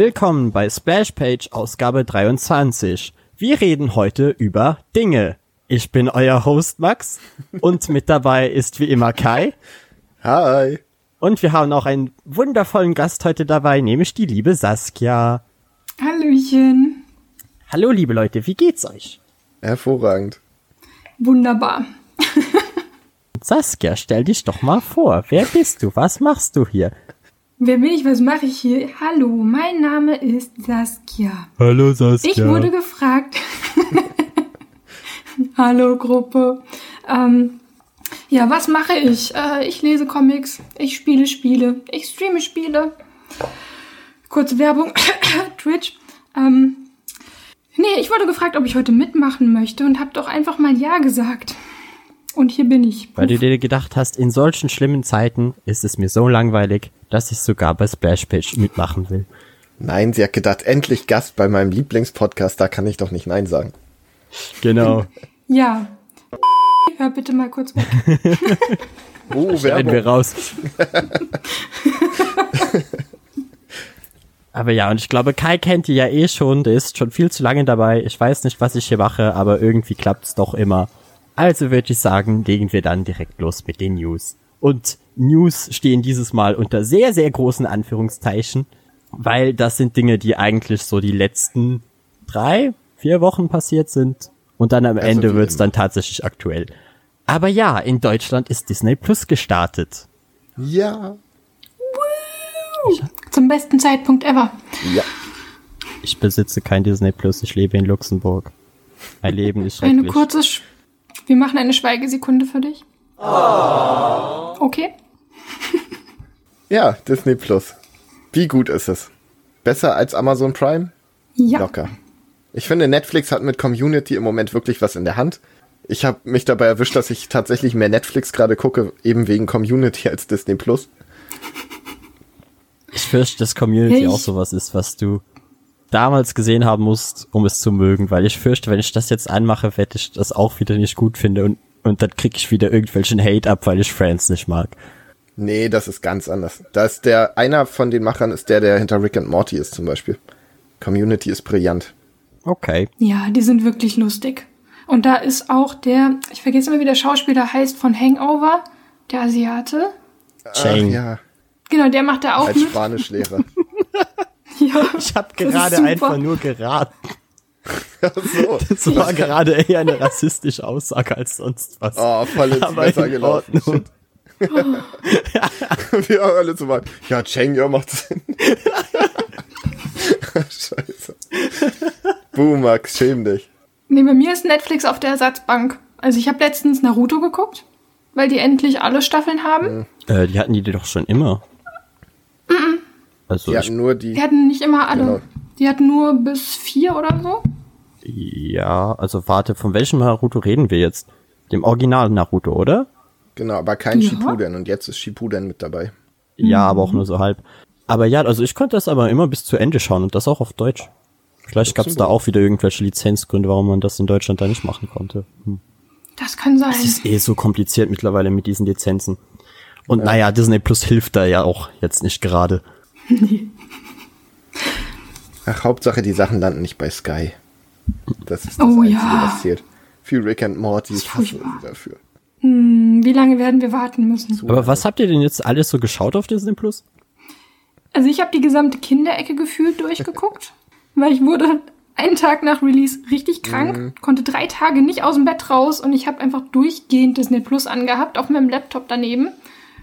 Willkommen bei Splashpage Ausgabe 23. Wir reden heute über Dinge. Ich bin euer Host Max und mit dabei ist wie immer Kai. Hi. Und wir haben auch einen wundervollen Gast heute dabei, nämlich die liebe Saskia. Hallöchen. Hallo liebe Leute, wie geht's euch? Hervorragend. Wunderbar. Saskia, stell dich doch mal vor. Wer bist du? Was machst du hier? Wer bin ich? Was mache ich hier? Hallo, mein Name ist Saskia. Hallo Saskia. Ich wurde gefragt. Hallo Gruppe. Ähm, ja, was mache ich? Äh, ich lese Comics, ich spiele Spiele, ich streame Spiele. Kurze Werbung, Twitch. Ähm, nee, ich wurde gefragt, ob ich heute mitmachen möchte und habe doch einfach mal Ja gesagt. Und hier bin ich. Weil du dir gedacht hast, in solchen schlimmen Zeiten ist es mir so langweilig, dass ich sogar bei Splashpage mitmachen will. Nein, sie hat gedacht, endlich Gast bei meinem Lieblingspodcast, da kann ich doch nicht Nein sagen. Genau. Ja. Hör bitte mal kurz weg. Oh, Schneiden wir raus. aber ja, und ich glaube, Kai kennt die ja eh schon, der ist schon viel zu lange dabei. Ich weiß nicht, was ich hier mache, aber irgendwie klappt's doch immer. Also würde ich sagen, legen wir dann direkt los mit den News. Und News stehen dieses Mal unter sehr, sehr großen Anführungszeichen, weil das sind Dinge, die eigentlich so die letzten drei, vier Wochen passiert sind. Und dann am Also Ende wird's immer. dann tatsächlich aktuell. Aber ja, in Deutschland ist Disney Plus gestartet. Ja. Zum besten Zeitpunkt ever. Ja. Ich besitze kein Disney Plus, ich lebe in Luxemburg. Mein Leben ist Eine schrecklich. kurze. Sch Wir machen eine Schweigesekunde für dich. Okay. Ja, Disney Plus. Wie gut ist es? Besser als Amazon Prime? Ja. Locker. Ich finde, Netflix hat mit Community im Moment wirklich was in der Hand. Ich habe mich dabei erwischt, dass ich tatsächlich mehr Netflix gerade gucke, eben wegen Community als Disney Plus. Ich fürchte, dass Community Ich- auch sowas ist, was du damals gesehen haben musst, um es zu mögen, weil ich fürchte, wenn ich das jetzt anmache, werde ich das auch wieder nicht gut finde und, und dann krieg ich wieder irgendwelchen Hate ab, weil ich Friends nicht mag. Nee, das ist ganz anders. Da ist der, einer von den Machern ist der, der hinter Rick and Morty ist zum Beispiel. Community ist brillant. Okay. Ja, die sind wirklich lustig. Und da ist auch der, ich vergesse immer, wie der Schauspieler heißt von Hangover, der Asiate. Chang. Ach, ja, Genau, der macht da auch als mit. Spanischlehrer. Ja. Ich habe gerade einfach nur geraten. so. Das war gerade eher eine rassistische Aussage als sonst was. Oh, voll ins Aber Messer in gelaufen. Ordnung. Wir haben alle so weit. Ja, Cheng, ja, macht Sinn. Scheiße. Buh, Max, schäm dich. Nee, bei mir ist Netflix auf der Ersatzbank. Also ich habe letztens Naruto geguckt, weil die endlich alle Staffeln haben. Äh, die hatten die doch schon immer. Also Die hatten nur die. Die hatten nicht immer alle. Genau. Die hatten nur bis vier oder so. ja, also warte, von welchem Naruto reden wir jetzt? Dem Original Naruto, oder? Genau, aber kein Ja. Shippuden. Und jetzt ist Shippuden mit dabei. Ja, aber auch nur so halb. Aber ja, also ich konnte das aber immer bis zu Ende schauen und das auch auf Deutsch. Vielleicht gab es da auch wieder irgendwelche Lizenzgründe, warum man das in Deutschland da nicht machen konnte. Hm. Das kann sein. Es ist eh so kompliziert mittlerweile mit diesen Lizenzen. Und naja, Disney Plus hilft da ja auch jetzt nicht gerade. Ach, Hauptsache, die Sachen landen nicht bei Sky. Das ist das Oh, Einzige, ja. was zählt. Für Rick and Morty, ich hasse furchtbar. sie dafür. Hm, Wie lange werden wir warten müssen? Aber was habt ihr denn jetzt alles so geschaut auf Disney Plus? Also ich habe die gesamte Kinderecke gefühlt durchgeguckt, weil ich wurde einen Tag nach Release richtig krank, konnte drei Tage nicht aus dem Bett raus und ich habe einfach durchgehend Disney Plus angehabt auf meinem Laptop daneben.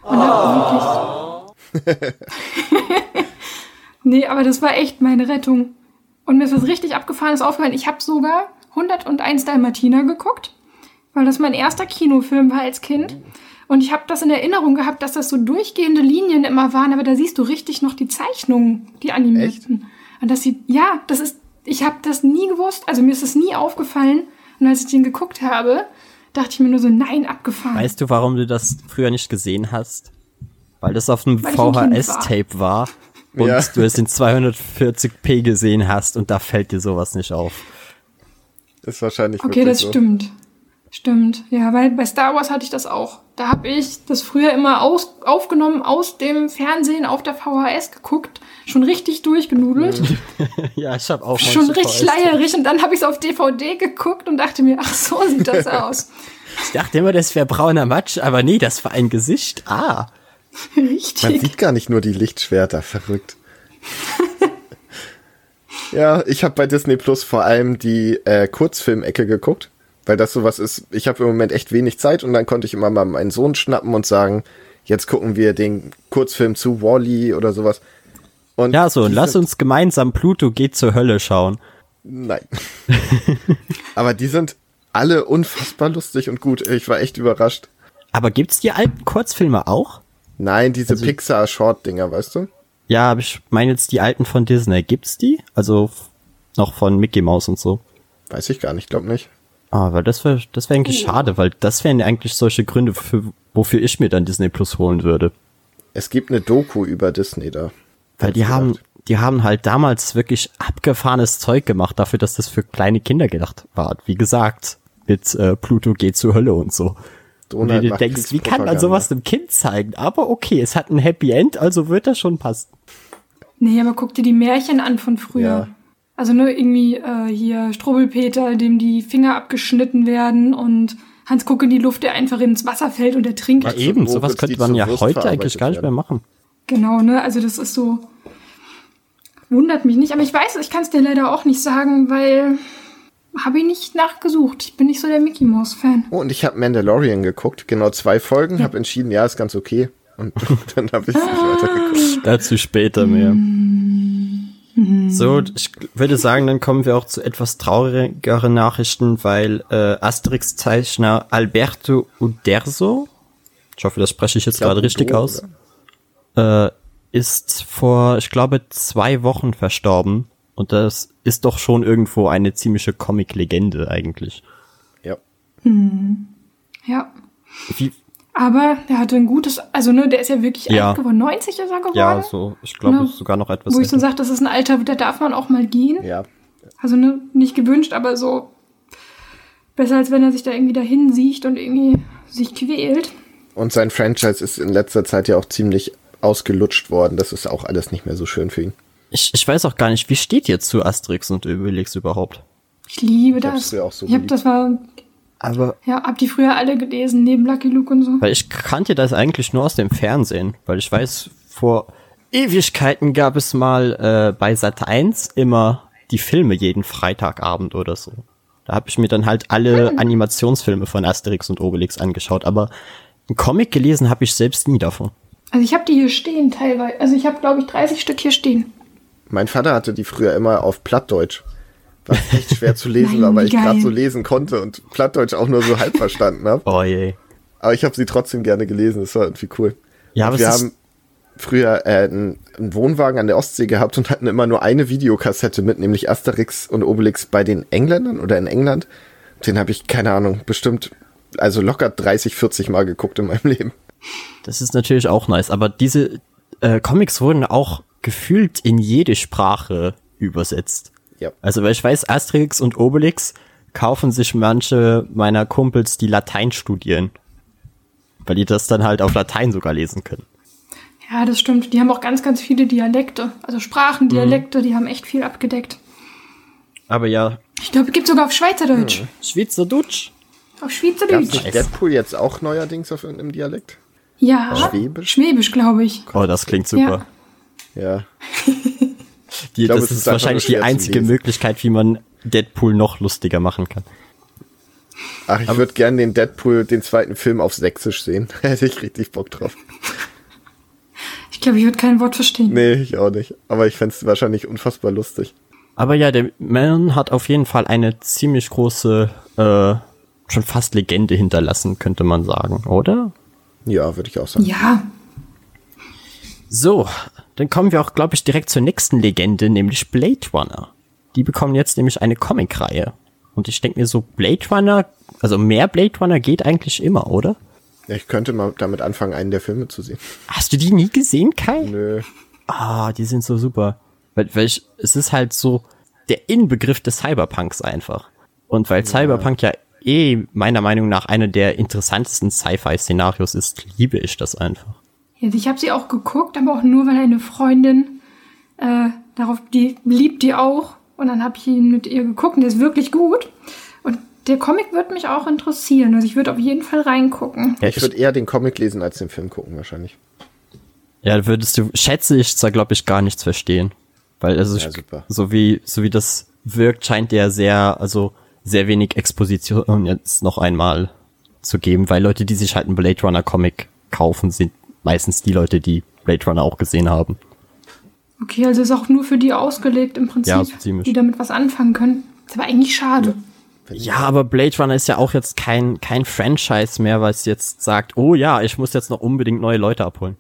Und hab wirklich. nee, aber das war echt meine Rettung. Und mir ist was richtig abgefahrenes aufgefallen. Ich habe sogar 101 Dalmatiner geguckt, weil das mein erster Kinofilm war als Kind. Und ich habe das in Erinnerung gehabt, dass das so durchgehende Linien immer waren, aber da siehst du richtig noch die Zeichnungen, die animierten. Und das sieht, ja, das ist, ich habe das nie gewusst, also mir ist es nie aufgefallen. Und als ich den geguckt habe, dachte ich mir nur so, nein, abgefahren. Weißt du, warum du das früher nicht gesehen hast? Weil das auf einem Kind war. VHS-Tape war und Ja. du es in 240p gesehen hast und da fällt dir sowas nicht auf. Ist wahrscheinlich okay, das so. stimmt. Stimmt, ja, weil bei Star Wars hatte ich das auch. Da habe ich das früher immer aus, aufgenommen aus dem Fernsehen auf der VHS geguckt, schon richtig durchgenudelt, ja, ich habe auch schon richtig VHS. schleierig und dann habe ich es auf DVD geguckt und dachte mir, ach so sieht das aus. Ich dachte immer, das wäre brauner Matsch, aber nee, das war ein Gesicht. Ah. Man Richtig. sieht gar nicht nur die Lichtschwerter, verrückt. ja, ich habe bei Disney Plus vor allem die äh, Kurzfilmecke geguckt, weil das sowas ist. Ich habe im Moment echt wenig Zeit und dann konnte ich immer mal meinen Sohn schnappen und sagen, jetzt gucken wir den Kurzfilm zu Wally oder sowas. Und Ja, so, und lass uns gemeinsam Pluto geht zur Hölle schauen. Nein. Aber die sind alle unfassbar lustig und gut. Ich war echt überrascht. Aber gibt's die alten Kurzfilme auch? Nein, diese Also- Pixar-Short-Dinger, weißt du? Ja, aber ich meine jetzt die alten von Disney. Gibt's die? Also noch von Mickey Mouse und so. Weiß ich gar nicht, glaub nicht. Ah, weil das wäre das wär eigentlich schade, weil das wären eigentlich solche Gründe, für, wofür ich mir dann Disney Plus holen würde. Es gibt eine Doku über Disney da. Weil die haben, gedacht. die haben halt damals wirklich abgefahrenes Zeug gemacht, dafür, dass das für kleine Kinder gedacht war. Wie gesagt, mit äh, Pluto geht zur Hölle und so. Und Donald wie du macht denkst, wie kann man sowas einem Kind zeigen? Aber okay, es hat ein Happy End, also wird das schon passen. Nee, aber guck dir die Märchen an von früher. Ja. Also ne, irgendwie äh, hier Strubbelpeter, dem die Finger abgeschnitten werden und Hans Kuck in die Luft, der einfach ins Wasser fällt und ertrinkt. Ja, eben, sowas könnte man ja Wurst heute eigentlich gar nicht mehr machen. Genau, ne? Also das ist so. Wundert mich nicht, aber ich weiß, ich kann es dir leider auch nicht sagen, weil habe ich nicht nachgesucht. Ich bin nicht so der Mickey Mouse Fan. Oh, und ich habe Mandalorian geguckt, genau zwei Folgen, habe entschieden, ja, ist ganz okay. Und dann habe ich es nicht weitergeguckt. Dazu später mehr. So, ich würde sagen, dann kommen wir auch zu etwas traurigeren Nachrichten, weil äh, Asterix-Zeichner Alberto Uderzo, ich hoffe, das spreche ich jetzt glaub, gerade richtig aus, äh, ist vor, ich glaube, zwei Wochen verstorben. Und das ist doch schon irgendwo eine ziemliche Comic-Legende eigentlich. Ja. Ja. Wie, Aber der hatte ein gutes, also ne, der ist ja wirklich Ja. alt geworden. 90 ist er geworden. ja, so, ich glaube, Ne, sogar noch etwas. Wo ich so sage, das ist ein Alter, da darf man auch mal gehen. Ja. Also ne, nicht gewünscht, aber so besser, als wenn er sich da irgendwie dahin siecht und irgendwie sich quält. Und sein Franchise ist in letzter Zeit ja auch ziemlich ausgelutscht worden. Das ist auch alles nicht mehr so schön für ihn. Ich, ich weiß auch gar nicht, wie steht ihr zu Asterix und Obelix überhaupt? Ich liebe das. auch so ich hab das war, Aber ja, hab die früher alle gelesen, neben Lucky Luke und so. Weil ich kannte das eigentlich nur aus dem Fernsehen, weil ich weiß, vor Ewigkeiten gab es mal äh, bei Sat 1 immer die Filme jeden Freitagabend oder so. Da habe ich mir dann halt alle Animationsfilme von Asterix und Obelix angeschaut, aber einen Comic gelesen habe ich selbst nie davon. Also ich habe die hier stehen teilweise. Also ich habe, glaube ich, 30 Stück hier stehen. Mein Vater hatte die früher immer auf Plattdeutsch. Was echt schwer zu lesen war, weil ich gerade so lesen konnte und Plattdeutsch auch nur so halb verstanden habe. Oh je. Aber ich habe sie trotzdem gerne gelesen. Das war irgendwie cool. Ja, aber wir haben früher äh, einen, einen Wohnwagen an der Ostsee gehabt und hatten immer nur eine Videokassette mit, nämlich Asterix und Obelix bei den Engländern oder in England. Den habe ich, keine Ahnung, bestimmt, also locker 30, 40 Mal geguckt in meinem Leben. Das ist natürlich auch nice, aber diese äh, Comics wurden auch gefühlt in jede Sprache übersetzt. Ja. Also, weil ich weiß, Asterix und Obelix kaufen sich manche meiner Kumpels, die Latein studieren. Weil die das dann halt auf Latein sogar lesen können. Ja, das stimmt. Die haben auch ganz, ganz viele Dialekte. Also Sprachen, Dialekte, die haben echt viel abgedeckt. Aber ja, Ich glaube, es gibt sogar auf Schweizerdeutsch. Schweizerdeutsch. Auf Schweizerdeutsch. nicht Deadpool jetzt auch neuerdings auf irgendeinem Dialekt? Ja. Schwäbisch? Schwäbisch, glaube ich. Oh, das klingt super. Ja. Die, glaube, das ist, ist wahrscheinlich die einzige. Möglichkeit, wie man Deadpool noch lustiger machen kann. Ach, ich würde gern den Deadpool, den zweiten Film auf Sächsisch sehen. Hätte ich richtig Bock drauf. Ich glaube, ich würde kein Wort verstehen. Nee, ich auch nicht. Aber ich fände es wahrscheinlich unfassbar lustig. Aber ja, der Man hat auf jeden Fall eine ziemlich große, äh, schon fast Legende hinterlassen, könnte man sagen, oder? Ja, würde ich auch sagen. Ja. So, dann kommen wir auch, glaube ich, direkt zur nächsten Legende, nämlich Blade Runner. Die bekommen jetzt nämlich eine Comicreihe. Und ich denke mir so, Blade Runner, also mehr Blade Runner geht eigentlich immer, oder? Ich könnte mal damit anfangen, einen der Filme zu sehen. Hast du die nie gesehen, Kai? Nö. Ah, die sind so super. Weil, weil ich, es ist halt so der Inbegriff des Cyberpunks einfach. Und weil Cyberpunk ja eh meiner Meinung nach eine der interessantesten Sci-Fi-Szenarios ist, liebe ich das einfach. Ja, ich habe sie auch geguckt, aber auch nur, weil eine Freundin äh, darauf, die liebt die auch. Und dann habe ich ihn mit ihr geguckt und der ist wirklich gut. Und der Comic wird mich auch interessieren. Also ich würde auf jeden Fall reingucken. Ja, ich würde eher den Comic lesen als den Film gucken, wahrscheinlich. Ja, würdest du, schätze ich, zwar glaube ich gar nichts verstehen. Weil also Ja, ich, super. so wie so wie das wirkt, scheint der sehr, also sehr wenig Exposition jetzt noch einmal zu geben, weil Leute, die sich halt einen Blade Runner Comic kaufen, sind meistens die Leute, die Blade Runner auch gesehen haben. Okay, also ist auch nur für die ausgelegt im Prinzip, Ja, so die damit was anfangen können. Ist aber eigentlich schade. Ja, aber Blade Runner ist ja auch jetzt kein kein Franchise mehr, was jetzt sagt, oh ja, ich muss jetzt noch unbedingt neue Leute abholen.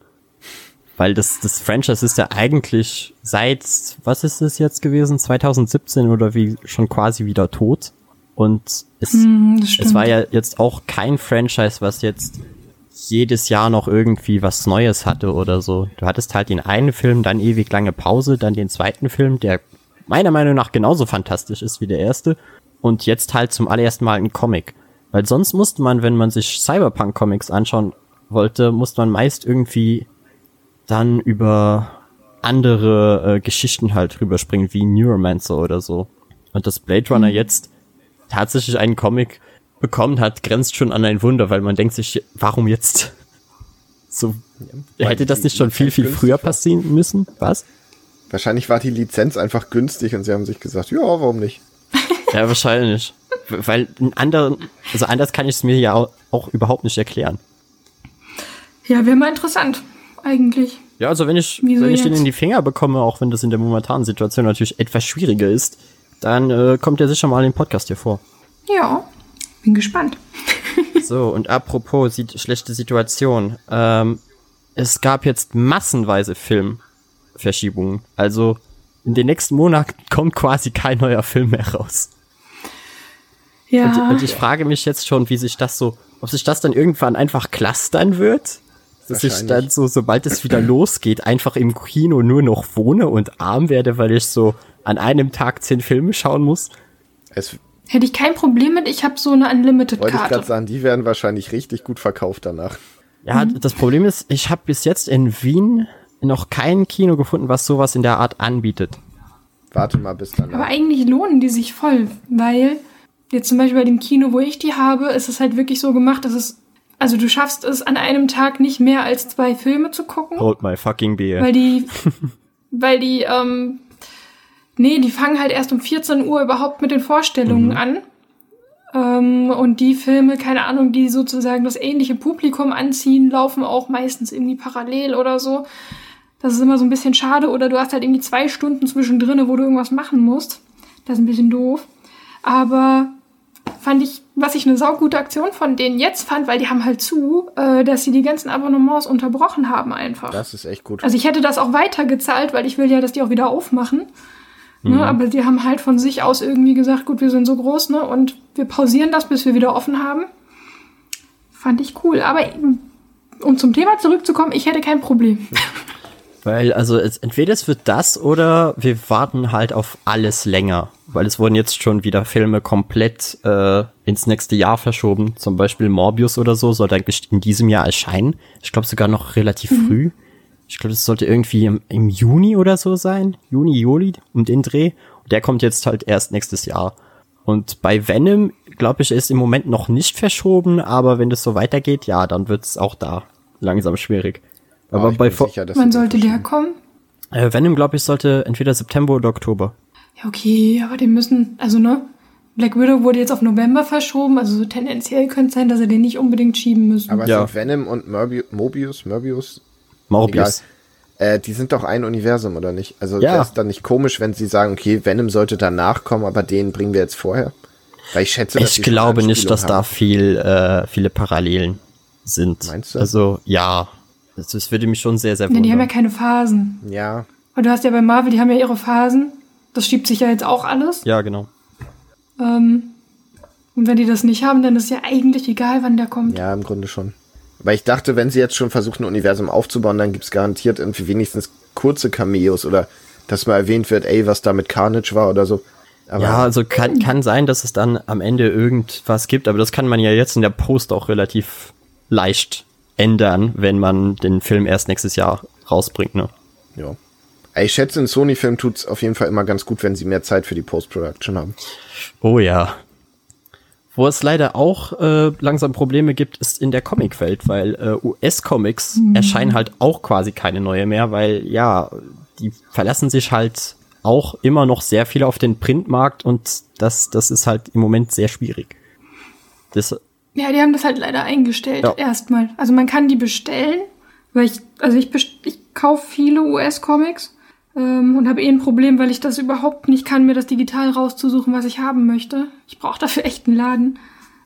Weil das, das Franchise ist ja eigentlich seit, was ist es jetzt gewesen, 2017 oder wie, schon quasi wieder tot. Und es, Hm, stimmt. es war ja jetzt auch kein Franchise, was jetzt jedes Jahr noch irgendwie was Neues hatte oder so. Du hattest halt den einen Film, dann ewig lange Pause, dann den zweiten Film, der meiner Meinung nach genauso fantastisch ist wie der erste. Und jetzt halt zum allerersten Mal ein Comic. Weil sonst musste man, wenn man sich Cyberpunk-Comics anschauen wollte, musste man meist irgendwie dann über andere äh, Geschichten halt rüberspringen, wie Neuromancer oder so. Und dass Blade Runner jetzt tatsächlich einen Comic bekommen hat, grenzt schon an ein Wunder, weil man denkt sich, warum jetzt? So, hätte das nicht schon viel, viel früher passieren müssen? Was? Wahrscheinlich war die Lizenz einfach günstig und sie haben sich gesagt, ja, warum nicht? Ja, wahrscheinlich. Weil anderen, also anders kann ich es mir ja auch, auch überhaupt nicht erklären. Ja, wäre mal interessant, eigentlich. Ja, also wenn ich, Wieso wenn ich den jetzt? in die Finger bekomme, auch wenn das in der momentanen Situation natürlich etwas schwieriger ist, dann äh, kommt er sicher mal in den Podcast hier vor. Ja, bin gespannt. So, und apropos sieht, schlechte Situation. Ähm, es gab jetzt massenweise Filmverschiebungen. Also in den nächsten Monaten kommt quasi kein neuer Film mehr raus. Ja, Und, und ich frage mich jetzt schon, wie sich das so, ob sich das dann irgendwann einfach clustern wird? Dass ich dann so, sobald es wieder losgeht, einfach im Kino nur noch wohne und arm werde, weil ich so an einem Tag zehn Filme schauen muss. Es hätte ich kein Problem mit. Ich habe so eine wollte ich Unlimited-Karte. gerade sagen, die werden wahrscheinlich richtig gut verkauft danach. Ja, Mhm. das Problem ist, ich habe bis jetzt in Wien noch kein Kino gefunden, was sowas in der Art anbietet. Warte mal bis Aber danach. eigentlich lohnen die sich voll, weil jetzt zum Beispiel bei dem Kino, wo ich die habe, ist es halt wirklich so gemacht, dass es, also du schaffst es an einem Tag nicht mehr als zwei Filme zu gucken, Hold my fucking beer. weil die, weil die, ähm, nee, die fangen halt erst um 14 Uhr überhaupt mit den Vorstellungen an. Ähm, und die Filme, keine Ahnung, die sozusagen das ähnliche Publikum anziehen, laufen auch meistens irgendwie parallel oder so. Das ist immer so ein bisschen schade. Oder du hast halt irgendwie zwei Stunden zwischendrin, wo du irgendwas machen musst. Das ist ein bisschen doof. Aber fand ich, was ich eine saugute Aktion von denen jetzt fand, weil die haben halt zu, äh, dass sie die ganzen Abonnements unterbrochen haben einfach. Das ist echt gut. Also ich hätte das auch weiter gezahlt, weil ich will ja, dass die auch wieder aufmachen. Ne, aber die haben halt von sich aus irgendwie gesagt, gut, wir sind so groß, ne? Und wir pausieren das, bis wir wieder offen haben. Fand ich cool. Aber um zum Thema zurückzukommen, ich hätte kein Problem. Weil, also es, entweder es wird das oder wir warten halt auf alles länger. Weil es wurden jetzt schon wieder Filme komplett äh, ins nächste Jahr verschoben. Zum Beispiel Morbius oder so sollte eigentlich in diesem Jahr erscheinen. Ich glaube sogar noch relativ früh. Ich glaube, das sollte irgendwie im, im Juni oder so sein. Juni, Juli, um den Dreh. Und der kommt jetzt halt erst nächstes Jahr. Und bei Venom, glaube ich, ist im Moment noch nicht verschoben, aber wenn das so weitergeht, ja, dann wird es auch da langsam schwierig. Aber ich bei sicher, Wann sollte der kommen? äh, Venom, glaube ich, sollte entweder September oder Oktober. Ja, okay, aber die müssen, also ne? Black Widow wurde jetzt auf November verschoben, also so tendenziell könnte es sein, dass sie den nicht unbedingt schieben müssen. Aber Ja. sind Venom und Morbius, Mobius, Morbius, Morbius. äh, die sind doch ein Universum, oder nicht? Also Ja. wäre es dann nicht komisch, wenn sie sagen, okay, Venom sollte danach kommen, aber den bringen wir jetzt vorher? Weil ich schätze, dass Ich glaube nicht, dass da haben. viel, äh, viele Parallelen sind. Meinst du? Also, ja. Das, das würde mich schon sehr, sehr Ja, die haben ja wundern. keine Phasen. Ja, Und du hast ja bei Marvel, die haben ja ihre Phasen. Das schiebt sich ja jetzt auch alles. Ja, genau. Ähm, und wenn die das nicht haben, dann ist ja eigentlich egal, wann der kommt. ja, im Grunde schon. Weil ich dachte, wenn sie jetzt schon versuchen, ein Universum aufzubauen, dann gibt's garantiert irgendwie wenigstens kurze Cameos oder dass mal erwähnt wird, ey, was da mit Carnage war oder so. Aber ja, also kann, kann sein, dass es dann am Ende irgendwas gibt, aber das kann man ja jetzt in der Post auch relativ leicht ändern, wenn man den Film erst nächstes Jahr rausbringt, ne? ja. Ich schätze, in Sony-Filmen tut's auf jeden Fall immer ganz gut, wenn sie mehr Zeit für die Post-Production haben. Oh ja. Wo es leider auch äh, langsam Probleme gibt, ist in der Comicwelt, weil äh, US-Comics erscheinen halt auch quasi keine neue mehr, weil ja, die verlassen sich halt auch immer noch sehr viel auf den Printmarkt und das, das ist halt im Moment sehr schwierig. Das, Ja, die haben das halt leider eingestellt Ja. erstmal. Also man kann die bestellen, weil ich, also ich, best- ich kaufe viele US-Comics ähm, und habe eh ein Problem, weil ich das überhaupt nicht kann, mir das digital rauszusuchen, was ich haben möchte. Ich brauche dafür echt einen Laden.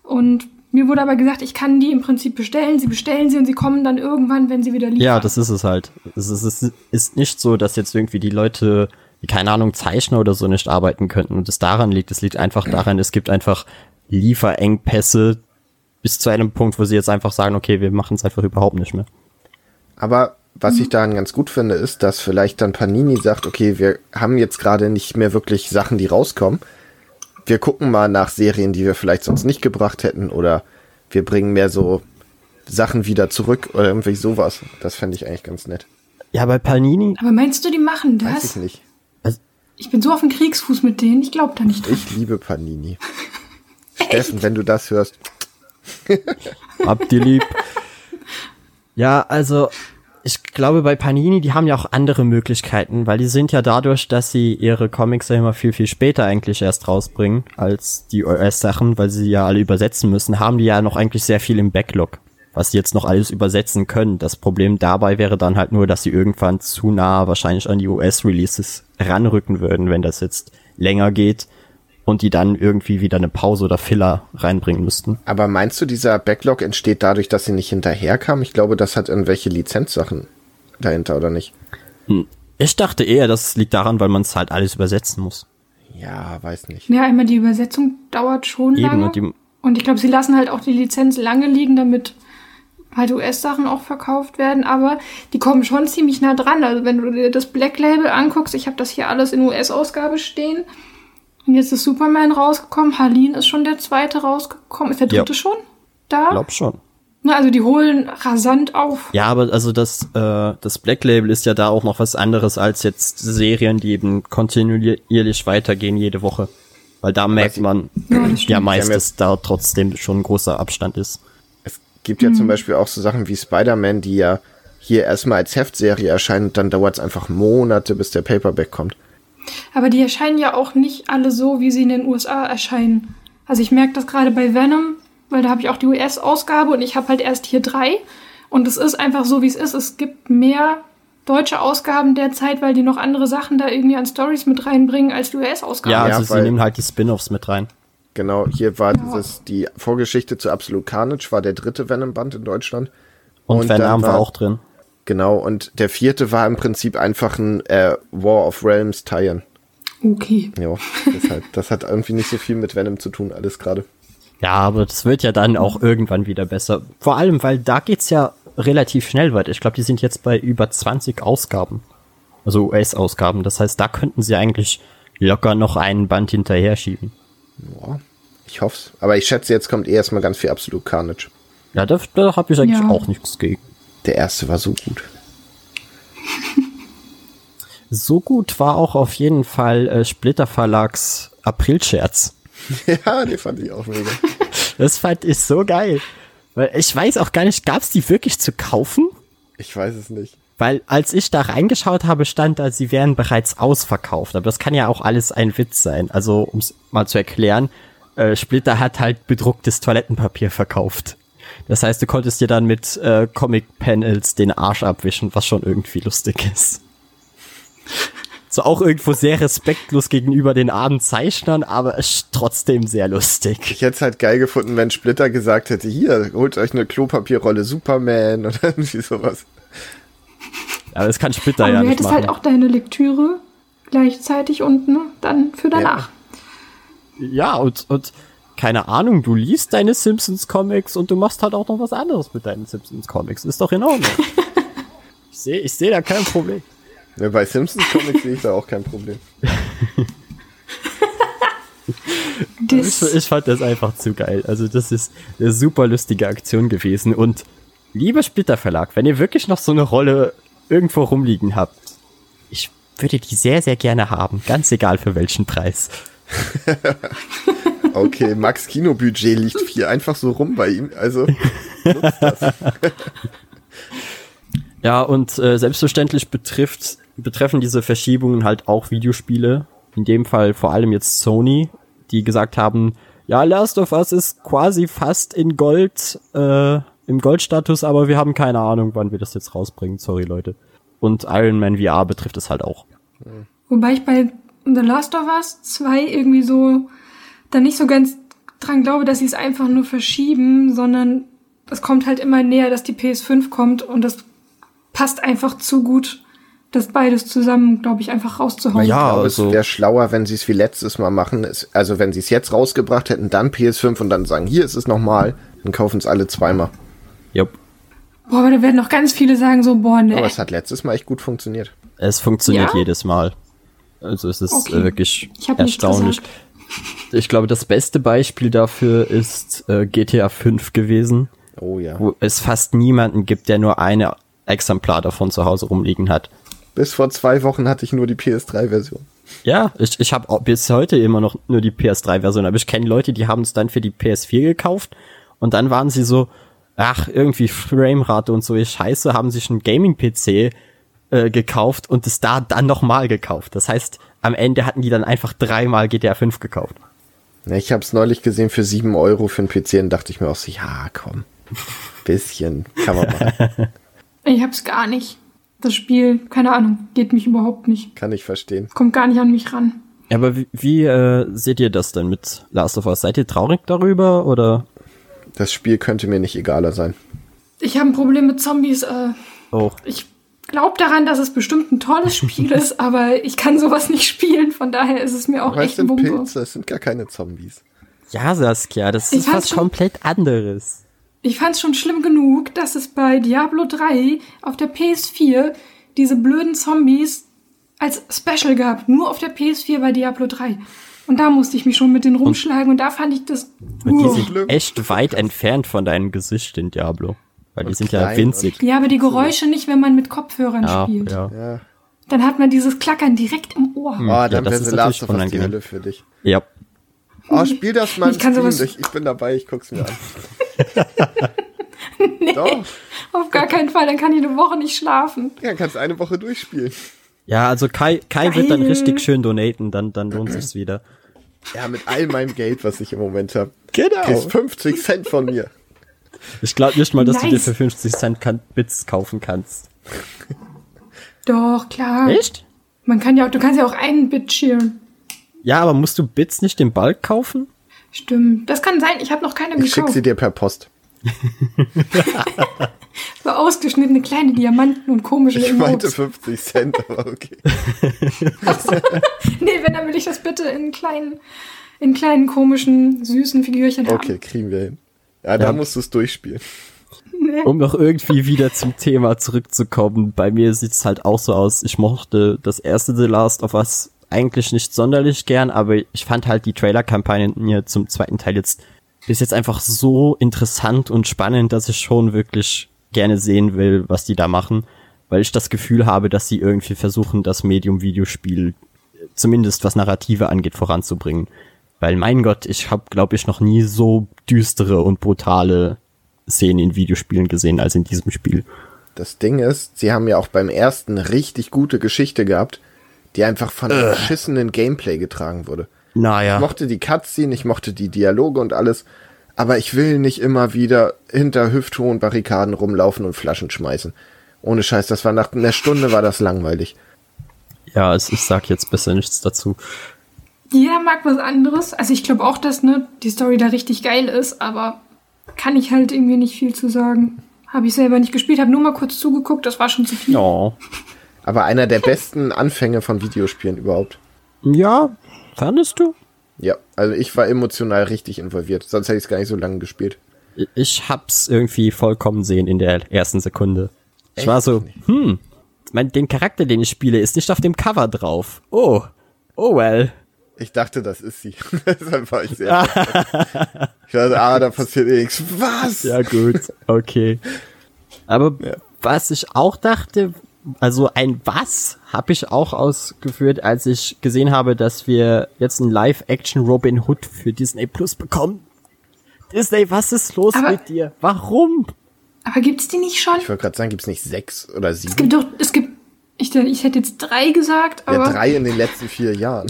Und mir wurde aber gesagt, ich kann die im Prinzip bestellen. Sie bestellen sie und sie kommen dann irgendwann, wenn sie wieder liefern. ja, das ist es halt. Es ist, es ist nicht so, dass jetzt irgendwie die Leute, die keine Ahnung, Zeichner oder so nicht arbeiten könnten und es daran liegt. Es liegt einfach daran, es gibt einfach Lieferengpässe bis zu einem Punkt, wo sie jetzt einfach sagen, okay, wir machen es einfach überhaupt nicht mehr. Aber was ich daran ganz gut finde, ist, dass vielleicht dann Panini sagt, okay, wir haben jetzt gerade nicht mehr wirklich Sachen, die rauskommen. Wir gucken mal nach Serien, die wir vielleicht sonst nicht gebracht hätten oder wir bringen mehr so Sachen wieder zurück oder irgendwie sowas. Das fände ich eigentlich ganz nett. Ja, bei Panini, aber meinst du, die machen Weiß das? ich nicht. Ich bin so auf dem Kriegsfuß mit denen, ich glaube da nicht dran. Ich liebe Panini. Steffen, wenn du das hörst. Habt ihr lieb. Ja, also ich glaube bei Panini, die haben ja auch andere Möglichkeiten, weil die sind ja dadurch, dass sie ihre Comics ja immer viel, viel später eigentlich erst rausbringen als die US-Sachen, weil sie ja alle übersetzen müssen, haben die ja noch eigentlich sehr viel im Backlog, was sie jetzt noch alles übersetzen können. Das Problem dabei wäre dann halt nur, dass sie irgendwann zu nah wahrscheinlich an die US-Releases ranrücken würden, wenn das jetzt länger geht und die dann irgendwie wieder eine Pause oder Filler reinbringen müssten. Aber meinst du, dieser Backlog entsteht dadurch, dass sie nicht hinterherkamen? Ich glaube, das hat irgendwelche Lizenzsachen dahinter, oder nicht? Ich dachte eher, das liegt daran, weil man es halt alles übersetzen muss. Ja, weiß nicht. Ja, einmal die Übersetzung dauert schon Eben, lange. und die- Und ich glaube, sie lassen halt auch die Lizenz lange liegen, damit halt US-Sachen auch verkauft werden, aber die kommen schon ziemlich nah dran. Also wenn du dir das Black Label anguckst, ich habe das hier alles in US-Ausgabe stehen. Und jetzt ist Superman rausgekommen, Harleen ist schon der zweite rausgekommen. Ist der dritte Ja. schon da? Glaub schon. Na, also die holen rasant auf. Ja, aber also das, äh, das Black Label ist ja da auch noch was anderes als jetzt Serien, die eben kontinuierlich weitergehen jede Woche. Weil da merkt sie- man Ja, ja meist, dass da trotzdem schon ein großer Abstand ist. Es gibt ja zum Beispiel auch so Sachen wie Spider-Man, die ja hier erstmal als Heftserie erscheinen und dann dauert es einfach Monate, bis der Paperback kommt. Aber die erscheinen ja auch nicht alle so, wie sie in den USA erscheinen. Also ich merke das gerade bei Venom, weil da habe ich auch die US-Ausgabe und ich habe halt erst hier drei. Und es ist einfach so, wie es ist. Es gibt mehr deutsche Ausgaben derzeit, weil die noch andere Sachen da irgendwie an Stories mit reinbringen als die US-Ausgaben. Ja, Ja, also sie weil- nehmen halt die Spin-offs mit rein. Genau, hier war dieses, die Vorgeschichte zu Absolute Carnage war der dritte Venom-Band in Deutschland. Und, Und Venom war war- auch drin. Genau, und der vierte war im Prinzip einfach ein äh, War of Realms Tie-In. Okay. Ja, deshalb, das hat irgendwie nicht so viel mit Venom zu tun, alles gerade. Ja, aber das wird ja dann auch irgendwann wieder besser. Vor allem, weil da geht's ja relativ schnell weiter. Ich glaube, die sind jetzt bei über 20 Ausgaben. Also US-Ausgaben. Das heißt, da könnten sie eigentlich locker noch einen Band hinterher schieben. Ja, ich hoff's. Aber ich schätze, jetzt kommt eh erstmal ganz viel Absolute Carnage. Ja, da, da habe ich eigentlich Ja. auch nichts gegen. Der erste war so gut. So gut war auch auf jeden Fall äh, Splitter Verlags Aprilscherz. ja, den fand ich auch mega. Das fand ich so geil. Weil ich weiß auch gar nicht, gab's die wirklich zu kaufen? Ich weiß es nicht. Weil als ich da reingeschaut habe, stand da, sie wären bereits ausverkauft. Aber das kann ja auch alles ein Witz sein. Also, um es mal zu erklären, äh, Splitter hat halt bedrucktes Toilettenpapier verkauft. Das heißt, du konntest dir dann mit äh, Comic-Panels den Arsch abwischen, was schon irgendwie lustig ist. So auch irgendwo sehr respektlos gegenüber den armen Zeichnern, aber es ist trotzdem sehr lustig. Ich hätte es halt geil gefunden, wenn Splitter gesagt hätte, hier, holt euch eine Klopapierrolle Superman oder irgendwie sowas. Aber das kann Splitter Aber ja du nicht hättest machen. halt auch deine Lektüre gleichzeitig und ne, dann für danach. Ja, und, und keine Ahnung, du liest deine Simpsons-Comics und du machst halt auch noch was anderes mit deinen Simpsons-Comics. Ist doch in Ordnung. ich sehe ich seh da kein Problem. Ja, bei Simpsons Comics sehe ich da auch kein Problem. Ich, ich fand das einfach zu geil. Also das ist eine super lustige Aktion gewesen. Und lieber Splitter Verlag, wenn ihr wirklich noch so eine Rolle irgendwo rumliegen habt, ich würde die sehr, sehr gerne haben. Ganz egal für welchen Preis. Okay, Max Kinobudget liegt hier einfach so rum bei ihm. Also nutzt das. Ja, und äh, selbstverständlich betrifft, betreffen diese Verschiebungen halt auch Videospiele. In dem Fall vor allem jetzt Sony, die gesagt haben, ja, Last of Us ist quasi fast in Gold, äh, im Goldstatus, aber wir haben keine Ahnung, wann wir das jetzt rausbringen. Sorry, Leute. Und Iron Man VR betrifft es halt auch. Wobei ich bei The Last of Us 2 irgendwie so dann nicht so ganz dran glaube, dass sie es einfach nur verschieben, sondern es kommt halt immer näher, dass die PS5 kommt und das passt einfach zu gut, das beides zusammen, glaube ich, einfach rauszuhauen. Ja, Aber also- es wäre schlauer, wenn sie es wie letztes Mal machen. Es, also wenn sie es jetzt rausgebracht hätten, dann PS5 und dann sagen, hier ist es nochmal, dann kaufen es alle zweimal. Jupp. Boah, aber da werden noch ganz viele sagen so, boah, ne. Aber es hat letztes Mal echt gut funktioniert. Es funktioniert Ja? jedes Mal. Also es ist Okay. wirklich Ich erstaunlich. Ich glaube, das beste Beispiel dafür ist äh, GTA 5 gewesen, Oh ja. wo es fast niemanden gibt, der nur eine Exemplar davon zu Hause rumliegen hat. Bis vor zwei Wochen hatte ich nur die PS3-Version. Ja, ich, ich habe bis heute immer noch nur die PS3-Version, aber ich kenne Leute, die haben es dann für die PS4 gekauft und dann waren sie so, ach, irgendwie Framerate und so ist scheiße, haben sich einen Gaming-PC äh, gekauft und es da dann nochmal gekauft. Das heißt, am Ende hatten die dann einfach dreimal GTA 5 gekauft. Ich habe es neulich gesehen für 7 Euro für einen PC und dachte ich mir auch so, ja, komm. Bisschen kann man machen. Ich hab's gar nicht. Das Spiel, keine Ahnung, geht mich überhaupt nicht. Kann ich verstehen. Kommt gar nicht an mich ran. Aber wie, wie äh, seht ihr das denn mit Last of Us? Seid ihr traurig darüber oder? Das Spiel könnte mir nicht egaler sein. Ich habe ein Problem mit Zombies. Äh, Oh, ich glaube daran, dass es bestimmt ein tolles Spiel ist, aber ich kann sowas nicht spielen. Von daher ist es mir auch Aber es echt ein sind. Pilze, es sind gar keine Zombies. ja, Saskia, das Ich ist was schon- komplett anderes. Ich fand es schon schlimm genug, dass es bei Diablo 3 auf der PS4 diese blöden Zombies als Special gab. Nur auf der PS4 bei Diablo 3. Und da musste ich mich schon mit denen rumschlagen und da fand ich das. Und die sind echt weit entfernt von deinem Gesicht in Diablo. Weil die Und sind ja winzig. Ja, aber die Geräusche nicht, wenn man mit Kopfhörern Ja, spielt. ja. Ja. Dann hat man dieses Klackern direkt im Ohr. Oh, ja, dann das wäre ist The natürlich Last of Us die. Hölle für dich. Ja. Oh, spiel das mal Ich kann sowas- Ich, ich bin dabei, ich guck's mir an. Doch, Auf gar keinen Fall, dann kann ich eine Woche nicht schlafen. ja, kannst eine Woche durchspielen. Ja, also Kai, Kai wird dann richtig schön donaten, dann, dann lohnt sich's wieder. Ja, mit all meinem Geld, was ich im Moment habe. Genau. Kriegst 50 Cent von mir. Ich glaube nicht mal, dass du dir Nice. für 50 Cent kan Bits kaufen kannst. Doch, klar. Echt? Man kann ja auch, du kannst ja auch einen Bit cheeren. Ja, aber musst du Bits nicht im Bulk kaufen? Stimmt. Das kann sein, ich habe noch keine Ich schick gekauft. sie dir per Post. So ausgeschnittene kleine Diamanten und komische Ich meinte Emotes. 50 Cent, aber okay. Nee, wenn, dann will ich das bitte in kleinen, in kleinen komischen, süßen Figürchen haben. Okay, kriegen wir hin. Ja, da Ja. musst du es durchspielen. Um noch irgendwie wieder zum Thema zurückzukommen, bei mir sieht's halt auch so aus, ich mochte das erste The Last of Us eigentlich nicht sonderlich gern, aber ich fand halt die Trailer-Kampagne zum zweiten Teil jetzt bis jetzt einfach so interessant und spannend, dass ich schon wirklich gerne sehen will, was die da machen, weil ich das Gefühl habe, dass sie irgendwie versuchen, das Medium Videospiel zumindest was Narrative angeht voranzubringen. Weil mein Gott, ich habe glaube ich noch nie so düstere und brutale Szenen in Videospielen gesehen als in diesem Spiel. Das Ding ist, sie haben ja auch beim ersten richtig gute Geschichte gehabt, die einfach von einem beschissenen Gameplay getragen wurde. Naja. Ich mochte die Cutscene, ich mochte die Dialoge und alles, aber ich will nicht immer wieder hinter hüfthohen Barrikaden rumlaufen und Flaschen schmeißen. Ohne Scheiß, das war nach einer Stunde war das langweilig. Ja, es, ich sag jetzt besser nichts dazu. Jeder mag was anderes. Also ich glaube auch, dass ne, die Story da richtig geil ist, aber kann ich halt irgendwie nicht viel zu sagen. Habe ich selber nicht gespielt, habe nur mal kurz zugeguckt, das war schon zu viel. Ja. Aber einer der besten Anfänge von Videospielen überhaupt. Ja, fandest du? Ja, also ich war emotional richtig involviert, sonst hätte ich es gar nicht so lange gespielt. Ich hab's irgendwie vollkommen sehen in der ersten Sekunde. Ich Echt? war so, hm, mein, den Charakter, den ich spiele, ist nicht auf dem Cover drauf. Oh, oh well. Ich dachte, das ist sie. Deshalb war ich sehr. ich dachte, ah, da passiert eh nichts. Was? Ja, gut. Okay. Aber Ja. was ich auch dachte, also ein Was habe ich auch ausgeführt, als ich gesehen habe, dass wir jetzt ein Live-Action Robin Hood für Disney Plus bekommen. Disney, was ist los Aber- mit dir? Warum? Aber gibt's die nicht schon? Ich wollte gerade sagen, gibt's nicht sechs oder Es sieben? gibt doch, es gibt, ich, ich hätte jetzt drei gesagt, Ja, aber. drei in den letzten vier Jahren.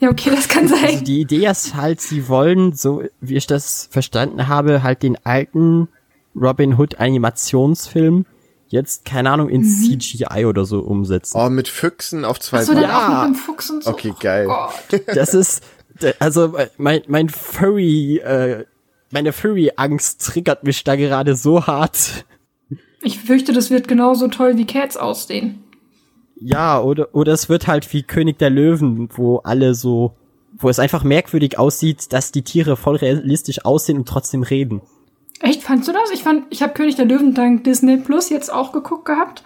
Ja, okay, das kann Also sein. die Idee ist halt, sie wollen, so wie ich das verstanden habe, halt den alten Robin Hood Animationsfilm jetzt, keine Ahnung, in Mhm. CGI oder so umsetzen. Oh, mit Füchsen auf zwei Achso, dann Beinen. auch Ja. mit dem Fuchs und so. Okay, geil. Oh Gott. Das ist, also mein, mein Furry, äh, meine Furry-Angst triggert mich da gerade so hart. Ich fürchte, das wird genauso toll wie Cats aussehen. Ja, oder, oder es wird halt wie König der Löwen, wo alle so, wo es einfach merkwürdig aussieht, dass die Tiere voll realistisch aussehen und trotzdem reden. Echt, fandst du das? Ich fand, ich habe König der Löwen dank Disney Plus jetzt auch geguckt gehabt.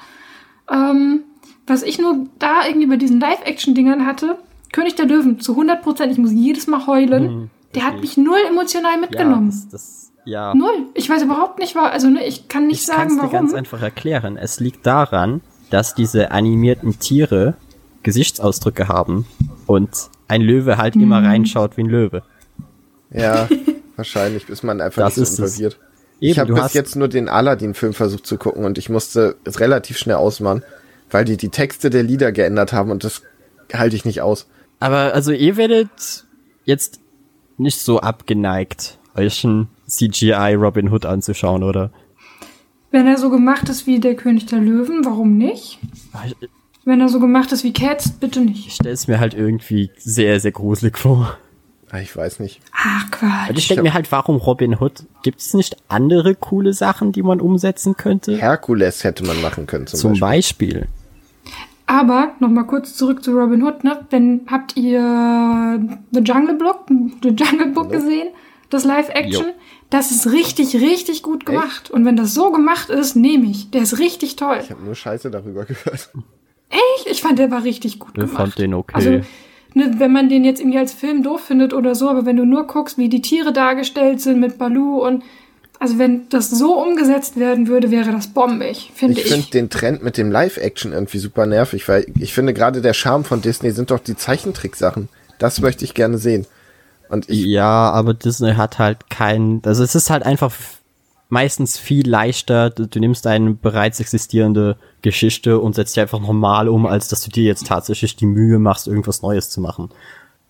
Ähm, was ich nur da irgendwie bei diesen Live-Action-Dingern hatte, König der Löwen zu 100 Prozent, ich muss jedes Mal heulen. der hat mich null emotional Ja, mitgenommen. das, das, ja. Null. Ich weiß überhaupt nicht, wa- also ne, ich kann nicht Ich kann es sagen, dir ganz warum. einfach erklären. Es liegt daran, dass diese animierten Tiere Gesichtsausdrücke haben und ein Löwe halt Mhm. immer reinschaut wie ein Löwe. Ja, wahrscheinlich ist man einfach Das nicht ist so es. involviert. Eben, ich habe bis jetzt nur den Aladdin-Film versucht zu gucken und ich musste es relativ schnell ausmachen, weil die die Texte der Lieder geändert haben und das halte ich nicht aus. Aber also ihr werdet jetzt nicht so abgeneigt, euch einen CGI Robin Hood anzuschauen, oder? Wenn er so gemacht ist wie der König der Löwen, warum nicht? Ich, Wenn er so gemacht ist wie Cats, bitte nicht. ich stelle es mir halt irgendwie sehr, sehr gruselig vor. Ah, Ich weiß nicht. Ach Quatsch. Und ich denke mir halt, warum Robin Hood? Gibt es nicht andere coole Sachen, die man umsetzen könnte? Herkules hätte man machen können zum, Zum Beispiel. Beispiel. Aber nochmal kurz zurück zu Robin Hood. Ne? Wenn habt ihr The Jungle Book, The Jungle Book gesehen, das Live-Action? Das ist richtig, richtig gut gemacht. Und wenn das so gemacht ist, nehme ich. Der ist richtig toll. Ich habe nur Scheiße darüber gehört. Echt? Ich fand, der war richtig gut Ich gemacht. fand den okay. Also, ne, wenn man den jetzt irgendwie als Film doof findet oder so, aber wenn du nur guckst, wie die Tiere dargestellt sind mit Balu und also wenn das so umgesetzt werden würde, wäre das bombig, finde Ich ich. finde den Trend mit dem Live-Action irgendwie super nervig, weil ich finde gerade der Charme von Disney sind doch die Zeichentricksachen. Das möchte ich gerne sehen. Und ich, Ja, aber Disney hat halt kein, also es ist halt einfach meistens viel leichter. Du, nimmst eine bereits existierende Geschichte und setzt die einfach normal um, als dass du dir jetzt tatsächlich die Mühe machst, irgendwas Neues zu machen.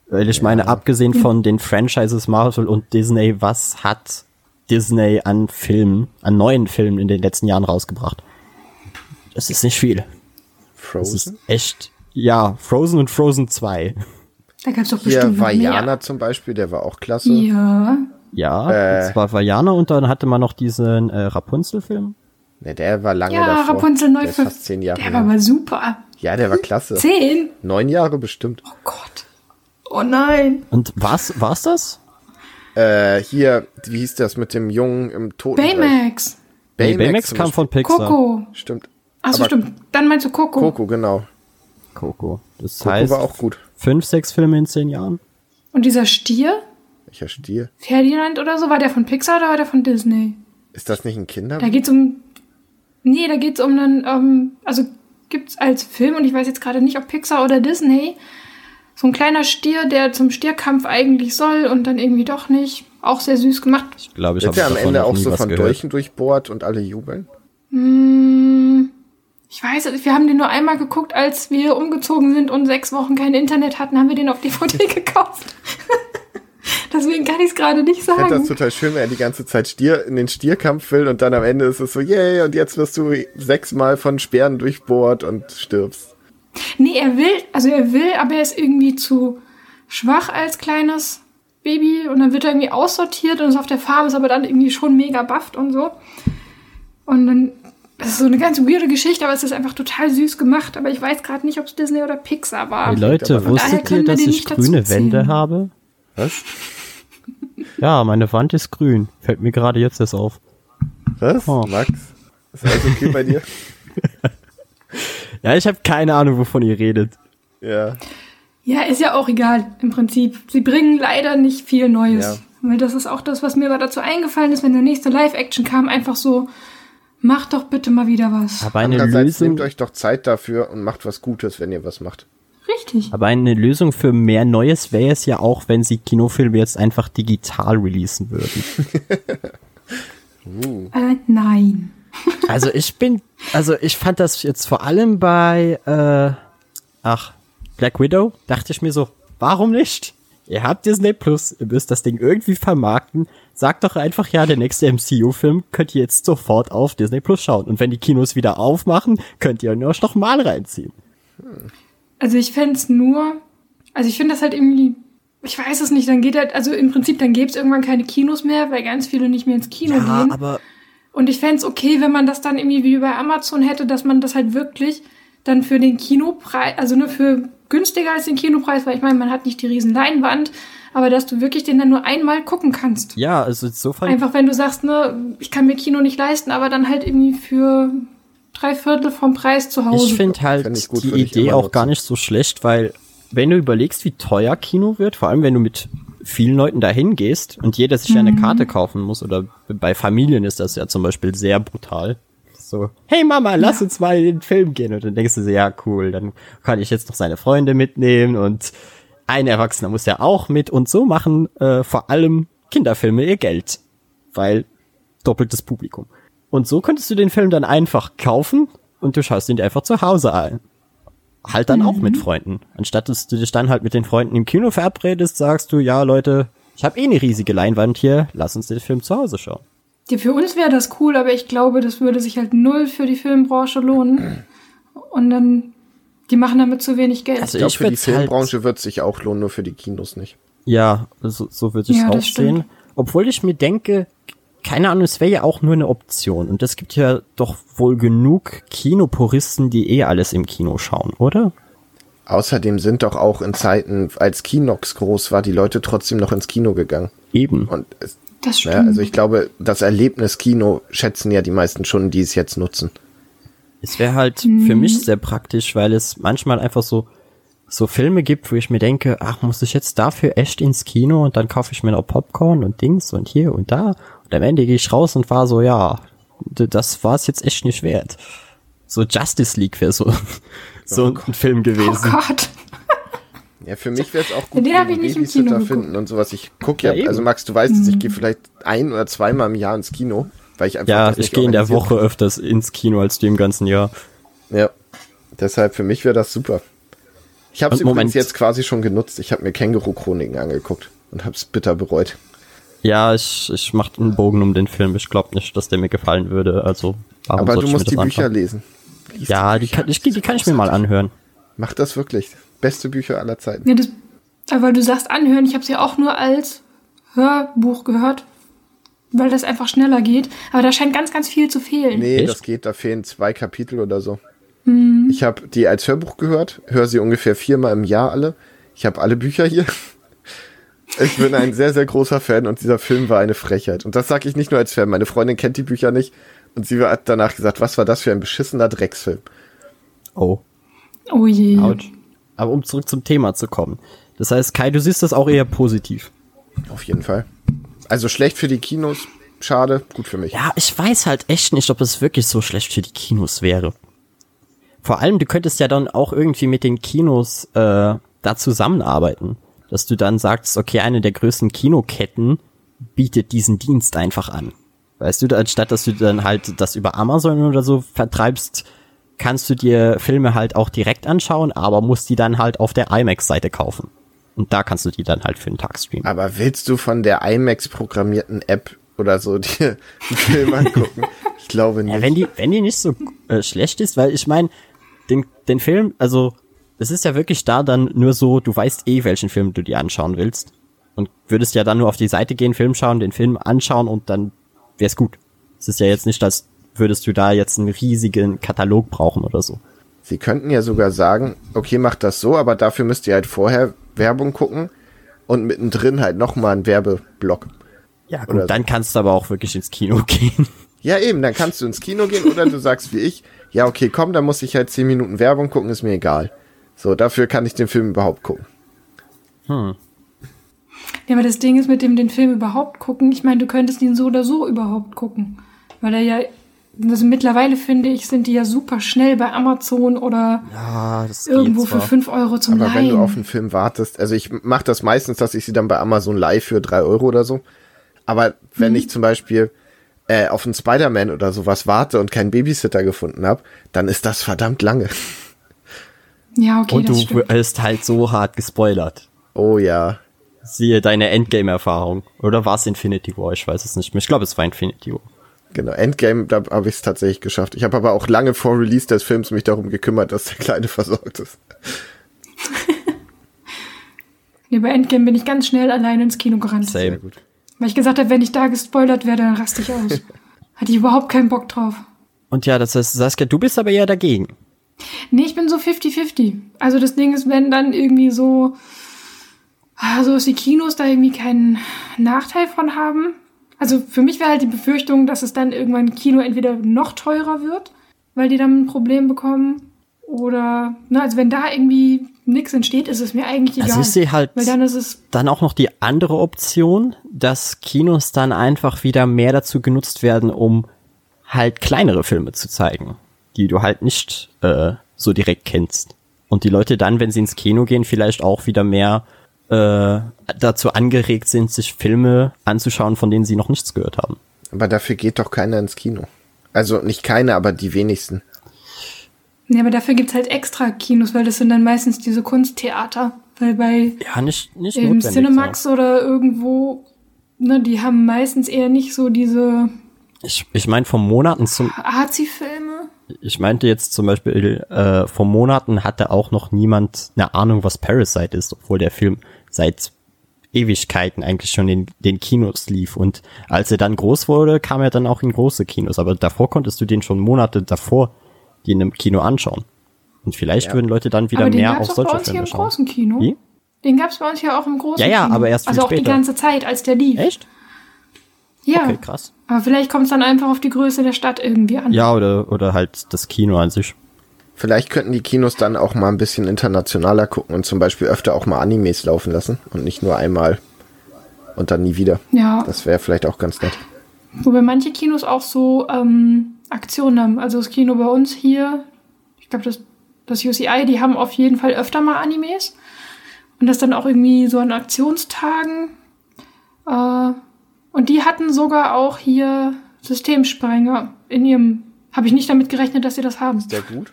Weil ich meine, abgesehen von den Franchises Marvel und Disney, was hat Disney an Filmen, an neuen Filmen in den letzten Jahren rausgebracht? Das ist nicht viel. Das Frozen? ist echt, ja, Frozen und Frozen 2. da gab's doch Hier bestimmt noch Vajana mehr. zum Beispiel, der war auch klasse. Ja. Ja, Äh. das war Vajana und dann hatte man noch diesen äh, Rapunzel-Film. Ne, der war lange Ja, davor. Rapunzel neu der fast zehn Jahre Der war aber super. Ja, der war klasse. Zehn? Neun Jahre bestimmt. Oh Gott. Oh nein. Und was war's das? Äh, hier, wie hieß das mit dem Jungen im Totenreich? Baymax. Nee, Baymax kam von. Pixar. Coco. Stimmt. Achso, stimmt. Dann meinst du Coco. Coco, genau. Coco. Das Coco heißt, war auch gut. Fünf, sechs Filme in zehn Jahren? Und dieser Stier, Welcher Stier? Ferdinand oder so, war der von Pixar oder war der von Disney? Ist das nicht ein Kinder? Da geht's um. Nee, da geht's um einen. Ähm, also gibt's als Film, und ich weiß jetzt gerade nicht, ob Pixar oder Disney, so ein kleiner Stier, der zum Stierkampf eigentlich soll und dann irgendwie doch nicht. Auch sehr süß gemacht. Ich glaube, ich Wird habe der am Ende auch so von gehört. Dolchen durchbohrt und alle jubeln? Hm, ich weiß, wir haben den nur einmal geguckt, als wir umgezogen sind und sechs Wochen kein Internet hatten, haben wir den auf DVD gekauft. Deswegen kann ich es gerade nicht Ich fände das sagen. total schön, wenn er die ganze Zeit Stier in den Stierkampf will und dann am Ende ist es so, yay, und jetzt wirst du sechsmal von Speeren durchbohrt und stirbst. Nee, er will, also er will, aber er ist irgendwie zu schwach als kleines Baby und dann wird er irgendwie aussortiert und ist auf der Farm, ist aber dann irgendwie schon mega bufft und so. Und dann, das ist so eine ganz weirde Geschichte, aber es ist einfach total süß gemacht, aber ich weiß gerade nicht, ob es Disney oder Pixar war. Hey Leute, wusstet ihr, dass ich grüne. Wände habe? Was? Ja, meine Wand ist grün. Fällt mir gerade jetzt erst auf. Was? Oh. Max? Ist alles okay bei dir? Ja, ich habe keine Ahnung, wovon ihr redet. Ja. Ja, ist ja auch egal im Prinzip. Sie bringen leider nicht viel Neues. Ja. Weil das ist auch das, was mir aber dazu eingefallen ist, wenn der nächste Live-Action kam, einfach so, macht doch bitte mal wieder was. Aber eine Andererseits nehmt Lösung, euch doch Zeit dafür und macht was Gutes, wenn ihr was macht. Richtig. aber eine Lösung für mehr Neues wäre es ja auch, wenn sie Kinofilme jetzt einfach digital releasen würden. Äh, nein. Also ich bin, also ich fand das jetzt vor allem bei, äh, ach, Black Widow, dachte ich mir so, warum nicht? Ihr habt Disney Plus, ihr müsst das Ding irgendwie vermarkten. Sagt doch einfach, ja, der nächste MCU-Film könnt ihr jetzt sofort auf Disney Plus schauen. Und wenn die Kinos wieder aufmachen, könnt ihr euch noch mal reinziehen. Also ich fände es nur, also ich finde das halt irgendwie, ich weiß es nicht, dann geht halt, also im Prinzip, dann gäbe es irgendwann keine Kinos mehr, weil ganz viele nicht mehr ins Kino Ja, gehen. aber Und ich fände es okay, wenn man das dann irgendwie wie bei Amazon hätte, dass man das halt wirklich dann für den Kinopreis, also nur für günstiger als den Kinopreis, weil ich meine, man hat nicht die riesen Leinwand, aber dass du wirklich den dann nur einmal gucken kannst. ja, also insofern. Einfach wenn du sagst, ne, ich kann mir Kino nicht leisten, aber dann halt irgendwie für drei Viertel vom Preis zu Hause. Ich finde halt ich gut, die Idee auch nutzen. gar nicht so schlecht, weil wenn du überlegst, wie teuer Kino wird, vor allem wenn du mit vielen Leuten dahin gehst und jeder sich ja eine Karte kaufen muss oder bei Familien ist das ja zum Beispiel sehr brutal. So, hey Mama, lass uns mal in den Film gehen. Und dann denkst du so, ja cool, dann kann ich jetzt noch seine Freunde mitnehmen und ein Erwachsener muss ja auch mit und so machen äh, vor allem Kinderfilme ihr Geld, weil doppeltes Publikum. Und so könntest du den Film dann einfach kaufen und du schaust ihn dir einfach zu Hause an. Halt dann auch mit Freunden. Anstatt dass du dich dann halt mit den Freunden im Kino verabredest, sagst du, ja Leute, ich habe eh eine riesige Leinwand hier, lass uns den Film zu Hause schauen. Ja, für uns wäre das cool, aber ich glaube, das würde sich halt null für die Filmbranche lohnen. Und dann, die machen damit zu wenig Geld. Also Ich glaube, für die halt- Filmbranche wird sich auch lohnen, nur für die Kinos nicht. Ja, so, so würde ich es Ja, auch sehen. Obwohl ich mir denke, keine Ahnung, es wäre ja auch nur eine Option. Und es gibt ja doch wohl genug Kinopuristen, die eh alles im Kino schauen, oder? Außerdem sind doch auch in Zeiten, als Kinox groß war, die Leute trotzdem noch ins Kino gegangen. Eben. Und es, das stimmt. ja, also ich glaube, das Erlebnis Kino schätzen ja die meisten schon, die es jetzt nutzen. Es wäre halt für mich sehr praktisch, weil es manchmal einfach so so Filme gibt, wo ich mir denke, ach, muss ich jetzt dafür echt ins Kino und dann kaufe ich mir noch Popcorn und Dings und hier und da und am Ende gehe ich raus und war so, ja, das war es jetzt echt nicht wert. So Justice League wäre so so ein Film oh gewesen. Gott. Ja, für mich wäre es auch gut, Den hab ich nicht im Kino Babysitter finden und sowas. Ich gucke ja, Ja, also Max, du weißt es, ich gehe vielleicht ein oder zweimal im Jahr ins Kino, weil ich einfach ja, ich gehe in der Woche öfters ins Kino als du im ganzen Jahr. Ja, deshalb für mich wäre das super. Ich habe es Und Moment. übrigens jetzt quasi schon genutzt. Ich habe mir Känguru-Chroniken angeguckt und habe es bitter bereut. Ja, ich, ich mach einen Bogen um den Film. Ich glaube nicht, dass der mir gefallen würde. Also, warum Aber du ich musst mir die Bücher anschauen? lesen. Lies Ja, die Bücher. kann, ich, die kann ich mir mal anhören. Mach das wirklich. Beste Bücher aller Zeiten. Ja, das, aber weil du sagst anhören, ich habe es ja auch nur als Hörbuch gehört, weil das einfach schneller geht. Aber da scheint ganz, ganz viel zu fehlen. Nee, Echt? das geht, da fehlen zwei Kapitel oder so. Hm. Ich habe die als Hörbuch gehört, höre sie ungefähr viermal im Jahr alle. Ich habe alle Bücher hier. Ich bin ein sehr, sehr großer Fan und dieser Film war eine Frechheit. Und das sage ich nicht nur als Fan. Meine Freundin kennt die Bücher nicht und sie hat danach gesagt, was war das für ein beschissener Drecksfilm. Oh. Oh je. Autsch. Aber um zurück zum Thema zu kommen. Das heißt, Kai, du siehst das auch eher positiv. Auf jeden Fall. Also schlecht für die Kinos, schade, gut für mich. Ja, ich weiß halt echt nicht, ob es wirklich so schlecht für die Kinos wäre. Vor allem, du könntest ja dann auch irgendwie mit den Kinos äh, da zusammenarbeiten. Dass du dann sagst, okay, eine der größten Kinoketten bietet diesen Dienst einfach an. Weißt du, anstatt dass du dann halt das über Amazon oder so vertreibst, kannst du dir Filme halt auch direkt anschauen, aber musst die dann halt auf der IMAX-Seite kaufen. Und da kannst du die dann halt für einen Tag streamen. Aber willst du von der IMAX programmierten App oder so dir einen Film angucken? Ich glaube nicht. Ja, wenn die, wenn die nicht so äh, schlecht ist, weil ich meine, den, den Film, also es ist ja wirklich da dann nur so, du weißt eh, welchen Film du dir anschauen willst. Und würdest ja dann nur auf die Seite gehen, Film schauen, den Film anschauen und dann wär's gut. Es ist ja jetzt nicht, als würdest du da jetzt einen riesigen Katalog brauchen oder so. Sie könnten ja sogar sagen, okay, macht das so, aber dafür müsst ihr halt vorher Werbung gucken und mittendrin halt nochmal einen Werbeblock. Ja, gut, so. dann kannst du aber auch wirklich ins Kino gehen. Ja, eben, dann kannst du ins Kino gehen oder du sagst wie ich, ja, okay, komm, dann muss ich halt 10 Minuten Werbung gucken, ist mir egal. So, dafür kann ich den Film überhaupt gucken. Ja, aber das Ding ist mit dem den Film überhaupt gucken. Ich meine, du könntest ihn so oder so überhaupt gucken. Weil er ja, also mittlerweile finde ich, sind die ja super schnell bei Amazon oder Ja, das irgendwo für zwar. 5 Euro zum Aber wenn Leihen. du auf einen Film wartest, also ich mache das meistens, dass ich sie dann bei Amazon live für drei Euro oder so. Aber wenn ich zum Beispiel äh, auf einen Spider-Man oder sowas warte und keinen Babysitter gefunden habe, dann ist das verdammt lange. ja, okay, Und das du wirst halt so hart gespoilert. Oh ja. Siehe deine Endgame-Erfahrung. Oder war es Infinity War? Ich weiß es nicht mehr. Ich glaube, es war Infinity War. Genau, Endgame, da habe ich es tatsächlich geschafft. Ich habe aber auch lange vor Release des Films mich darum gekümmert, dass der Kleine versorgt ist. Nee, bei Endgame bin ich ganz schnell alleine ins Kino gerannt. Same. gut. Weil ich gesagt habe, wenn ich da gespoilert werde, dann raste ich aus. Hatte ich überhaupt keinen Bock drauf. Und ja, das heißt, Saskia, du bist aber eher dagegen. Nee, ich bin so 50-50. Also das Ding ist, wenn dann irgendwie so, ah, so dass die Kinos da irgendwie keinen Nachteil von haben. Also für mich wäre halt die Befürchtung, dass es dann irgendwann Kino entweder noch teurer wird, weil die dann ein Problem bekommen. Oder, ne, also wenn da irgendwie nichts entsteht, ist es mir eigentlich egal. Also ich sehe halt weil dann ist es, dann auch noch die andere Option, dass Kinos dann einfach wieder mehr dazu genutzt werden, um halt kleinere Filme zu zeigen, die du halt nicht äh, so direkt kennst. Und die Leute dann, wenn sie ins Kino gehen, vielleicht auch wieder mehr äh, dazu angeregt sind, sich Filme anzuschauen, von denen sie noch nichts gehört haben. Aber dafür geht doch keiner ins Kino. Also nicht keiner, aber die wenigsten. nee, aber dafür gibt's halt extra Kinos, weil das sind dann meistens diese Kunsttheater. Weil bei Ja, nicht, nicht im notwendig. Cinemax so. oder irgendwo, ne, die haben meistens eher nicht so diese Ich, ich meine, vor Monaten zum, Arzi-Filme. ich meinte jetzt zum Beispiel, äh, vor Monaten hatte auch noch niemand eine Ahnung, was Parasite ist, obwohl der Film seit Ewigkeiten eigentlich schon in den Kinos lief. Und als er dann groß wurde, kam er dann auch in große Kinos. Aber davor konntest du den schon Monate davor die in einem Kino anschauen. Und vielleicht Ja. würden Leute dann wieder aber den mehr auf auch bei solche uns hier Filme im schauen. großen Kino. Wie? Den gab's bei uns hier auch im großen Ja, ja, Kino. aber erst viel Also auch die ganze Zeit, als der lief. Echt? Ja. Okay, krass. Aber vielleicht kommt es dann einfach auf die Größe der Stadt irgendwie an. Ja, oder, oder halt das Kino an sich. Vielleicht könnten die Kinos dann auch mal ein bisschen internationaler gucken und zum Beispiel öfter auch mal Animes laufen lassen und nicht nur einmal und dann nie wieder. Ja. Das wäre vielleicht auch ganz nett. Wobei manche Kinos auch so ähm, Aktionen haben. Also das Kino bei uns hier, ich glaube, das, das UCI, die haben auf jeden Fall öfter mal Animes. Und das dann auch irgendwie so an Aktionstagen. Äh, und die hatten sogar auch hier Systemsprenger in ihrem. Habe ich nicht damit gerechnet, dass sie das haben. Sehr gut.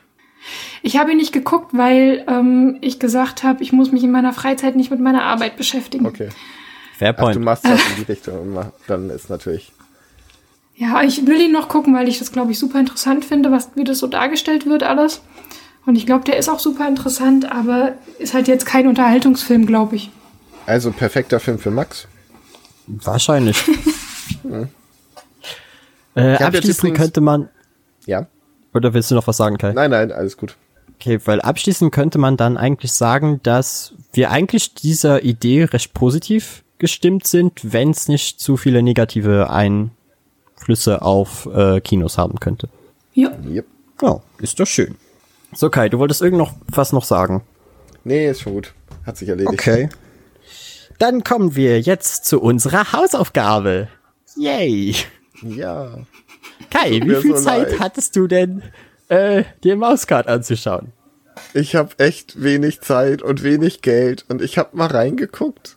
Ich habe ihn nicht geguckt, weil ähm, ich gesagt habe, ich muss mich in meiner Freizeit nicht mit meiner Arbeit beschäftigen. Okay. Ach, du Fairpoint. machst das in die Richtung immer. Dann ist natürlich. Ja, ich will ihn noch gucken, weil ich das, glaube ich, super interessant finde, was, wie das so dargestellt wird, alles. Und ich glaube, der ist auch super interessant, aber ist halt jetzt kein Unterhaltungsfilm, glaube ich. Also perfekter Film für Max. Wahrscheinlich. äh, Ich hab jetzt abschließend könnte man, Ja? Oder willst du noch was sagen, Kai? Nein, nein, alles gut. Okay, weil abschließend könnte man dann eigentlich sagen, dass wir eigentlich dieser Idee recht positiv gestimmt sind, wenn es nicht zu viele negative Einflüsse auf äh, Kinos haben könnte. Ja. Yep. Ja, ist doch schön. So Kai, du wolltest irgend noch was noch sagen? Nee, ist schon gut. Hat sich erledigt. Okay. Dann kommen wir jetzt zu unserer Hausaufgabe. Yay. Ja. Kai, wie viel so Zeit leid. hattest du denn, äh, dir Mauscard anzuschauen? Ich habe echt wenig Zeit und wenig Geld und ich habe mal reingeguckt.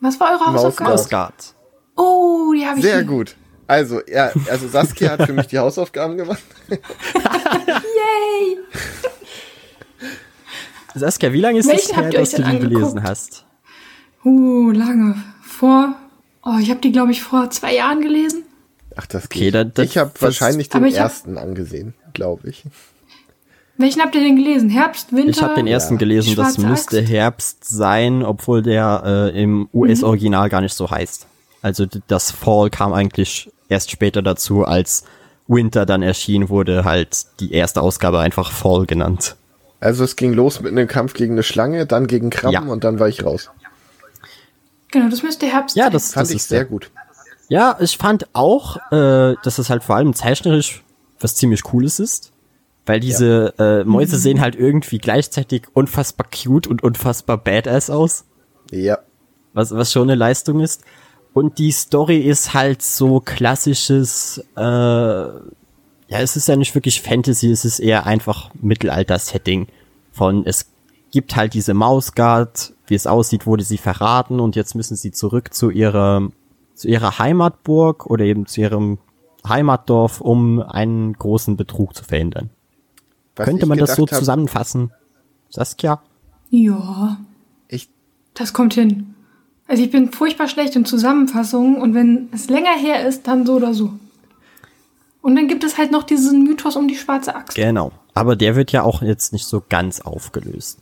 Was war eure Hausaufgabe? Maus- Mauscard. Oh, die habe ich. Sehr hier. gut. Also, ja, also Saskia hat für mich die Hausaufgaben gemacht. Yay! Saskia, wie lange ist es habt her, dass du die denn gelesen hast? Uh, lange. Vor. Oh, ich habe die, glaube ich, vor zwei Jahren gelesen. Ach, das Okay, geht. dann- dann- ich habe wahrscheinlich den ich hab- ersten angesehen, glaube ich. Welchen habt ihr denn gelesen? Herbst, Winter? Ich habe den ersten Ja. gelesen, das müsste Axt? Herbst sein, obwohl der äh, im US-Original gar nicht so heißt. Also das Fall kam eigentlich erst später dazu, als Winter dann erschien, wurde halt die erste Ausgabe einfach Fall genannt. Also es ging los mit einem Kampf gegen eine Schlange, dann gegen Krabben Ja. und dann war ich raus. Genau, das müsste Herbst Ja, sein. das, Fand das ich ist sehr der. gut. Ja, ich fand auch, äh, dass es halt vor allem zeichnerisch was ziemlich Cooles ist. Weil diese äh, Mäuse sehen halt irgendwie gleichzeitig unfassbar cute und unfassbar badass aus. Ja. was, was schon eine Leistung ist. Und die Story ist halt so klassisches, äh, ja, es ist ja nicht wirklich Fantasy, es ist eher einfach Mittelalter-Setting von, es gibt halt diese Mausgard, wie es aussieht, wurde sie verraten und jetzt müssen sie zurück zu ihrer, zu ihrer Heimatburg oder eben zu ihrem Heimatdorf, um einen großen Betrug zu verhindern. Was Könnte man das so hab, zusammenfassen? Saskia? Ja, Ich, das kommt hin. Also ich bin furchtbar schlecht in Zusammenfassungen und wenn es länger her ist, dann so oder so. Und dann gibt es halt noch diesen Mythos um die schwarze Axt. Genau. Aber der wird ja auch jetzt nicht so ganz aufgelöst.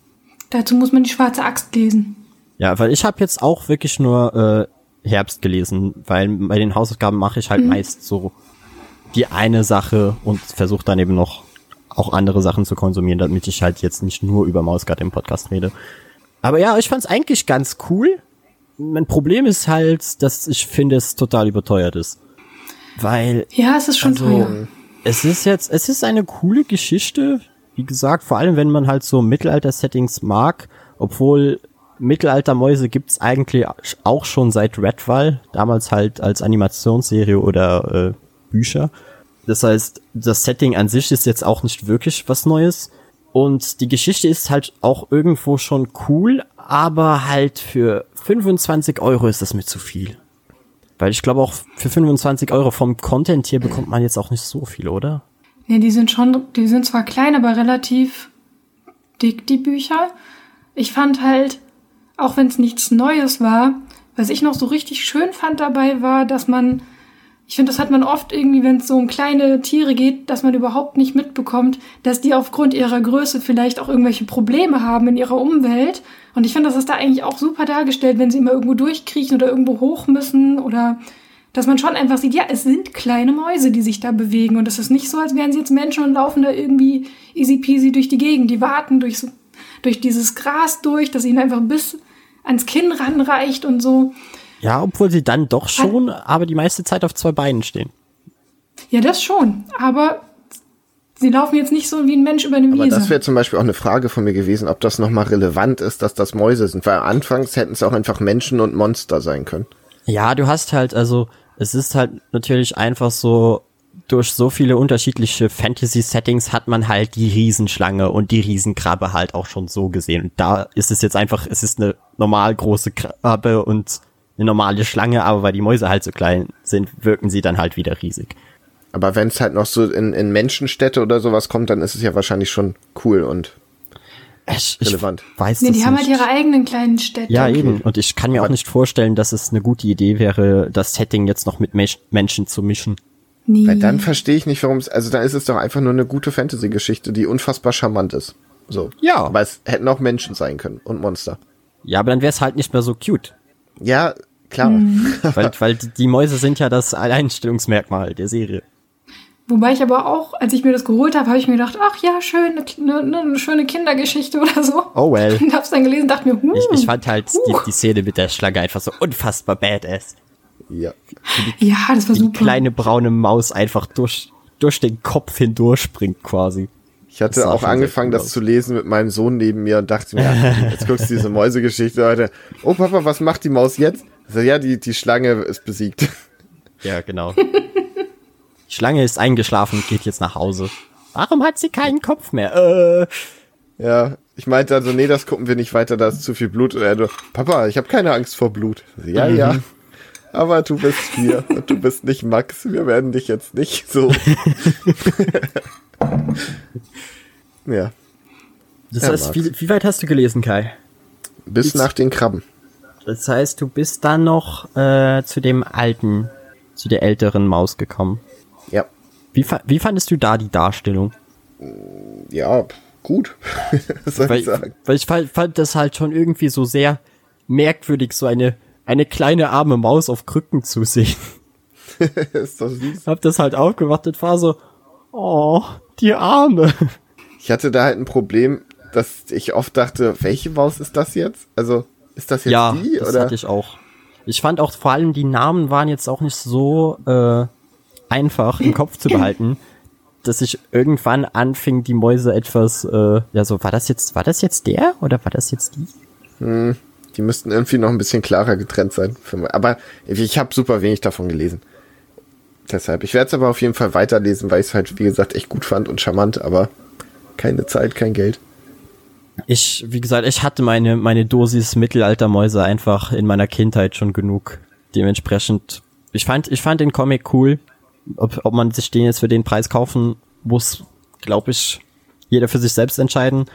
Dazu muss man die schwarze Axt lesen. Ja, weil ich habe jetzt auch wirklich nur äh, Herbst gelesen, weil bei den Hausaufgaben mache ich halt meist so die eine Sache und versuche dann eben noch auch andere Sachen zu konsumieren, damit ich halt jetzt nicht nur über Mausgard im Podcast rede. Aber ja, ich fand's eigentlich ganz cool. Mein Problem ist halt, dass ich finde, es total überteuert ist. Weil Ja, es ist schon Also, teuer. es ist jetzt, es ist eine coole Geschichte. Wie gesagt, vor allem wenn man halt so Mittelalter-Settings mag, obwohl Mittelaltermäuse gibt's eigentlich auch schon seit Redwall, damals halt als Animationsserie oder äh, Bücher. Das heißt, das Setting an sich ist jetzt auch nicht wirklich was Neues. Und die Geschichte ist halt auch irgendwo schon cool, aber halt für 25 Euro ist das mir zu viel. Weil ich glaube auch für 25 Euro vom Content hier bekommt man jetzt auch nicht so viel, oder? Nee, die sind schon, die sind zwar klein, aber relativ dick, die Bücher. Ich fand halt, auch wenn es nichts Neues war, was ich noch so richtig schön fand dabei war, dass man, ich finde, das hat man oft irgendwie, wenn es so um kleine Tiere geht, dass man überhaupt nicht mitbekommt, dass die aufgrund ihrer Größe vielleicht auch irgendwelche Probleme haben in ihrer Umwelt. Und ich finde, das ist da eigentlich auch super dargestellt, wenn sie immer irgendwo durchkriechen oder irgendwo hoch müssen oder dass man schon einfach sieht, ja, es sind kleine Mäuse, die sich da bewegen. Und es ist nicht so, als wären sie jetzt Menschen und laufen da irgendwie easy peasy durch die Gegend. Die warten durch, so, durch dieses Gras durch, das ihnen einfach bis ans Kinn ranreicht und so. Ja, obwohl sie dann doch schon, aber die meiste Zeit auf zwei Beinen stehen. Ja, das schon. Aber sie laufen jetzt nicht so wie ein Mensch über eine aber Wiese. das wäre zum Beispiel auch eine Frage von mir gewesen, ob das nochmal relevant ist, dass das Mäuse sind. Weil anfangs hätten es auch einfach Menschen und Monster sein können. Ja, du hast halt, also, es ist halt natürlich einfach so, durch so viele unterschiedliche Fantasy-Settings hat man halt die Riesenschlange und die Riesenkrabbe halt auch schon so gesehen. Und da ist es jetzt einfach, es ist eine normal große Krabbe und eine normale Schlange, aber weil die Mäuse halt so klein sind, wirken sie dann halt wieder riesig. Aber wenn es halt noch so in, in Menschenstädte oder sowas kommt, dann ist es ja wahrscheinlich schon cool und Ich, ich Relevant. weiß nee, das die haben halt ihre eigenen kleinen Städte. Ja, eben. Und ich kann mir auch Aber- nicht vorstellen, dass es eine gute Idee wäre, das Setting jetzt noch mit Menschen zu mischen. Nee. Weil dann verstehe ich nicht, warum es, also dann ist es doch einfach nur eine gute Fantasy-Geschichte, die unfassbar charmant ist. So. Ja. Aber es hätten auch Menschen sein können und Monster. Ja, aber dann wäre es halt nicht mehr so cute. Ja, klar. Mhm. Weil, weil die, Mäuse sind ja das Alleinstellungsmerkmal der Serie. Wobei ich aber auch, als ich mir das geholt habe, habe ich mir gedacht, ach ja, schön, eine, eine, eine schöne Kindergeschichte oder so. Oh well. Und hab's dann gelesen, dachte mir, huh, Ich, ich fand halt die, die Szene mit der Schlange einfach so unfassbar badass. Ja. Ja, das war die super. kleine braune Maus einfach durch, durch den Kopf hindurch springt quasi. Ich hatte auch angefangen, das zu lesen mit meinem Sohn neben mir und dachte mir, ja, jetzt guckst du diese Mäusegeschichte heute. Oh Papa, was macht die Maus jetzt? So, ja, die, die Schlange ist besiegt. Ja, genau. Die Schlange ist eingeschlafen und geht jetzt nach Hause. Warum hat sie keinen Kopf mehr? Äh. Ja, ich meinte also, nee, das gucken wir nicht weiter, da ist zu viel Blut. Und er so, Papa, ich habe keine Angst vor Blut. So, Ja, Mhm. ja. Aber du bist hier und du bist nicht Max. Wir werden dich jetzt nicht so. ja, Das Ja, heißt, wie, wie weit hast du gelesen, Kai? bis nach den Krabben. Das heißt, du bist dann noch äh, zu dem alten, zu der älteren Maus gekommen. Ja, Wie, fa- wie fandest du da die Darstellung? ja, gut. Was soll Weil, ich sagen? weil ich fand, fand das halt schon irgendwie so sehr merkwürdig, so eine, eine kleine arme Maus auf Krücken zu sehen. ist doch süß. Hab das halt aufgemacht und war so, oh, die Arme. Ich hatte da halt ein Problem, dass ich oft dachte, welche Maus ist das jetzt? Also, ist das jetzt ja, die? das oder? hatte ich auch. Ich fand auch vor allem die Namen waren jetzt auch nicht so äh, einfach im Kopf zu behalten. dass ich irgendwann anfing, die Mäuse etwas, äh, ja so, war das jetzt, war das jetzt der oder war das jetzt die? Hm, die müssten irgendwie noch ein bisschen klarer getrennt sein. Aber ich habe super wenig davon gelesen. Deshalb, ich werde es aber auf jeden Fall weiterlesen, weil ich es halt, wie gesagt, echt gut fand und charmant, aber keine Zeit, kein Geld. Ich, wie gesagt, ich hatte meine, meine Dosis Mittelaltermäuse einfach in meiner Kindheit schon genug. Dementsprechend, ich fand, ich fand den Comic cool. Ob, ob man sich den jetzt für den Preis kaufen muss, glaube ich, jeder für sich selbst entscheiden.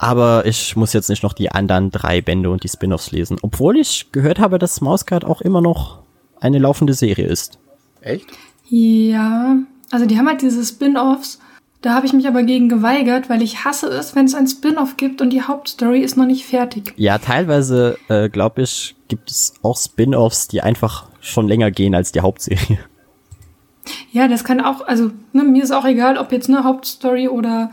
Aber ich muss jetzt nicht noch die anderen drei Bände und die Spin-offs lesen. Obwohl ich gehört habe, dass Mausgard auch immer noch eine laufende Serie ist. Echt? Ja, also die haben halt diese Spin-offs. Da habe ich mich aber gegen geweigert, weil ich hasse es, wenn es ein Spin-off gibt und die Hauptstory ist noch nicht fertig. Ja, teilweise, äh, glaube ich, gibt es auch Spin-offs, die einfach schon länger gehen als die Hauptserie. Ja, das kann auch, also ne, mir ist auch egal, ob jetzt eine Hauptstory oder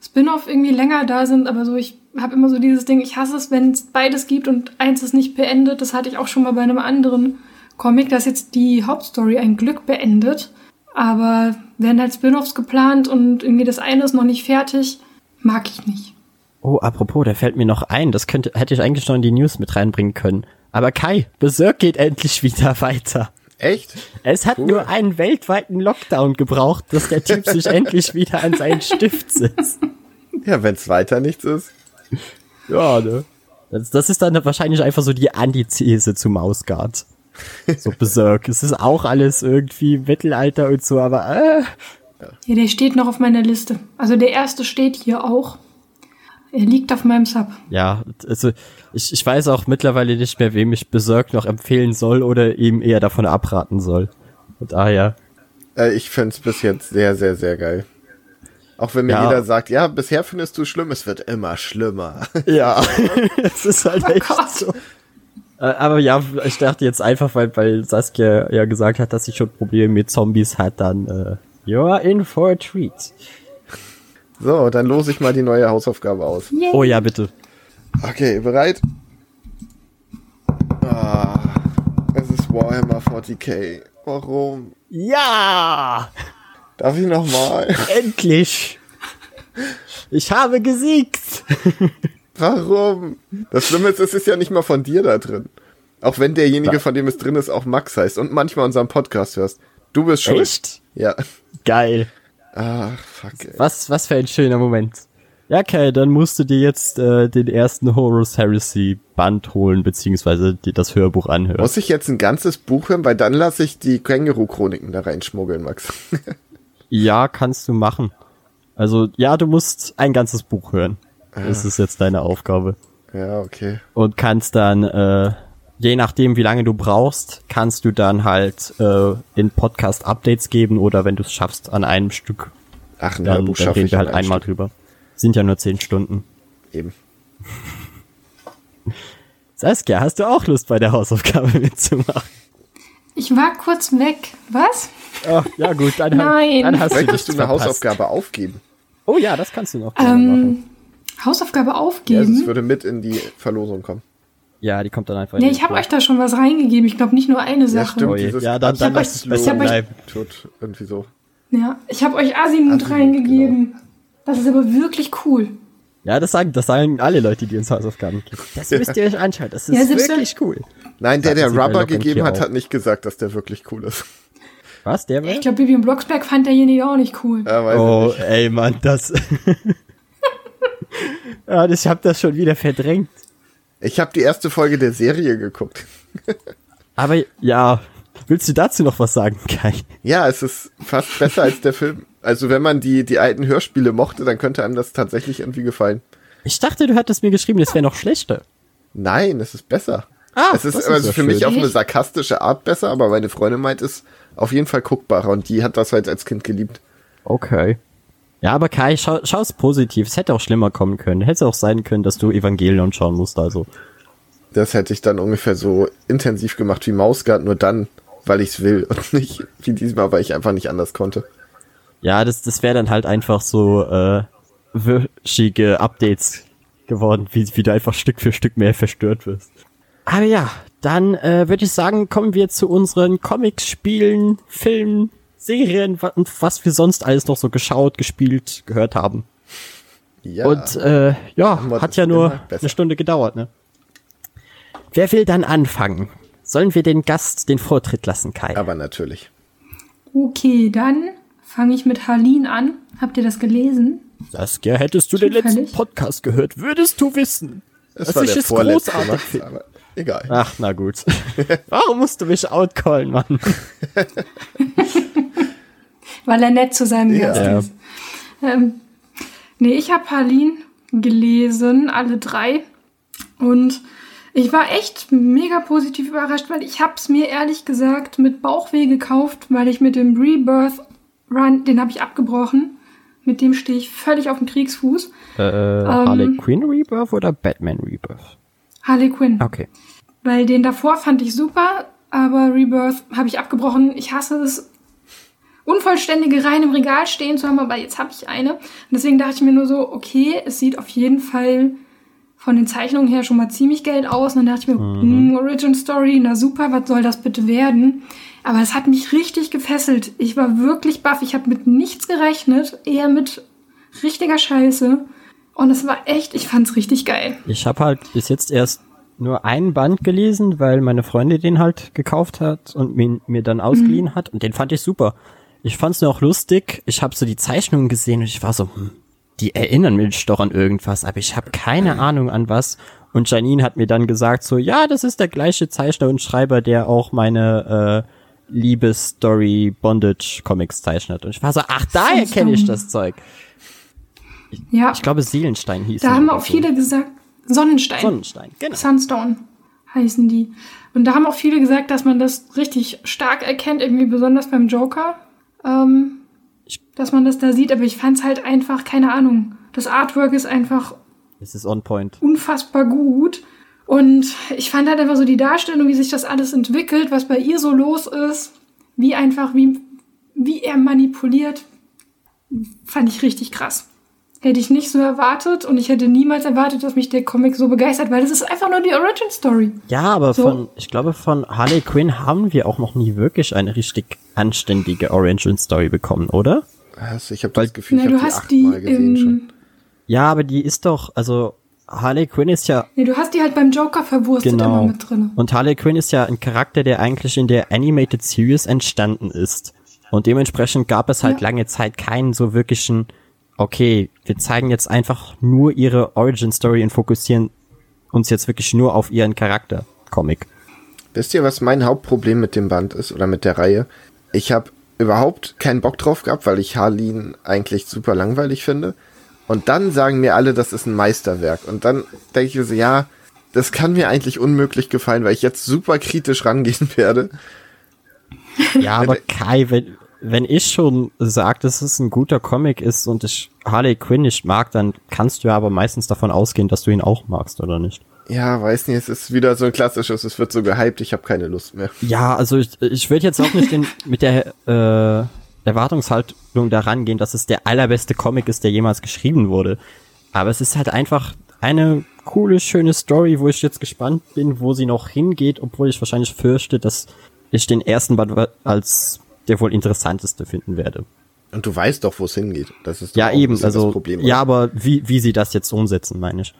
Spin-off irgendwie länger da sind, aber so ich habe immer so dieses Ding, ich hasse es, wenn es beides gibt und eins ist nicht beendet. Das hatte ich auch schon mal bei einem anderen Comic, dass jetzt die Hauptstory ein Glück beendet aber werden halt Spin-offs geplant und irgendwie das eine ist noch nicht fertig, mag ich nicht. Oh, apropos, da fällt mir noch ein, das könnte, hätte ich eigentlich noch in die News mit reinbringen können. Aber Kai, Berserk geht endlich wieder weiter. Echt? Es hat cool. nur einen weltweiten Lockdown gebraucht, dass der Typ sich endlich wieder an seinen Stift setzt. Ja, wenn's weiter nichts ist. Ja, ne? Das, das ist dann wahrscheinlich einfach so die Antithese zu Mausgard. So Berserk. es ist auch alles irgendwie Mittelalter und so, aber äh. Ja, der steht noch auf meiner Liste. Also der erste steht hier auch. Er liegt auf meinem Sub. Ja, also ich, ich weiß auch mittlerweile nicht mehr, wem ich Berserk noch empfehlen soll oder ihm eher davon abraten soll. Und daher. Äh, ich find's bis jetzt sehr, sehr, sehr geil. Auch wenn mir ja. jeder sagt, ja, bisher findest du schlimm, es wird immer schlimmer. Ja, es ist halt oh echt Gott. so. Äh, aber ja, ich dachte jetzt einfach, weil, weil Saskia ja gesagt hat, dass sie schon Probleme mit Zombies hat, dann äh, you're in for a treat. So, dann lose ich mal die neue Hausaufgabe aus. Yay. Oh ja, bitte. Okay, bereit? Ah, es ist Warhammer 40k. Warum? Ja! Darf ich nochmal? Endlich! Ich habe gesiegt! Warum? Das Schlimme ist, es ist ja nicht mal von dir da drin. Auch wenn derjenige, von dem es drin ist, auch Max heißt und manchmal unseren Podcast hörst. Du bist schuld. Echt? Ja. Geil. Ach, fuck, ey. Was, was für ein schöner Moment. Ja, Kai, dann musst du dir jetzt äh, den ersten Horus Heresy Band holen, beziehungsweise dir das Hörbuch anhören. Muss ich jetzt ein ganzes Buch hören? Weil dann lasse ich die Känguru-Chroniken da reinschmuggeln, Max. ja, kannst du machen. Also, ja, du musst ein ganzes Buch hören. Das ist jetzt deine Aufgabe. Ja, okay. Und kannst dann, äh, je nachdem, wie lange du brauchst, kannst du dann halt äh, in Podcast Updates geben oder wenn du es schaffst an einem Stück. Ach, dann, dann reden wir halt einmal Stück. drüber. Sind ja nur zehn Stunden. Eben. Saskia, hast du auch Lust bei der Hausaufgabe mitzumachen? Ich war kurz weg. Was? Oh, ja gut, dann, Nein. dann hast Möchtest du eine verpasst. Hausaufgabe aufgeben? Oh ja, das kannst du noch ähm, machen. Hausaufgabe aufgeben? Ja, es würde mit in die Verlosung kommen. Ja, die kommt dann einfach. Nee, ich habe euch da schon was reingegeben. Ich glaube nicht nur eine Sache. Ja, stimmt, ja dann, dann lass es besser bleiben. Tut irgendwie so. Ja, ich habe euch Asimut, Asimut reingegeben. Genau. Das ist aber wirklich cool. Ja, das sagen, das sagen alle Leute, die uns Hausaufgaben geben. Das müsst ihr euch anschauen. Das ist ja, wirklich cool. Nein, der, der Rubber gegeben hat, hat nicht gesagt, dass der wirklich cool ist. Was, der war? Ich glaube, Bibi und Blocksberg fand derjenige auch nicht cool. Ja, oh, ey, Mann, das. ja, ich habe das schon wieder verdrängt. Ich habe die erste Folge der Serie geguckt. Aber ja, willst du dazu noch was sagen, Kai? Ja, es ist fast besser als der Film. Also wenn man die, die alten Hörspiele mochte, dann könnte einem das tatsächlich irgendwie gefallen. Ich dachte, du hattest mir geschrieben, das wäre noch schlechter. Nein, es ist besser. Ah, es ist, ist also für schön. mich auf eine sarkastische Art besser, aber meine Freundin meint es auf jeden Fall guckbarer und die hat das halt als Kind geliebt. Okay. Ja, aber Kai, schau, schau's positiv. Es hätte auch schlimmer kommen können. Hätte auch sein können, dass du Evangelion schauen musst, also. Das hätte ich dann ungefähr so intensiv gemacht wie Mausgard, nur dann, weil ich's will und nicht wie diesmal, weil ich einfach nicht anders konnte. Ja, das, das wäre dann halt einfach so äh, wöchige Updates geworden, wie, wie du einfach Stück für Stück mehr verstört wirst. Aber ja, dann äh, würde ich sagen, kommen wir zu unseren Comics, Spielen, Filmen, Serien und was wir sonst alles noch so geschaut, gespielt, gehört haben. Ja. Und äh, ja, hat ja nur eine Stunde gedauert, ne? Wer will dann anfangen? Sollen wir den Gast den Vortritt lassen, Kai? aber natürlich. Okay, dann fange ich mit Harleen an. Habt ihr das gelesen? Saskia, hättest du den letzten Podcast gehört, würdest du wissen. Das dass war ich der es vorletzte großartig Max, finde. aber egal. Ach, na gut. Warum musst du mich outcallen, Mann? Weil er nett zu seinem Ja. Gast Ja. ist. Ähm, nee, ich habe Harleen gelesen, alle drei. Und ich war echt mega positiv überrascht, weil ich habe es mir ehrlich gesagt mit Bauchweh gekauft, weil ich mit dem Rebirth Run, den habe ich abgebrochen. Mit dem stehe ich völlig auf dem Kriegsfuß. Äh, Harley Quinn Rebirth oder Batman Rebirth? Harley Quinn. Okay. Weil den davor fand ich super, aber Rebirth habe ich abgebrochen. Ich hasse es, unvollständige Reihen im Regal stehen zu haben, aber jetzt habe ich eine. Und deswegen dachte ich mir nur so, okay, es sieht auf jeden Fall von den Zeichnungen her schon mal ziemlich Geld aus. Und dann dachte ich mir, hm, Origin Story, na super, was soll das bitte werden? Aber es hat mich richtig gefesselt. Ich war wirklich baff. Ich habe mit nichts gerechnet, eher mit richtiger Scheiße. Und es war echt, ich fand's richtig geil. Ich habe halt bis jetzt erst nur einen Band gelesen, weil meine Freundin den halt gekauft hat und mir, mir dann ausgeliehen hat und den fand ich super. Ich fand's nur auch lustig. Ich habe so die Zeichnungen gesehen und ich war so, hm, die erinnern mich doch an irgendwas, aber ich habe keine Ahnung an was. Und Janine hat mir dann gesagt so, ja, das ist der gleiche Zeichner und Schreiber, der auch meine äh, Liebesstory Bondage Comics zeichnet. Und ich war so, ach, daher kenne ich das Zeug. Ja. Ich glaube, Seelenstein hieß Da haben auch so. viele gesagt, Sonnenstein. Sonnenstein, genau. Sunstone heißen die. Und da haben auch viele gesagt, dass man das richtig stark erkennt, irgendwie besonders beim Joker, ähm, dass man das da sieht. Aber ich fand's halt einfach, keine Ahnung. Das Artwork ist einfach Es ist on point. unfassbar gut. Und ich fand halt einfach so die Darstellung, wie sich das alles entwickelt, was bei ihr so los ist, wie einfach, wie, wie er manipuliert, fand ich richtig krass. Hätte ich nicht so erwartet und ich hätte niemals erwartet, dass mich der Comic so begeistert, weil das ist einfach nur die Origin Story. Ja, aber So. von, ich glaube, von Harley Quinn haben wir auch noch nie wirklich eine richtig anständige Origin Story bekommen, oder? Also ich habe das Gefühl, Na, ich du habe die hast die achtmal gesehen schon. Ja, aber die ist doch, also Harley Quinn ist ja nee, du hast die halt beim Joker verwurstet genau. immer mit drin. Und Harley Quinn ist ja ein Charakter, der eigentlich in der Animated Series entstanden ist. Und dementsprechend gab es halt Ja. lange Zeit keinen so wirklichen, okay, wir zeigen jetzt einfach nur ihre Origin Story und fokussieren uns jetzt wirklich nur auf ihren Charakter. Comic. Wisst ihr, was mein Hauptproblem mit dem Band ist oder mit der Reihe? Ich habe überhaupt keinen Bock drauf gehabt, weil ich Harleen eigentlich super langweilig finde. Und dann sagen mir alle, das ist ein Meisterwerk. Und dann denke ich mir so, ja, das kann mir eigentlich unmöglich gefallen, weil ich jetzt super kritisch rangehen werde. Ja, aber Kai, wenn, wenn ich schon sage, dass es ein guter Comic ist und ich Harley Quinn nicht mag, dann kannst du ja aber meistens davon ausgehen, dass du ihn auch magst, oder nicht? Ja, weiß nicht, es ist wieder so ein klassisches, es wird so gehypt, ich habe keine Lust mehr. Ja, also ich, ich würde jetzt auch nicht den, mit der äh, Erwartungshaltung daran gehen, dass es der allerbeste Comic ist, der jemals geschrieben wurde. Aber es ist halt einfach eine coole, schöne Story, wo ich jetzt gespannt bin, wo sie noch hingeht, obwohl ich wahrscheinlich fürchte, dass ich den ersten Band als der wohl interessanteste finden werde. Und du weißt doch, wo es hingeht. Das ist doch Ja, eben, also, das Problem. ja, aber wie, wie sie das jetzt umsetzen, meine ich.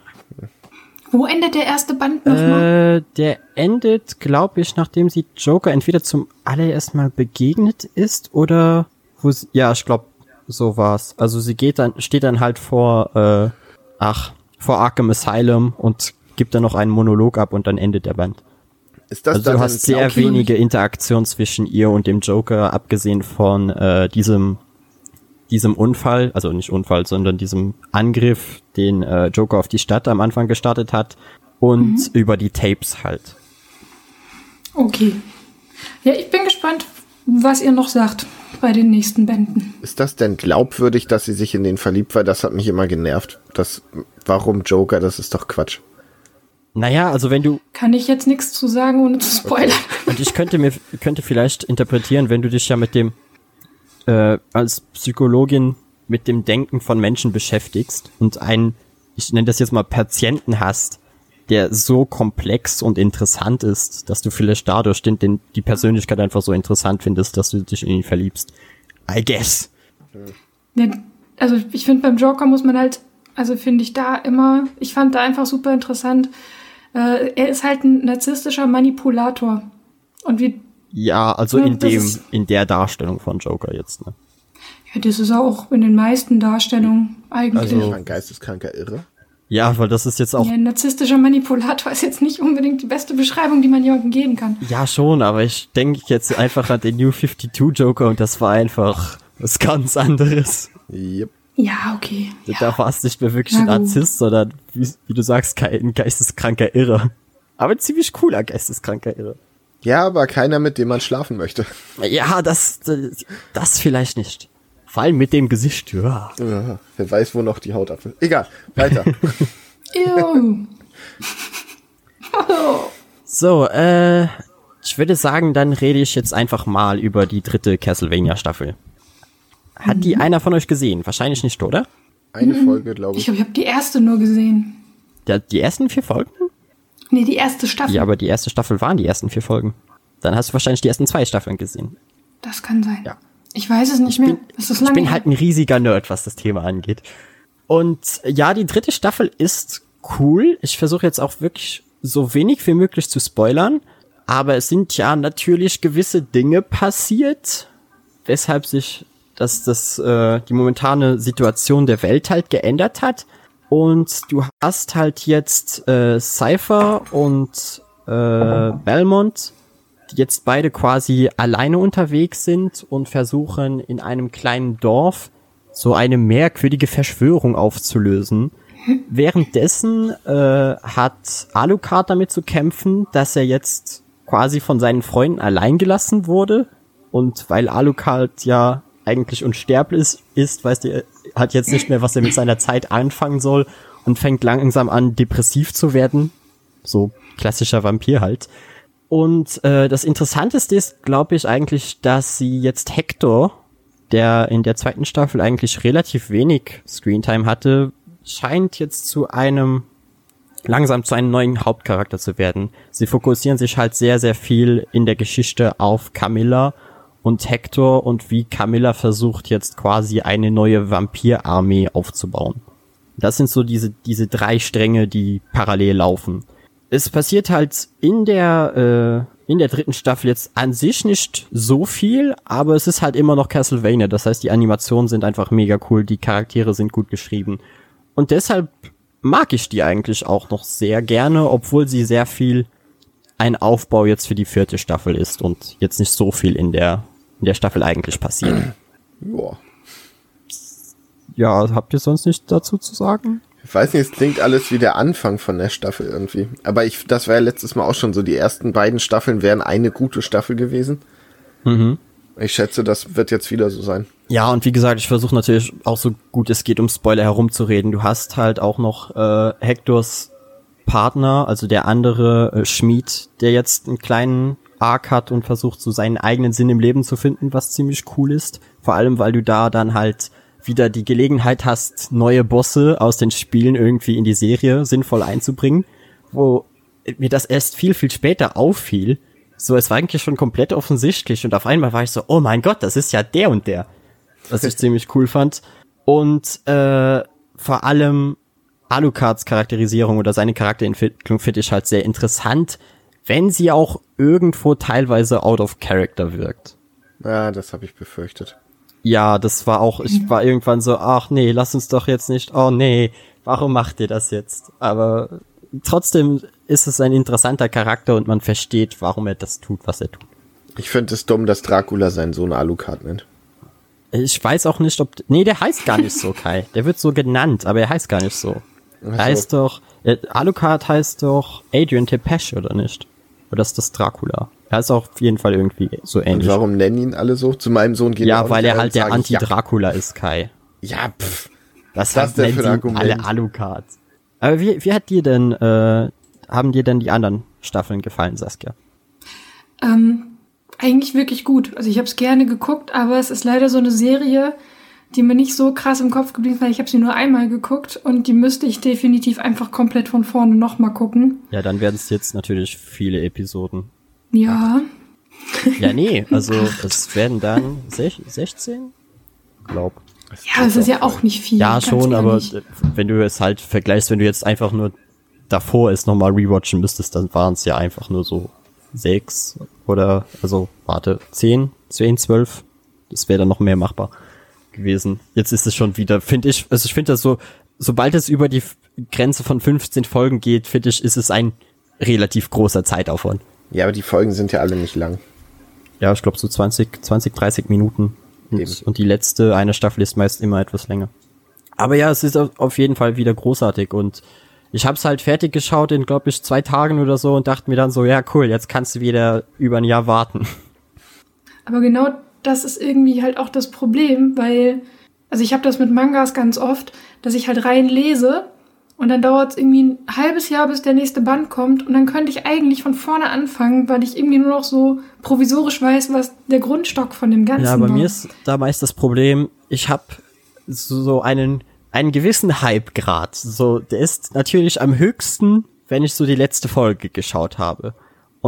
Wo endet der erste Band nochmal? Äh, der endet, glaube ich, nachdem sie Joker entweder zum allerersten Mal begegnet ist oder wo sie, ja, ich glaube, so war's. Also sie geht dann, steht dann halt vor, äh, ach, vor Arkham Asylum und gibt dann noch einen Monolog ab und dann endet der Band. Ist das Also dann du hast sehr wenige Interaktion zwischen ihr und dem Joker, abgesehen von äh, diesem diesem Unfall, also nicht Unfall, sondern diesem Angriff, den äh, Joker auf die Stadt am Anfang gestartet hat und über die Tapes halt. Okay. Ja, ich bin gespannt, was ihr noch sagt bei den nächsten Bänden. Ist das denn glaubwürdig, dass sie sich in den verliebt? Weil das hat mich immer genervt. Das, warum Joker? Das ist doch Quatsch. Naja, also wenn du, Kann ich jetzt nichts zu sagen, ohne zu spoilern. und ich könnte mir, könnte vielleicht interpretieren, wenn du dich ja mit dem, äh, als Psychologin mit dem Denken von Menschen beschäftigst und einen, ich nenne das jetzt mal Patienten hast, der so komplex und interessant ist, dass du vielleicht dadurch den, den, die Persönlichkeit einfach so interessant findest, dass du dich in ihn verliebst. I guess. Ne, also ich finde beim Joker muss man halt, also finde ich da immer, ich fand da einfach super interessant. Äh, er ist halt ein narzisstischer Manipulator. Und wie. Ja, also Ja, in dem, ist- in der Darstellung von Joker jetzt, ne? Ja, das ist auch in den meisten Darstellungen eigentlich. Also- Ein geisteskranker Irre. Ja, weil das ist jetzt auch, ja, ein narzisstischer Manipulator ist jetzt nicht unbedingt die beste Beschreibung, die man jemandem geben kann. ja schon, aber ich denke jetzt einfach an den New 52 Joker und das war einfach was ganz anderes. Yep. Ja, okay. Da war es nicht mehr wirklich Na ein. Narzisst, sondern, wie, wie du sagst, kein geisteskranker Irre. Aber ein ziemlich cooler geisteskranker Irre. Ja, aber keiner, mit dem man schlafen möchte. Ja, das, das vielleicht nicht. Vor allem mit dem Gesicht, ja. Ja, wer weiß, wo noch die Haut ab ist. Egal, weiter. So, äh, ich würde sagen, dann rede ich jetzt einfach mal über die dritte Castlevania-Staffel. Hat die einer von euch gesehen? Wahrscheinlich nicht, oder? Eine Folge, glaube Ich ich. glaube, ich habe die erste nur gesehen. Der, die ersten vier Folgen? Nee, die erste Staffel. Ja, aber die erste Staffel waren die ersten vier Folgen. Dann hast du wahrscheinlich die ersten zwei Staffeln gesehen. Das kann sein. Ja. Ich weiß es nicht mehr. Das ist Ich lange bin her. halt ein riesiger Nerd, was das Thema angeht. Und ja, die dritte Staffel ist cool. Ich versuche jetzt auch wirklich so wenig wie möglich zu spoilern. Aber es sind ja natürlich gewisse Dinge passiert, weshalb sich das, das, äh, die momentane Situation der Welt halt geändert hat. Und du hast halt jetzt äh, Cypher und äh, Belmont, die jetzt beide quasi alleine unterwegs sind und versuchen in einem kleinen Dorf so eine merkwürdige Verschwörung aufzulösen. Währenddessen äh, hat Alucard damit zu kämpfen, dass er jetzt quasi von seinen Freunden allein gelassen wurde. Und weil Alucard ja eigentlich unsterblich ist, ist weißt du, hat jetzt nicht mehr, was er mit seiner Zeit anfangen soll und fängt langsam an, depressiv zu werden. So klassischer Vampir halt. Und äh, das Interessanteste ist, glaube ich, eigentlich, dass sie jetzt Hector, der in der zweiten Staffel eigentlich relativ wenig Screentime hatte, scheint jetzt zu einem langsam zu einem neuen Hauptcharakter zu werden. Sie fokussieren sich halt sehr, sehr viel in der Geschichte auf Camilla und Hector und wie Camilla versucht jetzt quasi eine neue Vampirarmee aufzubauen. Das sind so diese, diese drei Stränge, die parallel laufen. Es passiert halt in der, äh, in der dritten Staffel jetzt an sich nicht so viel, aber es ist halt immer noch Castlevania. Das heißt, die Animationen sind einfach mega cool, die Charaktere sind gut geschrieben. Und deshalb mag ich die eigentlich auch noch sehr gerne, obwohl sie sehr viel ein Aufbau jetzt für die vierte Staffel ist und jetzt nicht so viel in der, in der Staffel eigentlich passiert. Joa. Ja, habt ihr sonst nicht dazu zu sagen? Ich weiß nicht, es klingt alles wie der Anfang von der Staffel irgendwie. Aber ich, das war ja letztes Mal auch schon so. Die ersten beiden Staffeln wären eine gute Staffel gewesen. Mhm. Ich schätze, das wird jetzt wieder so sein. Ja, und wie gesagt, ich versuche natürlich auch so gut es geht, um Spoiler herumzureden. Du hast halt auch noch äh, Hectors Partner, also der andere äh, Schmied, der jetzt einen kleinen Arc hat und versucht, so seinen eigenen Sinn im Leben zu finden, was ziemlich cool ist. Vor allem, weil du da dann halt wieder die Gelegenheit hast, neue Bosse aus den Spielen irgendwie in die Serie sinnvoll einzubringen, wo mir das erst viel, viel später auffiel. So, es war eigentlich schon komplett offensichtlich und auf einmal war ich so, oh mein Gott, das ist ja der und der. Was ich ziemlich cool fand. Und äh, vor allem Alucards Charakterisierung oder seine Charakterentwicklung finde ich halt sehr interessant, wenn sie auch irgendwo teilweise out of character wirkt. Ja, das habe ich befürchtet. Ja, das war auch, ich war irgendwann so, ach nee, lass uns doch jetzt nicht, oh nee, warum macht ihr das jetzt? Aber trotzdem ist es ein interessanter Charakter und man versteht, warum er das tut, was er tut. Ich finde es dumm, dass Dracula seinen Sohn Alucard nennt. Ich weiß auch nicht, ob, nee, der heißt gar nicht so, Kai. Der wird so genannt, aber er heißt gar nicht so. Er heißt doch, äh, Alucard heißt doch Adrian Tepesch, oder nicht? Oder ist das Dracula? Er ist auch auf jeden Fall irgendwie so Und ähnlich. warum nennen ihn alle so? Zu meinem Sohn gehen Ja, weil er halt und der Anti-Dracula ist, Kai. Ja, pff. Das, Was das denn nennen alle Alucards. Aber wie, wie hat dir denn, äh, haben dir denn die anderen Staffeln gefallen, Saskia? Ähm, eigentlich wirklich gut. Also ich habe es gerne geguckt, aber es ist leider so eine Serie, die mir nicht so krass im Kopf geblieben ist, weil ich habe sie nur einmal geguckt und die müsste ich definitiv einfach komplett von vorne nochmal gucken. Ja, dann werden es jetzt natürlich viele Episoden. Ja. Ja, nee, also es werden dann sech- 16? Glaub. Ja, es ist ja auch nicht viel. Ja, schon, aber wenn du es halt vergleichst, wenn du jetzt einfach nur davor es nochmal rewatchen müsstest, dann waren es ja einfach nur so sechs oder, also, warte, zehn, zehn, zwölf. Das wäre dann noch mehr machbar gewesen. Jetzt ist es schon wieder, finde ich, also ich finde das so, sobald es über die Grenze von 15 Folgen geht, finde ich, ist es ein relativ großer Zeitaufwand. Ja, aber die Folgen sind ja alle nicht lang. Ja, ich glaube so 20, 20, 30 Minuten. Und, und die letzte eine Staffel ist meist immer etwas länger. Aber ja, es ist auf auf jeden Fall wieder großartig und ich habe es halt fertig geschaut in, glaube ich, zwei Tagen oder so und dachte mir dann so, ja cool, jetzt kannst du wieder über ein Jahr warten. Aber genau das ist irgendwie halt auch das Problem, weil, also ich habe das mit Mangas ganz oft, dass ich halt rein lese und dann dauert es irgendwie ein halbes Jahr, bis der nächste Band kommt und dann könnte ich eigentlich von vorne anfangen, weil ich irgendwie nur noch so provisorisch weiß, was der Grundstock von dem Ganzen Ja, bei war. mir ist da meist das Problem, ich habe so einen, einen gewissen Hype-Grad. So, der ist natürlich am höchsten, wenn ich so die letzte Folge geschaut habe.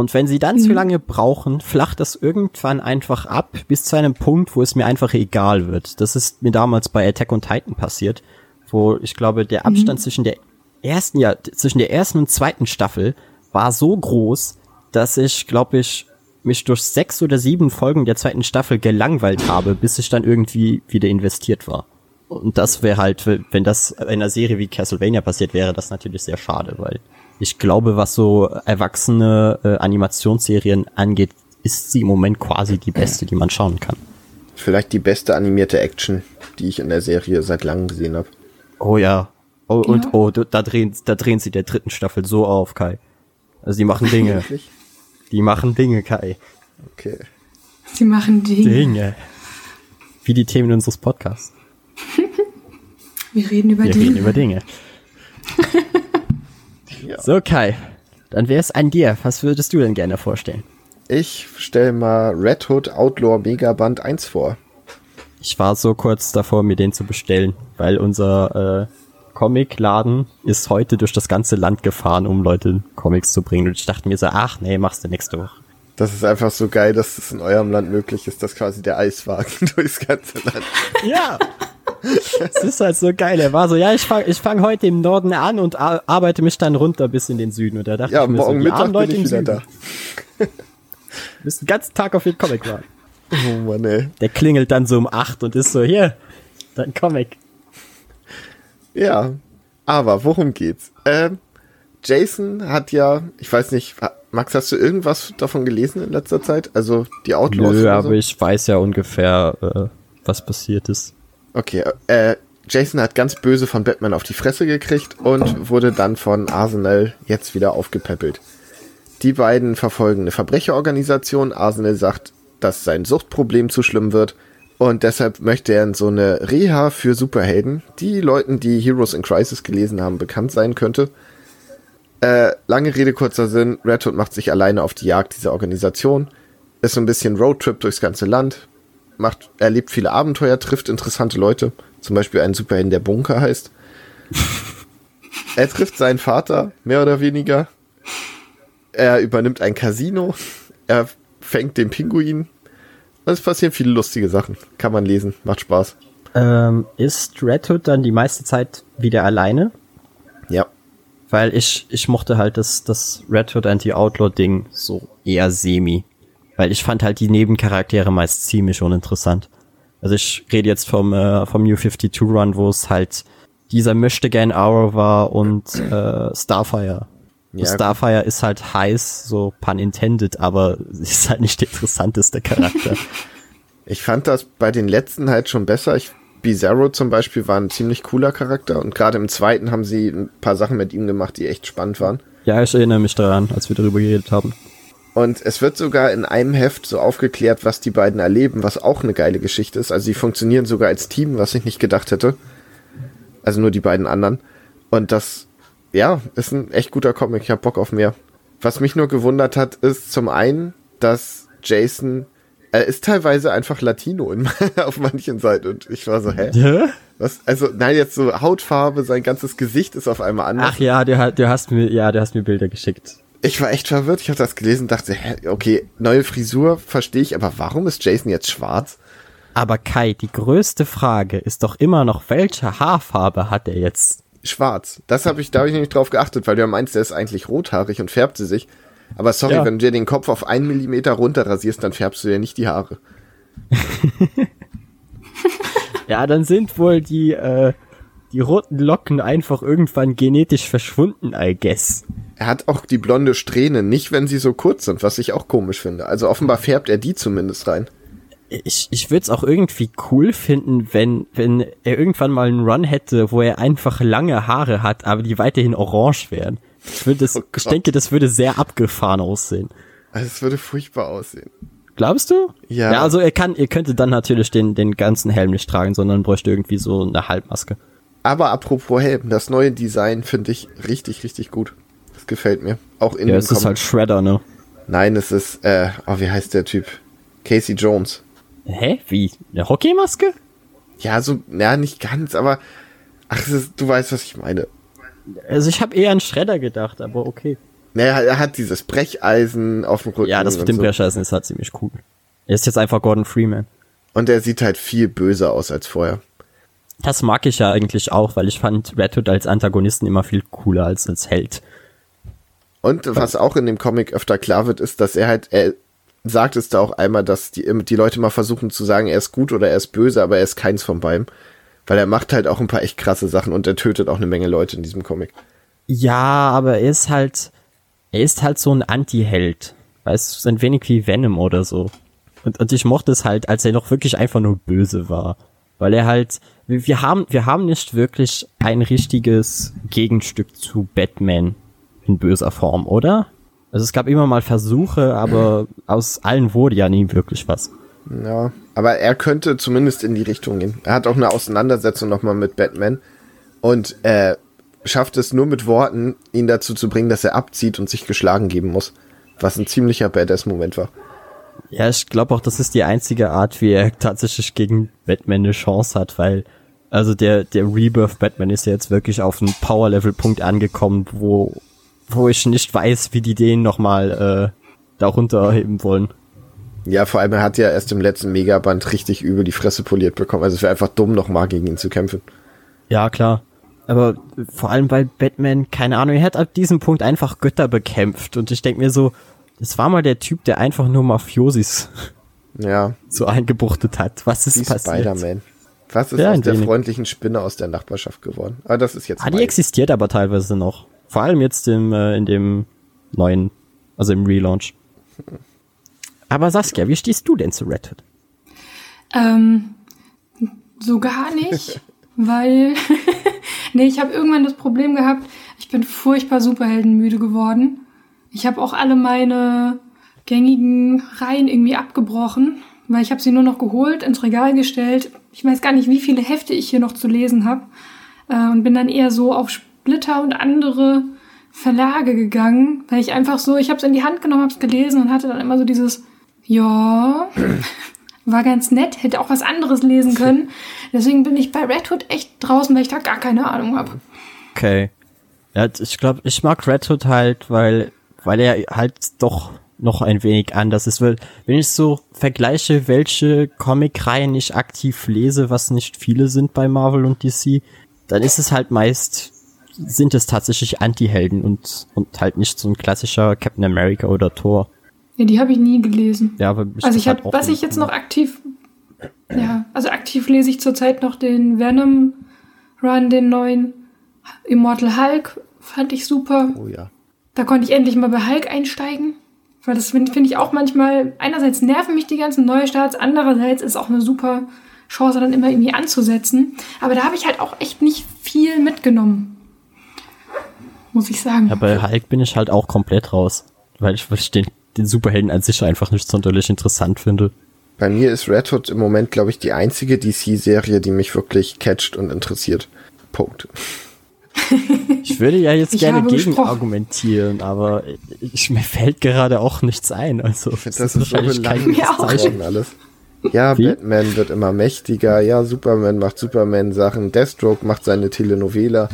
Und wenn sie dann zu lange brauchen, flacht das irgendwann einfach ab, bis zu einem Punkt, wo es mir einfach egal wird. Das ist mir damals bei Attack on Titan passiert, wo ich glaube, der Abstand zwischen der ersten, ja, zwischen der ersten und zweiten Staffel war so groß, dass ich, glaube ich, mich durch sechs oder sieben Folgen der zweiten Staffel gelangweilt habe, bis ich dann irgendwie wieder investiert war. Und das wäre halt, wenn das in einer Serie wie Castlevania passiert, wäre das natürlich sehr schade, weil ich glaube, was so erwachsene äh, Animationsserien angeht, ist sie im Moment quasi die beste, die man schauen kann. Vielleicht die beste animierte Action, die ich in der Serie seit langem gesehen habe. Oh ja. Oh, Ja. und oh, da drehen, da drehen sie der dritten Staffel so auf, Kai. Also die machen Dinge. Wirklich? die machen Dinge, Kai. Okay. Sie machen Dinge. Dinge. Wie die Themen unseres Podcasts. Wir reden über Wir Dinge. reden über Dinge. Ja. So, Kai. Dann wäre es an dir. Was würdest du denn gerne vorstellen? Ich stell mal Red Hood Outlaw Megaband 1 vor. Ich war so kurz davor, mir den zu bestellen, weil unser äh, Comicladen ist heute durch das ganze Land gefahren, um Leute Comics zu bringen. Und ich dachte mir so, ach nee, machst du nächste Woche. Das ist einfach so geil, dass es in eurem Land möglich ist, dass quasi der Eiswagen durchs ganze Land. Ja. Es ist halt so geil. Er war so, ja, ich fange ich fang heute im Norden an und ar arbeite mich dann runter bis in den Süden. Und da dachte Ja, ich mir morgen so, Mittag bin Leute ich im wieder Süden. da. Bist den ganzen Tag auf den Comic warten. Oh Mann, ey. Der klingelt dann so um acht und ist so, hier, dein Comic. Ja, aber worum geht's? Ähm, Jason hat ja, ich weiß nicht, Max, hast du irgendwas davon gelesen in letzter Zeit? Also die Outlaws? Nö, oder aber so? ich weiß ja ungefähr, äh, was passiert ist. Okay, äh, Jason hat ganz böse von Batman auf die Fresse gekriegt und wurde dann von Arsenal jetzt wieder aufgepäppelt. Die beiden verfolgen eine Verbrecherorganisation. Arsenal sagt, dass sein Suchtproblem zu schlimm wird und deshalb möchte er in so eine Reha für Superhelden, die Leuten, die Heroes in Crisis gelesen haben, bekannt sein könnte. Äh, lange Rede, kurzer Sinn. Red Hood macht sich alleine auf die Jagd dieser Organisation. Ist so ein bisschen Roadtrip durchs ganze Land. Macht, erlebt viele Abenteuer, trifft interessante Leute. Zum Beispiel einen Superhelden, der Bunker heißt. er trifft seinen Vater, mehr oder weniger. Er übernimmt ein Casino. Er fängt den Pinguin. Es passieren viele lustige Sachen. Kann man lesen. Macht Spaß. Ähm, ist Red Hood dann die meiste Zeit wieder alleine? Ja. Weil ich, ich mochte halt das, das Red Hood Anti-Outlaw-Ding so eher semi. Weil ich fand halt die Nebencharaktere meist ziemlich uninteressant. Also ich rede jetzt vom, äh, vom New 52 Run, wo es halt dieser Möchtegern Arrow war und äh, Starfire. Ja, Starfire ist halt heiß, so pun intended, aber ist halt nicht der interessanteste Charakter. Ich fand das bei den letzten halt schon besser. Ich, Bizarro zum Beispiel war ein ziemlich cooler Charakter und gerade im zweiten haben sie ein paar Sachen mit ihm gemacht, die echt spannend waren. ja, ich erinnere mich daran, als wir darüber geredet haben. Und es wird sogar in einem Heft so aufgeklärt, was die beiden erleben, was auch eine geile Geschichte ist. Also sie funktionieren sogar als Team, was ich nicht gedacht hätte. Also nur die beiden anderen. Und das, ja, ist ein echt guter Comic. Ich hab Bock auf mehr. Was mich nur gewundert hat, ist zum einen, dass Jason er ist teilweise einfach Latino in, auf manchen Seiten. Und ich war so, hä? Hä? Was? Also, nein, jetzt so Hautfarbe, sein ganzes Gesicht ist auf einmal anders. Ach ja, du, du hast mir, ja, du hast mir Bilder geschickt. Ich war echt verwirrt. Ich habe das gelesen und dachte, hä, okay, neue Frisur, verstehe ich, aber warum ist Jason jetzt schwarz? Aber Kai, die größte Frage ist doch immer noch, welche Haarfarbe hat er jetzt? Schwarz. Das habe ich, da habe ich nicht drauf geachtet, weil du ja meinst, der ist eigentlich rothaarig und färbt sie sich. Aber sorry, Ja. wenn du dir den Kopf auf einen Millimeter runter rasierst, dann färbst du dir nicht die Haare. Ja, dann sind wohl die, äh, die roten Locken einfach irgendwann genetisch verschwunden, I guess. Er hat auch die blonde Strähne, nicht wenn sie so kurz sind, was ich auch komisch finde. Also offenbar färbt er die zumindest rein. Ich, ich würde es auch irgendwie cool finden, wenn, wenn er irgendwann mal einen Run hätte, wo er einfach lange Haare hat, aber die weiterhin orange wären. Ich, würd das, Oh ich denke, das würde sehr abgefahren aussehen. Also es würde furchtbar aussehen. Glaubst du? Ja. Ja, also er kann, ihr könntet dann natürlich den, den ganzen Helm nicht tragen, sondern bräuchte irgendwie so eine Halbmaske. Aber apropos Helm, das neue Design finde ich richtig, richtig gut. Gefällt mir. Auch in Ja, es ist Comic. halt Shredder, ne? Nein, es ist, äh, oh, wie heißt der Typ? Casey Jones. Hä? Wie? Eine Hockeymaske? Ja, so, ja, nicht ganz, aber, ach, ist, du weißt, was ich meine. Also ich habe eher an Shredder gedacht, aber okay. Naja, er hat dieses Brecheisen auf dem Rücken. Ja, das mit dem so. Brecheisen ist halt ziemlich cool. Er ist jetzt einfach Gordon Freeman. Und er sieht halt viel böser aus als vorher. Das mag ich ja eigentlich auch, weil ich fand Red Hood als Antagonisten immer viel cooler als als Held. Und was auch in dem Comic öfter klar wird, ist, dass er halt, er sagt es da auch einmal, dass die, die Leute mal versuchen zu sagen, er ist gut oder er ist böse, aber er ist keins von beidem. Weil er macht halt auch ein paar echt krasse Sachen und er tötet auch eine Menge Leute in diesem Comic. Ja, aber er ist halt, er ist halt so ein Anti-Held. Weißt du, ein wenig wie Venom oder so. Und, und ich mochte es halt, als er noch wirklich einfach nur böse war. Weil er halt, wir haben, wir haben nicht wirklich ein richtiges Gegenstück zu Batman in böser Form, oder? Also es gab immer mal Versuche, aber aus allen wurde ja nie wirklich was. Ja, aber er könnte zumindest in die Richtung gehen. Er hat auch eine Auseinandersetzung nochmal mit Batman und äh, schafft es nur mit Worten, ihn dazu zu bringen, dass er abzieht und sich geschlagen geben muss. Was ein ziemlicher Badass-Moment war. Ja, ich glaube auch, das ist die einzige Art, wie er tatsächlich gegen Batman eine Chance hat, weil also der der Rebirth Batman ist ja jetzt wirklich auf einen Power Level Punkt angekommen, wo wo ich nicht weiß, wie die den noch mal äh, da runterheben wollen. Ja, vor allem er hat ja erst im letzten Megaband richtig übel die Fresse poliert bekommen. Also es wäre einfach dumm, nochmal gegen ihn zu kämpfen. Ja, klar. Aber vor allem bei Batman, keine Ahnung, er hat ab diesem Punkt einfach Götter bekämpft und ich denk mir so, das war mal der Typ, der einfach nur Mafiosis Ja, so eingebuchtet hat. Was ist wie passiert? Spider-Man. Was ist Ja, aus der freundlichen Spinne aus der Nachbarschaft geworden? Aber das ist jetzt Ah, die existiert aber teilweise noch. Vor allem jetzt im, äh, in dem neuen, also im Relaunch. Aber Saskia, wie stehst du denn zu Red Hood? Ähm, so gar nicht, weil nee, ich habe irgendwann das Problem gehabt, ich bin furchtbar superheldenmüde geworden. Ich habe auch alle meine gängigen Reihen irgendwie abgebrochen, weil ich habe sie nur noch geholt, ins Regal gestellt. Ich weiß gar nicht, wie viele Hefte ich hier noch zu lesen habe äh, und bin dann eher so auf Splitter und andere Verlage gegangen, weil ich einfach so, ich habe es in die Hand genommen, habe es gelesen und hatte dann immer so dieses, ja, war ganz nett, hätte auch was anderes lesen können. Deswegen bin ich bei Red Hood echt draußen, weil ich da gar keine Ahnung habe. Okay. Ja, ich glaube, ich mag Red Hood halt, weil, weil er halt doch noch ein wenig anders ist. Weil, wenn ich so vergleiche, welche Comic-Reihen ich aktiv lese, was nicht viele sind bei Marvel und DC, dann ist es halt meist, sind es tatsächlich Anti-Helden und, und halt nicht so ein klassischer Captain America oder Thor. Ja, die habe ich nie gelesen. Ja, aber Also ich halt habe, auch was ich jetzt cool. noch aktiv, ja, also aktiv lese ich zurzeit noch den Venom Run, den neuen Immortal Hulk, fand ich super. Oh ja. Da konnte ich endlich mal bei Hulk einsteigen. Weil das finde find ich auch manchmal, einerseits nerven mich die ganzen Neustarts, andererseits ist auch eine super Chance, dann immer irgendwie anzusetzen. Aber da habe ich halt auch echt nicht viel mitgenommen. Muss ich sagen. Ja, bei Hulk bin ich halt auch komplett raus. Weil ich, weil ich den, den Superhelden an sich einfach nicht sonderlich interessant finde. Bei mir ist Red Hood im Moment, glaube ich, die einzige DC-Serie, die mich wirklich catcht und interessiert. Punkt. Ich würde ja jetzt Ich gerne gegen gesprochen. argumentieren, aber ich, mir fällt gerade auch nichts ein. Also Ich finde, das ist so belanglos Mir auch. geworden alles. Ja, Wie? Batman wird immer mächtiger. Ja, Superman macht Superman-Sachen. Deathstroke macht seine Telenovela.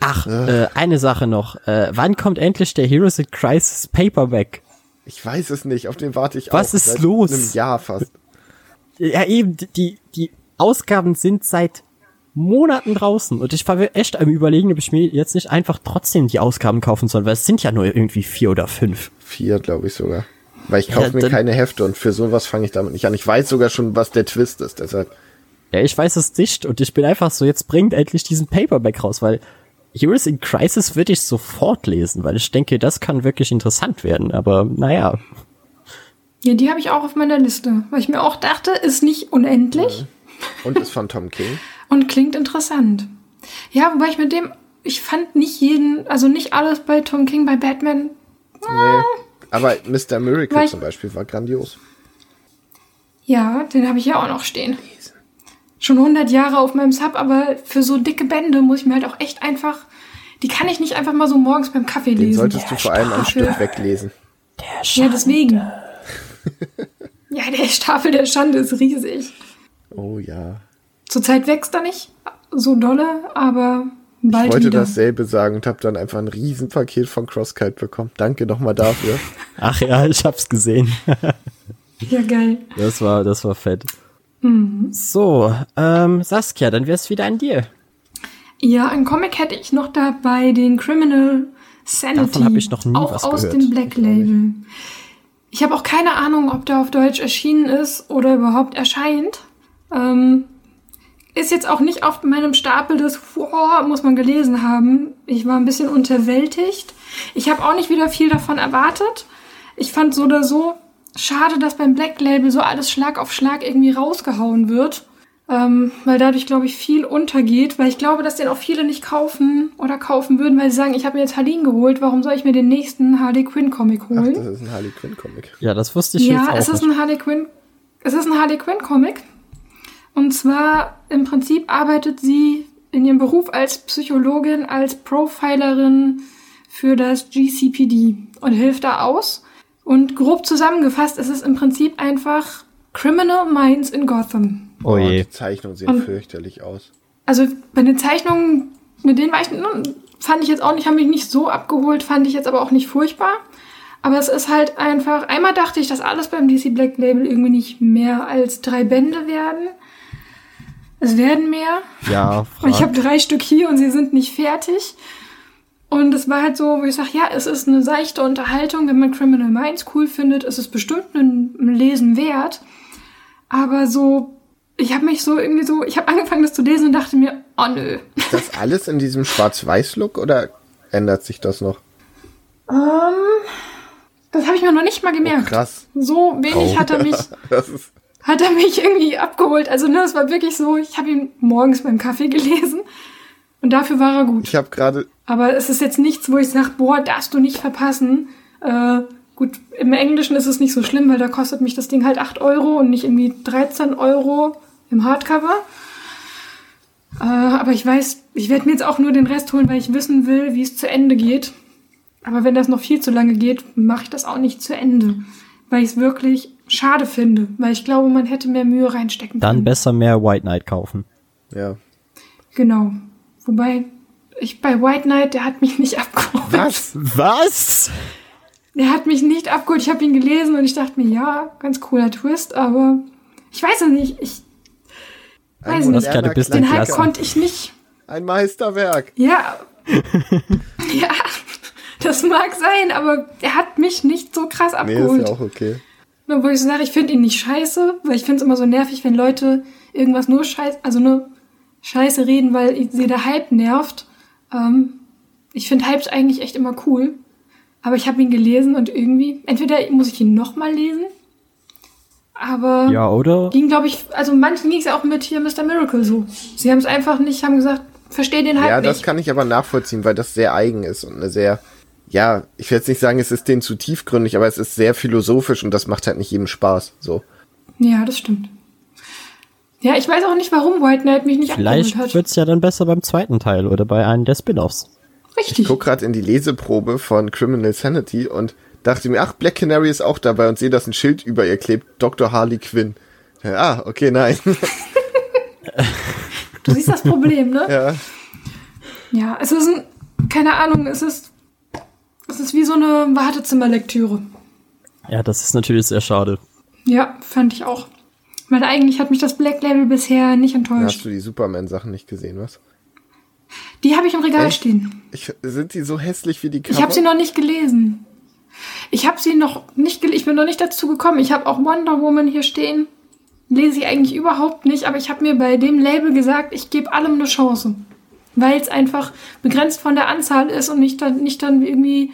Ach, äh, eine Sache noch. Äh, wann kommt endlich der Heroes in Crisis Paperback? Ich weiß es nicht, auf den warte ich Was auch ist seit los? einem Jahr fast. Ja, eben, die, die Ausgaben sind seit Monaten draußen und ich war echt am überlegen, ob ich mir jetzt nicht einfach trotzdem die Ausgaben kaufen soll, weil es sind ja nur irgendwie vier oder fünf. Vier, glaube ich sogar. Weil ich kaufe Ja, mir keine Hefte und für sowas fange ich damit nicht an. Ich weiß sogar schon, was der Twist ist, deshalb. Ja, ich weiß es nicht und ich bin einfach so, jetzt bringt endlich diesen Paperback raus, weil Heroes in Crisis würde ich sofort lesen, weil ich denke, das kann wirklich interessant werden, aber naja. Ja, die habe ich auch auf meiner Liste, weil ich mir auch dachte, ist nicht unendlich Und ist von Tom King. und klingt interessant. Ja, wobei ich mit dem, ich fand nicht jeden, also nicht alles bei Tom King, bei Batman. Nee. Aber Mr. Miracle zum Beispiel war grandios. Ja, den habe ich ja auch noch stehen. Schon 100 Jahre auf meinem Sub, aber für so dicke Bände muss ich mir halt auch echt einfach, die kann ich nicht einfach mal so morgens beim Kaffee Den lesen. solltest du vor allem am. Stück weglesen. Der Ja, deswegen. ja, der Stapel der Schande ist riesig. Oh ja. Zurzeit wächst er nicht so dolle, aber bald Ich wollte wieder. dasselbe sagen und habe dann einfach ein Riesenpaket von Crosskite bekommen. Danke nochmal dafür. Ach ja, ich hab's gesehen. Ja, geil. Das war, das war fett. So, ähm, Saskia, dann wär's wieder an dir. Ja, ein Comic hätte ich noch dabei, den Criminal Sanity. Davon hab ich noch nie auch was aus gehört. dem Black Label. Ich habe auch keine Ahnung, ob der auf Deutsch erschienen ist oder überhaupt erscheint. Ähm, ist jetzt auch nicht auf meinem Stapel des wow, muss man gelesen haben. Ich war ein bisschen unterwältigt. Ich habe auch nicht wieder viel davon erwartet. Ich fand so oder so schade, dass beim Black Label so alles Schlag auf Schlag irgendwie rausgehauen wird. Ähm, weil dadurch, glaube ich, viel untergeht, weil ich glaube, dass den auch viele nicht kaufen oder kaufen würden, weil sie sagen, ich habe mir jetzt Harleen geholt, warum soll ich mir den nächsten Harley Quinn Comic Ach, holen? das ist ein Harley Quinn Comic. Ja, das wusste ich jetzt Ja, auch es ist nicht. ein Harley Quinn, es ist ein Harley Quinn Comic. Und zwar im Prinzip arbeitet sie in ihrem Beruf als Psychologin, als Profilerin für das GCPD und hilft da aus. Und grob zusammengefasst ist es im Prinzip einfach Criminal Minds in Gotham. Oh je. die Zeichnungen sehen Und- fürchterlich aus. Also bei den Zeichnungen, mit denen war ich, fand ich jetzt auch nicht, haben mich nicht so abgeholt, fand ich jetzt aber auch nicht furchtbar. Aber es ist halt einfach, einmal dachte ich, dass alles beim DC Black Label irgendwie nicht mehr als drei Bände werden. Es werden mehr. Ja, Und ich frag. habe drei Stück hier und sie sind nicht fertig. Und es war halt so, wo ich sage, ja, es ist eine seichte Unterhaltung. Wenn man Criminal Minds cool findet, ist es bestimmt ein, Lesen wert. Aber so, ich habe mich so irgendwie so, ich habe angefangen, das zu lesen und dachte mir, oh nö. Ist das alles in diesem Schwarz-Weiß-Look oder ändert sich das noch? Ähm, das habe ich mir noch nicht mal gemerkt. Krass. So wenig hat er mich, hat er mich irgendwie abgeholt. Also ne, es war wirklich so, ich habe ihn morgens beim Kaffee gelesen und dafür war er gut. ich habe gerade, Aber es ist jetzt nichts, wo ich sage, boah, darfst du nicht verpassen. Äh, gut, im Englischen ist es nicht so schlimm, weil da kostet mich das Ding halt 8 Euro und nicht irgendwie 13 Euro im Hardcover. Äh, aber ich weiß, ich werde mir jetzt auch nur den Rest holen, weil ich wissen will, wie es zu Ende geht. Aber wenn das noch viel zu lange geht, mache ich das auch nicht zu Ende. Weil ich es wirklich schade finde. Weil ich glaube, man hätte mehr Mühe reinstecken Dann können. besser mehr White Knight kaufen. ja. Genau. Wobei, ich bei White Knight, der hat mich nicht abgeholt. Was? Was? Der hat mich nicht abgeholt. Ich habe ihn gelesen und ich dachte mir, ja, ganz cooler Twist, aber ich weiß es nicht. Ich, Weiß nicht. Das kleine bisschen den Klasse. Hype konnte ich nicht. Ein Meisterwerk. Ja. ja, das mag sein, aber er hat mich nicht so krass Nee, ist abgeholt. ja auch okay. Nur wo ich so sage, ich finde ihn nicht scheiße, weil ich finde es immer so nervig, wenn Leute irgendwas nur scheiße, also nur scheiße reden, weil sie der Hype nervt. Ähm, ich finde Hypes eigentlich echt immer cool. Aber ich habe ihn gelesen und irgendwie, entweder muss ich ihn nochmal lesen, aber Ja, oder? ging, glaube ich, also manchen ging es ja auch mit hier Mr. Miracle so. Sie haben es einfach nicht, haben gesagt, verstehe den Hype Ja, das nicht. kann ich aber nachvollziehen, weil das sehr eigen ist und eine sehr, ja, ich will jetzt nicht sagen, es ist denen zu tiefgründig, aber es ist sehr philosophisch und das macht halt nicht jedem Spaß. So. Ja, das stimmt. Ja, ich weiß auch nicht, warum White Knight mich nicht Vielleicht hat. wird's ja dann besser beim zweiten Teil oder bei einem der Spin-offs. Ich Richtig. guck gerade in die Leseprobe von Criminal Sanity und dachte mir, ach, Black Canary ist auch dabei und sehe, dass ein Schild über ihr klebt, Dr. Harley Quinn. Ja, ah, okay, nein. Du siehst das Problem, ne? ja. Ja, es ist ein, keine Ahnung, es ist, es ist wie so eine Wartezimmerlektüre. Ja, das ist natürlich sehr schade. Ja, fand ich auch. Weil eigentlich hat mich das Black Label bisher nicht Dann enttäuscht. Hast du die Superman-Sachen nicht gesehen, was? Die habe ich im Regal Echt? stehen. Ich, sind die so hässlich wie die Cover? Ich habe sie noch nicht gelesen. Ich habe sie noch nicht gelesen. Ich bin noch nicht dazu gekommen. Ich habe auch Wonder Woman hier stehen. Lese ich eigentlich überhaupt nicht, aber ich habe mir bei dem Label gesagt, ich gebe allem eine Chance. Weil es einfach begrenzt von der Anzahl ist und nicht dann, nicht dann irgendwie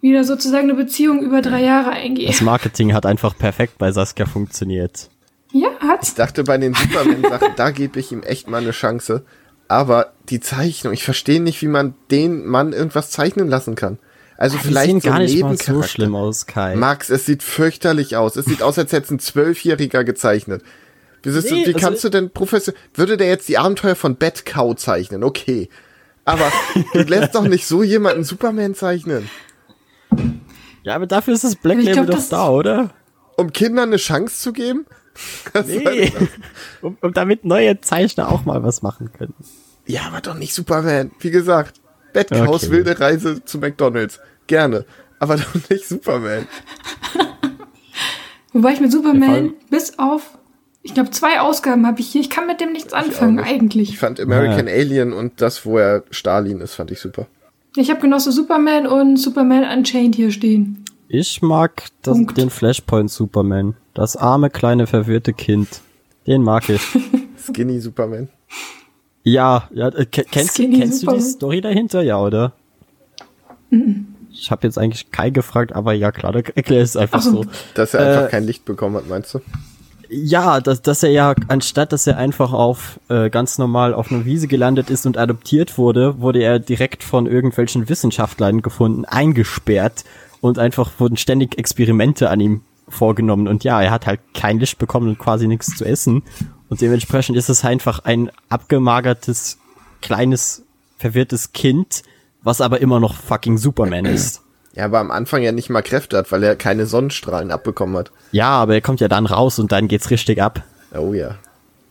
wieder sozusagen eine Beziehung über drei Jahre eingehe. Das Marketing hat einfach perfekt bei Saskia funktioniert. Ja, hat's. Ich dachte bei den Superman-Sachen, da gebe ich ihm echt mal eine Chance. Aber die Zeichnung, ich verstehe nicht, wie man den Mann irgendwas zeichnen lassen kann. Also Die vielleicht sehen so gar nicht mal so Nebencharakter. schlimm aus, Kai. Max, es sieht fürchterlich aus. Es sieht aus, als hätte es ein Zwölfjähriger gezeichnet. Nee, du, wie also- kannst du denn professionell... Würde der jetzt die Abenteuer von Batcow zeichnen? Okay. Aber du lässt doch nicht so jemanden Superman zeichnen. ja, aber dafür ist das Black Label doch da, oder? Um Kindern eine Chance zu geben? Nee. um, um damit neue Zeichner auch mal was machen können. Ja, aber doch nicht Superman. Wie gesagt, Batcows Okay. wilde Reise zu McDonalds. Gerne. Aber doch nicht Superman. Wobei ich mit Ja, Superman bis auf, ich glaube, zwei Ausgaben habe ich hier. Ich kann mit dem nichts anfangen, nicht. eigentlich. Ich fand American Alien und das, wo er Stalin ist, fand ich super. Ich habe Genosse Superman und Superman Unchained hier stehen. Ich mag das, den Flashpoint Superman. Das arme, kleine, verwirrte Kind. Den mag ich. Skinny Superman. ja, ja, äh, ke- kennst, Skinny kennst du die. Story dahinter? Ja, oder? Ich habe jetzt eigentlich Kai gefragt, aber ja klar, da erklär es einfach Ach so. so. Dass er einfach Äh, kein Licht bekommen hat, meinst du? Ja, dass, dass er ja, anstatt dass er einfach auf äh, ganz normal auf einer Wiese gelandet ist und adoptiert wurde, wurde er direkt von irgendwelchen Wissenschaftlern gefunden, eingesperrt und einfach wurden ständig Experimente an ihm vorgenommen. Und ja, er hat halt kein Licht bekommen und quasi nichts zu essen. Und dementsprechend ist es einfach ein abgemagertes, kleines, verwirrtes Kind, was aber immer noch fucking Superman ist. Ja, aber am Anfang ja nicht mal Kräfte hat, weil er keine Sonnenstrahlen abbekommen hat. Ja, aber er kommt ja dann raus und dann geht's richtig ab. Oh ja.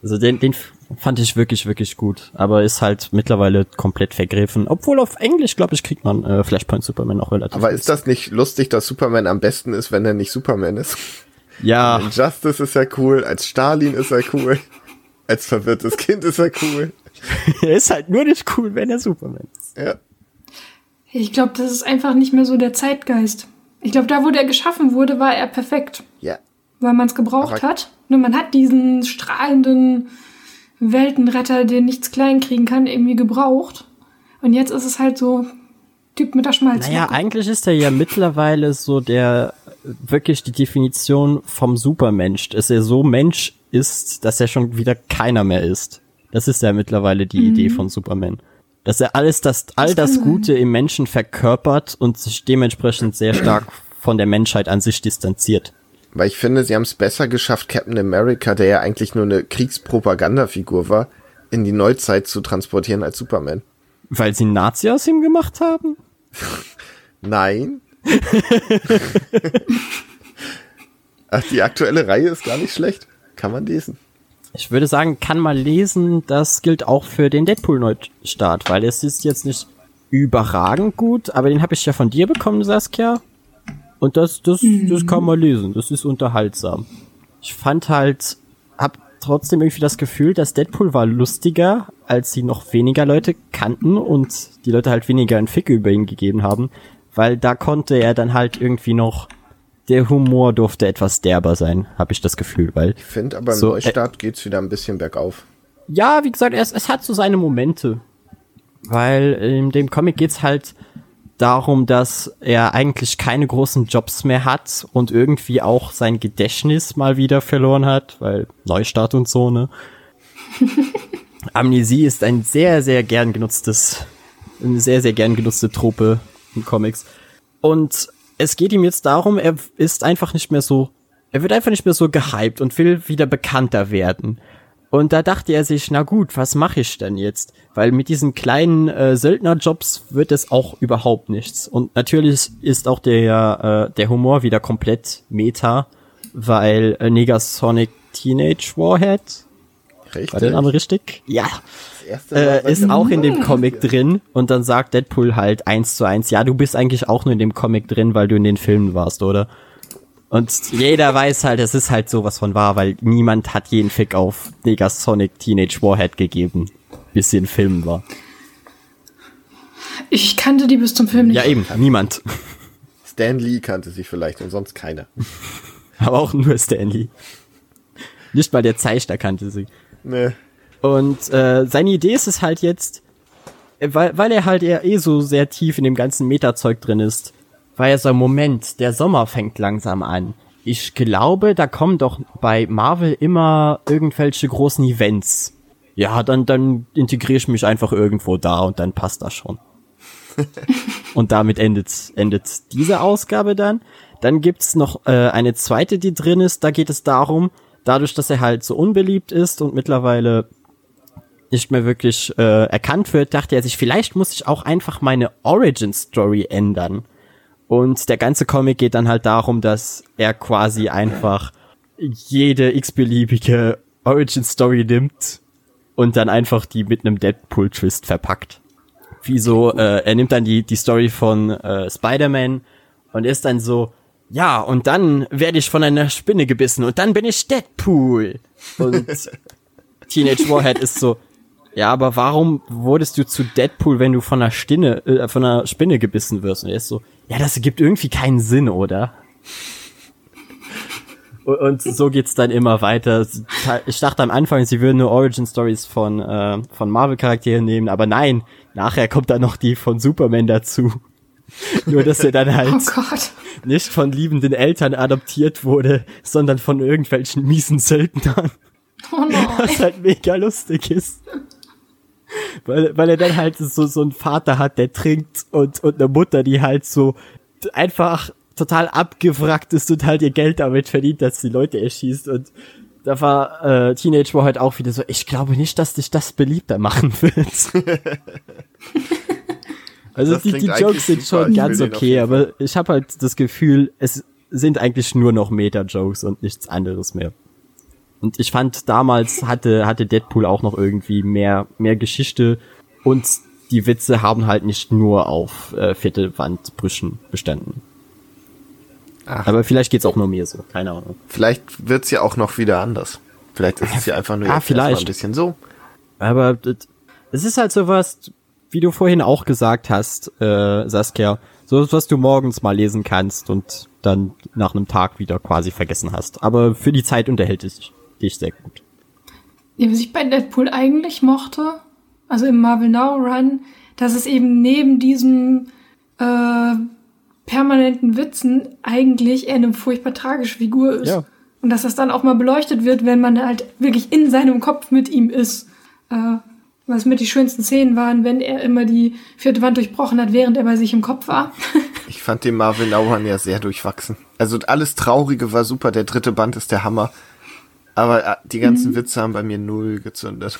Also den, den fand ich wirklich, wirklich gut. Aber ist halt mittlerweile komplett vergriffen. Obwohl auf Englisch, glaube ich, kriegt man äh, Flashpoint Superman auch relativ. Aber ist das nicht lustig, dass Superman am besten ist, wenn er nicht Superman ist? Ja, In Justice ist er cool, als Stalin ist er cool, als verwirrtes Kind ist er cool. er ist halt nur nicht cool, wenn er Superman ist. Ja. Ich glaube, das ist einfach nicht mehr so der Zeitgeist. Ich glaube, da, wo der geschaffen wurde, war er perfekt, Ja. weil man es gebraucht Aber- hat. Nur man hat diesen strahlenden Weltenretter, der nichts klein kriegen kann, irgendwie gebraucht. Und jetzt ist es halt so Typ mit der Schmalz. Naja, eigentlich ist er ja mittlerweile so der wirklich die Definition vom Supermensch, dass er so Mensch ist, dass er schon wieder keiner mehr ist. Das ist ja mittlerweile die Idee von Superman. Dass er alles das, all Mhm. Das das kann sein. Gute im Menschen verkörpert und sich dementsprechend sehr stark von der Menschheit an sich distanziert. Weil ich finde, sie haben es besser geschafft, Captain America, der ja eigentlich nur eine Kriegspropagandafigur war, in die Neuzeit zu transportieren als Superman. Weil sie einen Nazi aus ihm gemacht haben? Nein. Ach, die aktuelle Reihe ist gar nicht schlecht. Kann man lesen. Ich würde sagen, kann mal lesen, das gilt auch für den Deadpool-Neustart, weil es ist jetzt nicht überragend gut, aber den habe ich ja von dir bekommen, Saskia. Und das, das, das kann man lesen, das ist unterhaltsam. Ich fand halt, hab trotzdem irgendwie das Gefühl, dass Deadpool war lustiger, als sie noch weniger Leute kannten und die Leute halt weniger einen Fick über ihn gegeben haben, weil da konnte er dann halt irgendwie noch, der Humor durfte etwas derber sein, habe ich das Gefühl, weil Ich finde, aber im So, äh, Neustart geht's wieder ein bisschen bergauf. ja, wie gesagt, es, es hat so seine Momente. Weil in dem Comic geht's halt darum, dass er eigentlich keine großen Jobs mehr hat und irgendwie auch sein Gedächtnis mal wieder verloren hat, weil Neustart und so, ne? Amnesie ist ein sehr, sehr gern genutztes, eine sehr, sehr gern genutzte Trope in Comics. Und es geht ihm jetzt darum, er ist einfach nicht mehr so, er wird einfach nicht mehr so gehypt und will wieder bekannter werden. Und da dachte er sich, na gut, was mache ich denn jetzt? Weil mit diesen kleinen äh, Söldnerjobs wird es auch überhaupt nichts. Und natürlich ist auch der, äh, der Humor wieder komplett meta, weil äh, Negasonic Teenage Warhead, Richtig. war der Name richtig? Ja. Mal, Äh, ist auch in dem Comic drin und dann sagt Deadpool halt eins zu eins, ja, du bist eigentlich auch nur in dem Comic drin, weil du in den Filmen warst, oder? Und jeder weiß halt, es ist halt sowas von wahr, weil niemand hat jeden Fick auf Negasonic Teenage Warhead gegeben, bis sie in Filmen war. Ich kannte die bis zum Film nicht. Ja, eben, niemand. Stan Lee kannte sie vielleicht und sonst keiner. Aber auch nur Stanley. Nicht mal der Zeichner kannte sie. Ne. Und äh, seine Idee ist es halt jetzt, weil, weil er halt eher eh so sehr tief in dem ganzen Meta-Zeug drin ist, war er so, Moment, der Sommer fängt langsam an. Ich glaube, da kommen doch bei Marvel immer irgendwelche großen Events. Ja, dann, dann integriere ich mich einfach irgendwo da und dann passt das schon. und damit endet, endet diese Ausgabe dann. Dann gibt's noch äh, eine zweite, die drin ist. Da geht es darum, dadurch, dass er halt so unbeliebt ist und mittlerweile nicht mehr wirklich äh, erkannt wird, dachte er sich, vielleicht muss ich auch einfach meine Origin Story ändern. Und der ganze Comic geht dann halt darum, dass er quasi einfach jede x-beliebige Origin Story nimmt und dann einfach die mit einem Deadpool Twist verpackt. Wie so, äh, er nimmt dann die, die Story von äh, Spider-Man und ist dann so, ja, und dann werde ich von einer Spinne gebissen und dann bin ich Deadpool. Und Teenage Warhead ist so, ja, aber warum wurdest du zu Deadpool, wenn du von einer Spinne, äh, von einer Spinne gebissen wirst? Und er ist so, ja, das ergibt irgendwie keinen Sinn, oder? Und, und so geht's dann immer weiter. Ich dachte am Anfang, sie würden nur Origin Stories von, äh, von Marvel-Charakteren nehmen, aber nein, nachher kommt dann noch die von Superman dazu. Nur, dass er dann halt Oh nicht von liebenden Eltern adoptiert wurde, sondern von irgendwelchen miesen Söldnern. Oh nein. Was halt mega lustig ist. Weil, weil er dann halt so, so einen Vater hat, der trinkt und, und eine Mutter, die halt so einfach total abgewrackt ist und halt ihr Geld damit verdient, dass sie Leute erschießt und da war äh, Teenage war halt auch wieder so, ich glaube nicht, dass dich das beliebter machen wird. also Das die, die Jokes sind super. schon Ich ganz okay, aber ich habe halt das Gefühl, es sind eigentlich nur noch Meta-Jokes und nichts anderes mehr. Und ich fand damals hatte hatte Deadpool auch noch irgendwie mehr mehr Geschichte und die Witze haben halt nicht nur auf äh, vierte Wandbrüchen bestanden. Ach. Aber vielleicht geht's auch nur mir so, keine Ahnung. Vielleicht wird's ja auch noch wieder anders. Vielleicht ist es ja einfach nur Ja, jetzt erstmal vielleicht. ein bisschen so. Aber es ist halt sowas, wie du vorhin auch gesagt hast, äh, Saskia, so was du morgens mal lesen kannst und dann nach einem Tag wieder quasi vergessen hast. Aber für die Zeit unterhält es dich sehr gut. Ja, was ich bei Deadpool eigentlich mochte, also im Marvel Now Run, dass es eben neben diesem äh, permanenten Witzen eigentlich eher eine furchtbar tragische Figur ist. Ja. Und dass das dann auch mal beleuchtet wird, wenn man halt wirklich in seinem Kopf mit ihm ist. Äh, was mit die schönsten Szenen waren, wenn er immer die vierte Wand durchbrochen hat, während er bei sich im Kopf war. Ich fand den Marvel Nauern ja sehr durchwachsen. Also alles Traurige war super, der dritte Band ist der Hammer. Aber äh, die ganzen Witze haben bei mir null gezündet.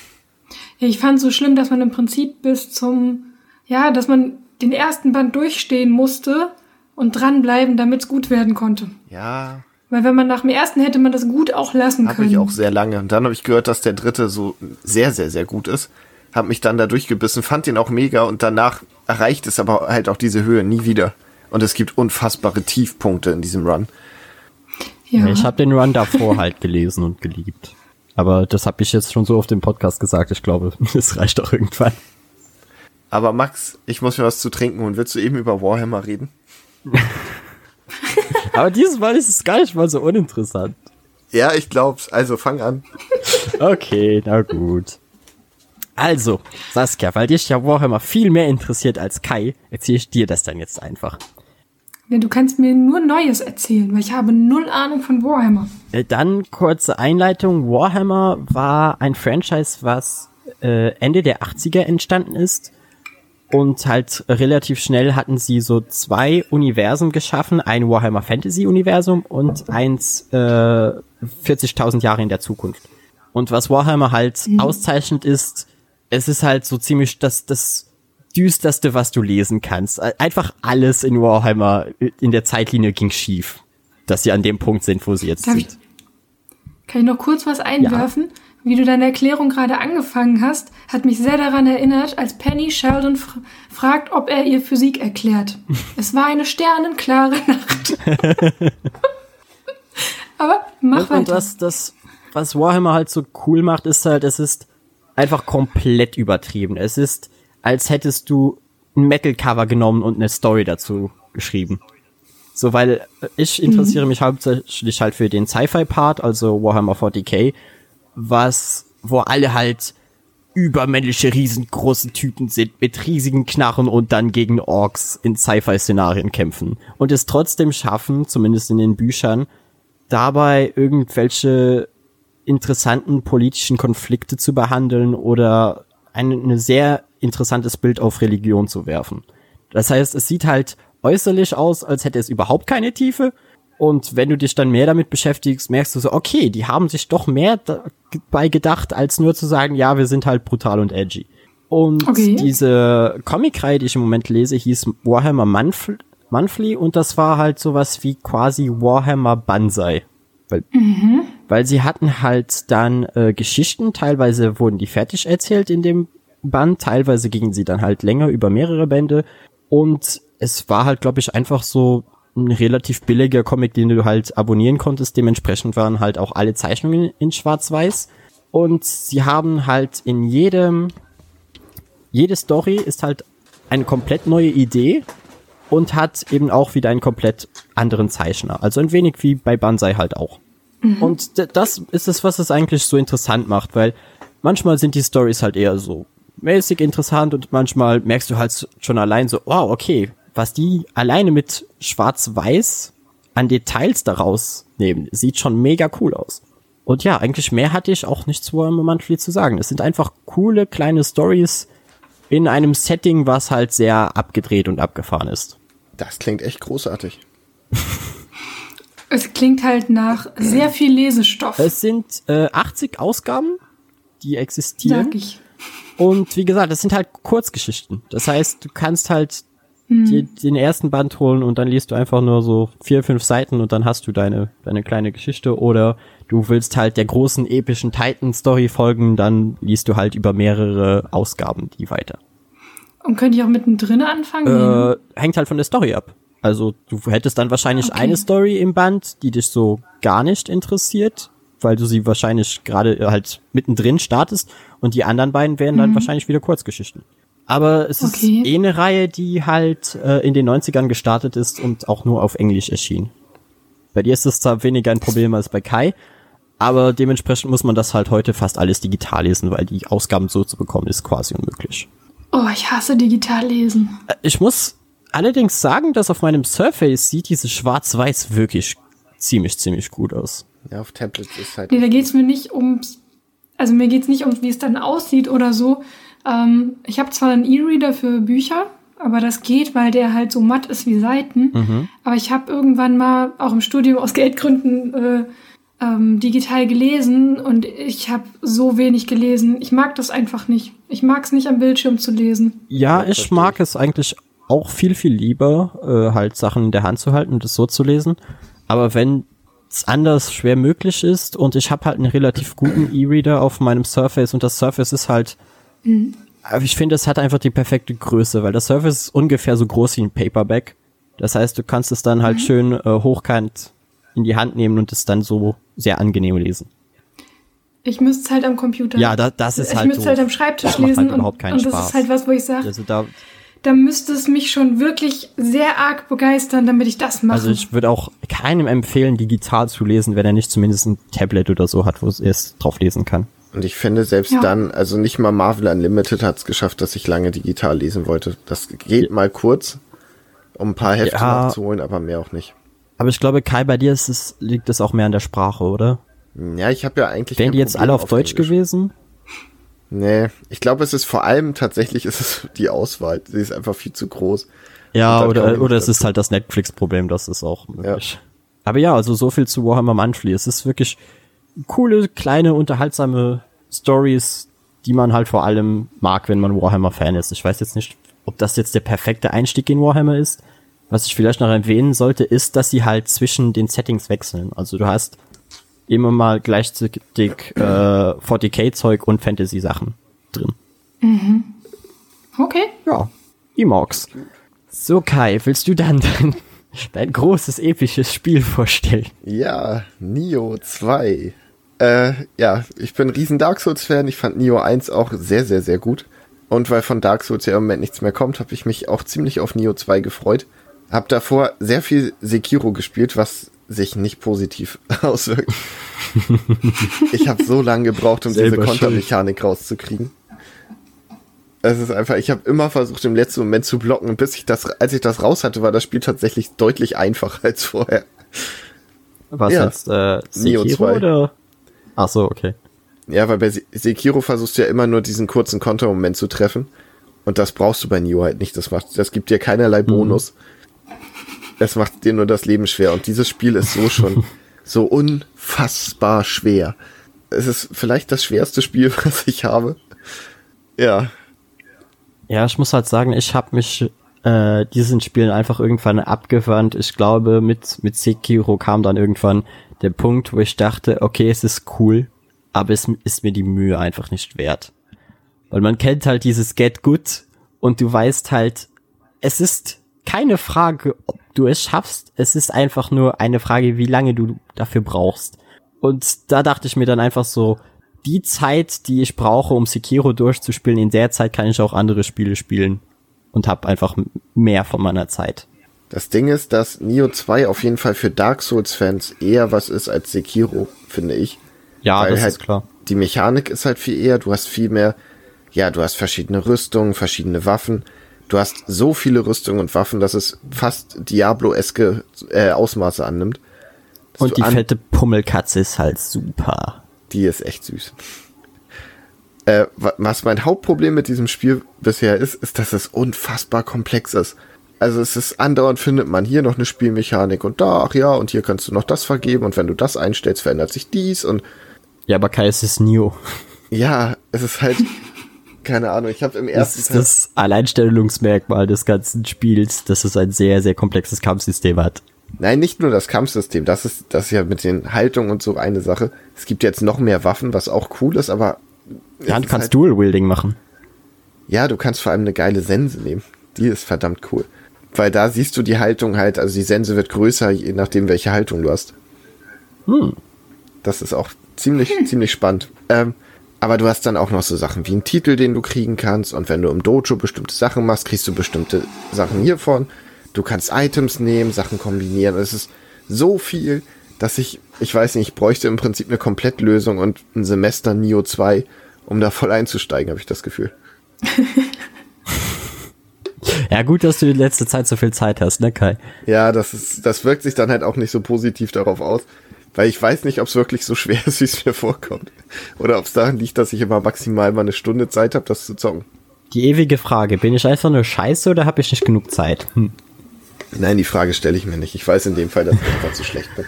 Ja, ich fand so schlimm, dass man im Prinzip bis zum, ja, dass man den ersten Band durchstehen musste und dranbleiben, damit es gut werden konnte. Ja, Weil wenn man nach dem ersten hätte man das gut auch lassen habe können. ich auch sehr lange. Und dann habe ich gehört, dass der dritte so sehr, sehr, sehr gut ist. Hab mich dann da durchgebissen, fand den auch mega und danach erreicht es aber halt auch diese Höhe nie wieder. Und es gibt unfassbare Tiefpunkte in diesem Run. Ja. Ich habe den Run davor halt gelesen und geliebt. Aber das habe ich jetzt schon so auf dem Podcast gesagt. Ich glaube, es reicht auch irgendwann. Aber Max, ich muss mir was zu trinken und willst du eben über Warhammer reden? Aber dieses Mal ist es gar nicht mal so uninteressant. Ja, ich glaub's. Also fang an. Okay, na gut. Also, Saskia, weil dich ja Warhammer viel mehr interessiert als Kai, erzähle ich dir das dann jetzt einfach. Ja, du kannst mir nur Neues erzählen, weil ich habe null Ahnung von Warhammer. Dann kurze Einleitung. Warhammer war ein Franchise, was äh, Ende der 80er entstanden ist. Und halt relativ schnell hatten sie so zwei Universen geschaffen. Ein Warhammer Fantasy Universum und eins äh, 40.000 Jahre in der Zukunft. Und was Warhammer halt mhm. auszeichnet ist, es ist halt so ziemlich das, das düsterste, was du lesen kannst. Einfach alles in Warhammer in der Zeitlinie ging schief, dass sie an dem Punkt sind, wo sie jetzt Darf sind. Ich, kann ich noch kurz was einwerfen? Ja. Wie du deine Erklärung gerade angefangen hast, hat mich sehr daran erinnert, als Penny Sheldon fr fragt, ob er ihr Physik erklärt. es war eine sternenklare Nacht. Aber mach und, weiter. Und das, das, was Warhammer halt so cool macht, ist halt, es ist einfach komplett übertrieben. Es ist, als hättest du ein Metal-Cover genommen und eine Story dazu geschrieben. So, weil ich interessiere mhm. mich hauptsächlich halt für den Sci-Fi-Part, also Warhammer 40k was, wo alle halt übermännliche, riesengroße Typen sind mit riesigen Knarren und dann gegen Orks in Sci-Fi-Szenarien kämpfen und es trotzdem schaffen, zumindest in den Büchern, dabei irgendwelche interessanten politischen Konflikte zu behandeln oder ein, ein sehr interessantes Bild auf Religion zu werfen. Das heißt, es sieht halt äußerlich aus, als hätte es überhaupt keine Tiefe, und wenn du dich dann mehr damit beschäftigst, merkst du so, okay, die haben sich doch mehr dabei gedacht, als nur zu sagen, ja, wir sind halt brutal und edgy. Und okay. diese Comic-Reihe, die ich im Moment lese, hieß Warhammer Monthly, Monthly und das war halt sowas wie quasi Warhammer Banzai. Weil, mhm. Weil sie hatten halt dann äh, Geschichten, teilweise wurden die fertig erzählt in dem Band, teilweise gingen sie dann halt länger über mehrere Bände und es war halt, glaube ich, einfach so ein relativ billiger Comic, den du halt abonnieren konntest. Dementsprechend waren halt auch alle Zeichnungen in Schwarz-Weiß. Und sie haben halt in jedem, jede Story ist halt eine komplett neue Idee und hat eben auch wieder einen komplett anderen Zeichner. Also ein wenig wie bei Banzai halt auch. Mhm. Und das ist es, was es eigentlich so interessant macht, weil manchmal sind die Stories halt eher so mäßig interessant und manchmal merkst du halt schon allein so, wow, okay, was die alleine mit Schwarz-Weiß an Details daraus nehmen, sieht schon mega cool aus. Und ja, eigentlich mehr hatte ich auch nicht zu Warhammer Monthly zu sagen. Es sind einfach coole kleine Stories in einem Setting, was halt sehr abgedreht und abgefahren ist. Das klingt echt großartig. es klingt halt nach sehr viel Lesestoff. Es sind äh, 80 Ausgaben, die existieren. Sag ich. Und wie gesagt, es sind halt Kurzgeschichten. Das heißt, du kannst halt die, hm. den ersten Band holen und dann liest du einfach nur so vier, fünf Seiten und dann hast du deine, deine kleine Geschichte oder du willst halt der großen epischen Titan-Story folgen, dann liest du halt über mehrere Ausgaben die weiter. Und könnte ich auch mittendrin anfangen? Äh, hängt halt von der Story ab. Also du hättest dann wahrscheinlich okay. eine Story im Band, die dich so gar nicht interessiert, weil du sie wahrscheinlich gerade halt mittendrin startest und die anderen beiden wären dann mhm. wahrscheinlich wieder Kurzgeschichten. Aber es okay. ist eh eine Reihe, die halt äh, in den 90ern gestartet ist und auch nur auf Englisch erschien. Bei dir ist es zwar weniger ein Problem als bei Kai, aber dementsprechend muss man das halt heute fast alles digital lesen, weil die Ausgaben so zu bekommen ist quasi unmöglich. Oh, ich hasse digital lesen. Äh, ich muss allerdings sagen, dass auf meinem Surface sieht dieses Schwarz-Weiß wirklich ziemlich, ziemlich gut aus. Ja, auf Tablets ist halt. Nee, da geht's mir nicht ums, also mir geht's nicht um, wie es dann aussieht oder so, ähm, ich habe zwar einen E-Reader für Bücher, aber das geht, weil der halt so matt ist wie Seiten. Mhm. Aber ich habe irgendwann mal auch im Studium aus Geldgründen äh, ähm, digital gelesen und ich habe so wenig gelesen. Ich mag das einfach nicht. Ich mag es nicht am Bildschirm zu lesen. Ja, ich mag es eigentlich auch viel, viel lieber, äh, halt Sachen in der Hand zu halten und es so zu lesen. Aber wenn es anders schwer möglich ist und ich habe halt einen relativ guten E-Reader auf meinem Surface und das Surface ist halt Mhm. Ich finde, es hat einfach die perfekte Größe, weil das Surface ist ungefähr so groß wie ein Paperback. Das heißt, du kannst es dann halt mhm. schön äh, hochkant in die Hand nehmen und es dann so sehr angenehm lesen. Ich müsste es halt am Computer. Ja, da, das ist ich halt. Ich müsste es halt am Schreibtisch lesen. Halt überhaupt keinen und, und das Spaß. ist halt was, wo ich sage. Also da, da müsste es mich schon wirklich sehr arg begeistern, damit ich das mache. Also ich würde auch keinem empfehlen, digital zu lesen, wenn er nicht zumindest ein Tablet oder so hat, wo es erst drauf lesen kann. Und ich finde selbst ja. dann, also nicht mal Marvel Unlimited hat es geschafft, dass ich lange digital lesen wollte. Das geht mal kurz, um ein paar Hefte ja. nachzuholen, aber mehr auch nicht. Aber ich glaube, Kai, bei dir ist es, liegt es auch mehr an der Sprache, oder? Ja, ich habe ja eigentlich. Wären die jetzt Problem alle auf, auf Deutsch Englisch. gewesen? Nee, ich glaube, es ist vor allem tatsächlich ist es die Auswahl. Sie ist einfach viel zu groß. Ja, oder, oder es ist halt das Netflix-Problem, das ist auch möglich. Ja. Aber ja, also so viel zu Warhammer Monthly. Es ist wirklich coole, kleine, unterhaltsame Stories, die man halt vor allem mag, wenn man Warhammer-Fan ist. Ich weiß jetzt nicht, ob das jetzt der perfekte Einstieg in Warhammer ist. Was ich vielleicht noch erwähnen sollte, ist, dass sie halt zwischen den Settings wechseln. Also du hast immer mal gleichzeitig äh, 40k-Zeug und Fantasy-Sachen drin. Okay. Ja, Emox. So Kai, willst du dann dein, dein großes episches Spiel vorstellen? Ja, Nio 2. Äh, ja, ich bin ein riesen Dark Souls-Fan. Ich fand Nio 1 auch sehr, sehr, sehr gut. Und weil von Dark Souls ja im Moment nichts mehr kommt, habe ich mich auch ziemlich auf Nio 2 gefreut. Hab davor sehr viel Sekiro gespielt, was sich nicht positiv auswirkt. ich habe so lange gebraucht, um diese Kontermechanik rauszukriegen. Es ist einfach, ich habe immer versucht, im letzten Moment zu blocken. Und bis ich das, als ich das raus hatte, war das Spiel tatsächlich deutlich einfacher als vorher. Was Ja. jetzt, äh, Neo Sekiro 2. oder? Ach so, okay. Ja, weil bei Se- Sekiro versuchst du ja immer nur diesen kurzen Kontermoment zu treffen. Und das brauchst du bei Nioh halt nicht. Das macht, das gibt dir keinerlei Bonus. Es macht dir nur das Leben schwer. Und dieses Spiel ist so schon so unfassbar schwer. Es ist vielleicht das schwerste Spiel, was ich habe. Ja. Ja, ich muss halt sagen, ich habe mich äh, diesen Spielen einfach irgendwann abgewandt. Ich glaube, mit, mit Sekiro kam dann irgendwann der Punkt, wo ich dachte, okay, es ist cool, aber es ist mir die Mühe einfach nicht wert. Weil man kennt halt dieses Get Good und du weißt halt, es ist keine Frage, ob du es schaffst. Es ist einfach nur eine Frage, wie lange du dafür brauchst. Und da dachte ich mir dann einfach so, die Zeit, die ich brauche, um Sekiro durchzuspielen, in der Zeit kann ich auch andere Spiele spielen und habe einfach mehr von meiner Zeit. Das Ding ist, dass Nio 2 auf jeden Fall für Dark Souls-Fans eher was ist als Sekiro, finde ich. Ja, Weil das halt ist klar. Die Mechanik ist halt viel eher, du hast viel mehr, ja, du hast verschiedene Rüstungen, verschiedene Waffen. Du hast so viele Rüstungen und Waffen, dass es fast Diablo-eske äh, Ausmaße annimmt. Und die an- fette Pummelkatze ist halt super. Die ist echt süß. Äh, wa- was mein Hauptproblem mit diesem Spiel bisher ist, ist, dass es unfassbar komplex ist. Also es ist andauernd findet man hier noch eine Spielmechanik und da, ach ja, und hier kannst du noch das vergeben und wenn du das einstellst, verändert sich dies und Ja, aber Kai, es ist Neo. ja, es ist halt, keine Ahnung, ich habe im Das ersten ist das Alleinstellungsmerkmal des ganzen Spiels, dass es ein sehr, sehr komplexes Kampfsystem hat. Nein, nicht nur das Kampfsystem, das ist, das ist ja mit den Haltungen und so eine Sache. Es gibt jetzt noch mehr Waffen, was auch cool ist, aber. Ja, es du ist kannst halt, Dual-Wielding machen. Ja, du kannst vor allem eine geile Sense nehmen. Die ist verdammt cool. Weil da siehst du die Haltung halt, also die Sense wird größer, je nachdem, welche Haltung du hast. Hm. Das ist auch ziemlich, ziemlich spannend. Ähm, aber du hast dann auch noch so Sachen wie einen Titel, den du kriegen kannst. Und wenn du im Dojo bestimmte Sachen machst, kriegst du bestimmte Sachen hiervon. Du kannst Items nehmen, Sachen kombinieren. Es ist so viel, dass ich, ich weiß nicht, ich bräuchte im Prinzip eine Komplettlösung und ein Semester Nio 2, um da voll einzusteigen, habe ich das Gefühl. Ja, gut, dass du in letzter Zeit so viel Zeit hast, ne, Kai? Ja, das ist, das wirkt sich dann halt auch nicht so positiv darauf aus. Weil ich weiß nicht, ob es wirklich so schwer ist, wie es mir vorkommt. Oder ob es daran liegt, dass ich immer maximal mal eine Stunde Zeit habe, das zu zocken. Die ewige Frage, bin ich einfach nur scheiße oder habe ich nicht genug Zeit? Hm. Nein, die Frage stelle ich mir nicht. Ich weiß in dem Fall, dass ich einfach zu schlecht bin.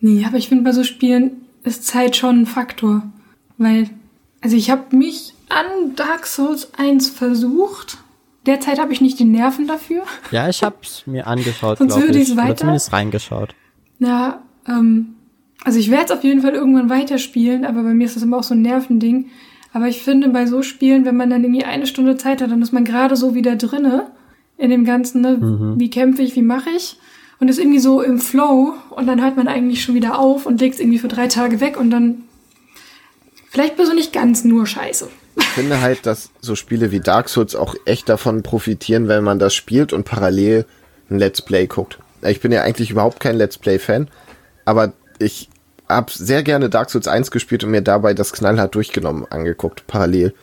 Nee, aber ich finde, bei so Spielen ist Zeit schon ein Faktor. Weil, also ich habe mich an Dark Souls 1 versucht. Derzeit habe ich nicht die Nerven dafür. Ja, ich hab's mir angeschaut, Sonst glaube würde ich. Oder weiter- zumindest reingeschaut. Ja, ähm, also ich werde es auf jeden Fall irgendwann weiterspielen, aber bei mir ist das immer auch so ein Nervending. Aber ich finde, bei so Spielen, wenn man dann irgendwie eine Stunde Zeit hat, dann ist man gerade so wieder drinne in dem Ganzen, ne? Wie kämpfe ich, wie mache ich? Und ist irgendwie so im Flow und dann hört man eigentlich schon wieder auf und legt es irgendwie für drei Tage weg und dann vielleicht bist du nicht ganz nur scheiße. Ich finde halt, dass so Spiele wie Dark Souls auch echt davon profitieren, wenn man das spielt und parallel ein Let's Play guckt. Ich bin ja eigentlich überhaupt kein Let's Play-Fan, aber ich habe sehr gerne Dark Souls 1 gespielt und mir dabei das knallhart durchgenommen angeguckt, parallel.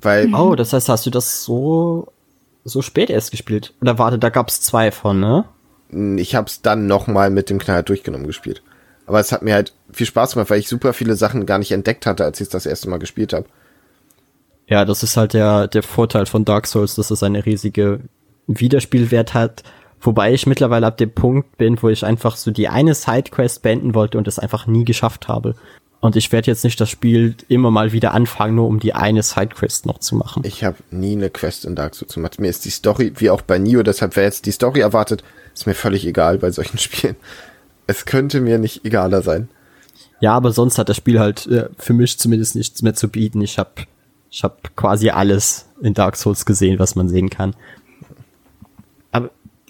Weil Oh, das heißt, hast du das so so spät erst gespielt? Oder warte, da gab's zwei von, ne? ich habe es dann nochmal mit dem Knall durchgenommen gespielt. Aber es hat mir halt viel Spaß gemacht, weil ich super viele Sachen gar nicht entdeckt hatte, als ich es das erste Mal gespielt habe. Ja, das ist halt der, der Vorteil von Dark Souls, dass es eine riesige Wiederspielwert hat. Wobei ich mittlerweile ab dem Punkt bin, wo ich einfach so die eine Sidequest beenden wollte und es einfach nie geschafft habe. Und ich werde jetzt nicht das Spiel immer mal wieder anfangen, nur um die eine Sidequest noch zu machen. Ich habe nie eine Quest in Dark Souls gemacht. Mir ist die Story, wie auch bei Nio, deshalb wer jetzt die Story erwartet, ist mir völlig egal bei solchen Spielen. Es könnte mir nicht egaler sein. Ja, aber sonst hat das Spiel halt äh, für mich zumindest nichts mehr zu bieten. Ich habe ich hab quasi alles in Dark Souls gesehen, was man sehen kann.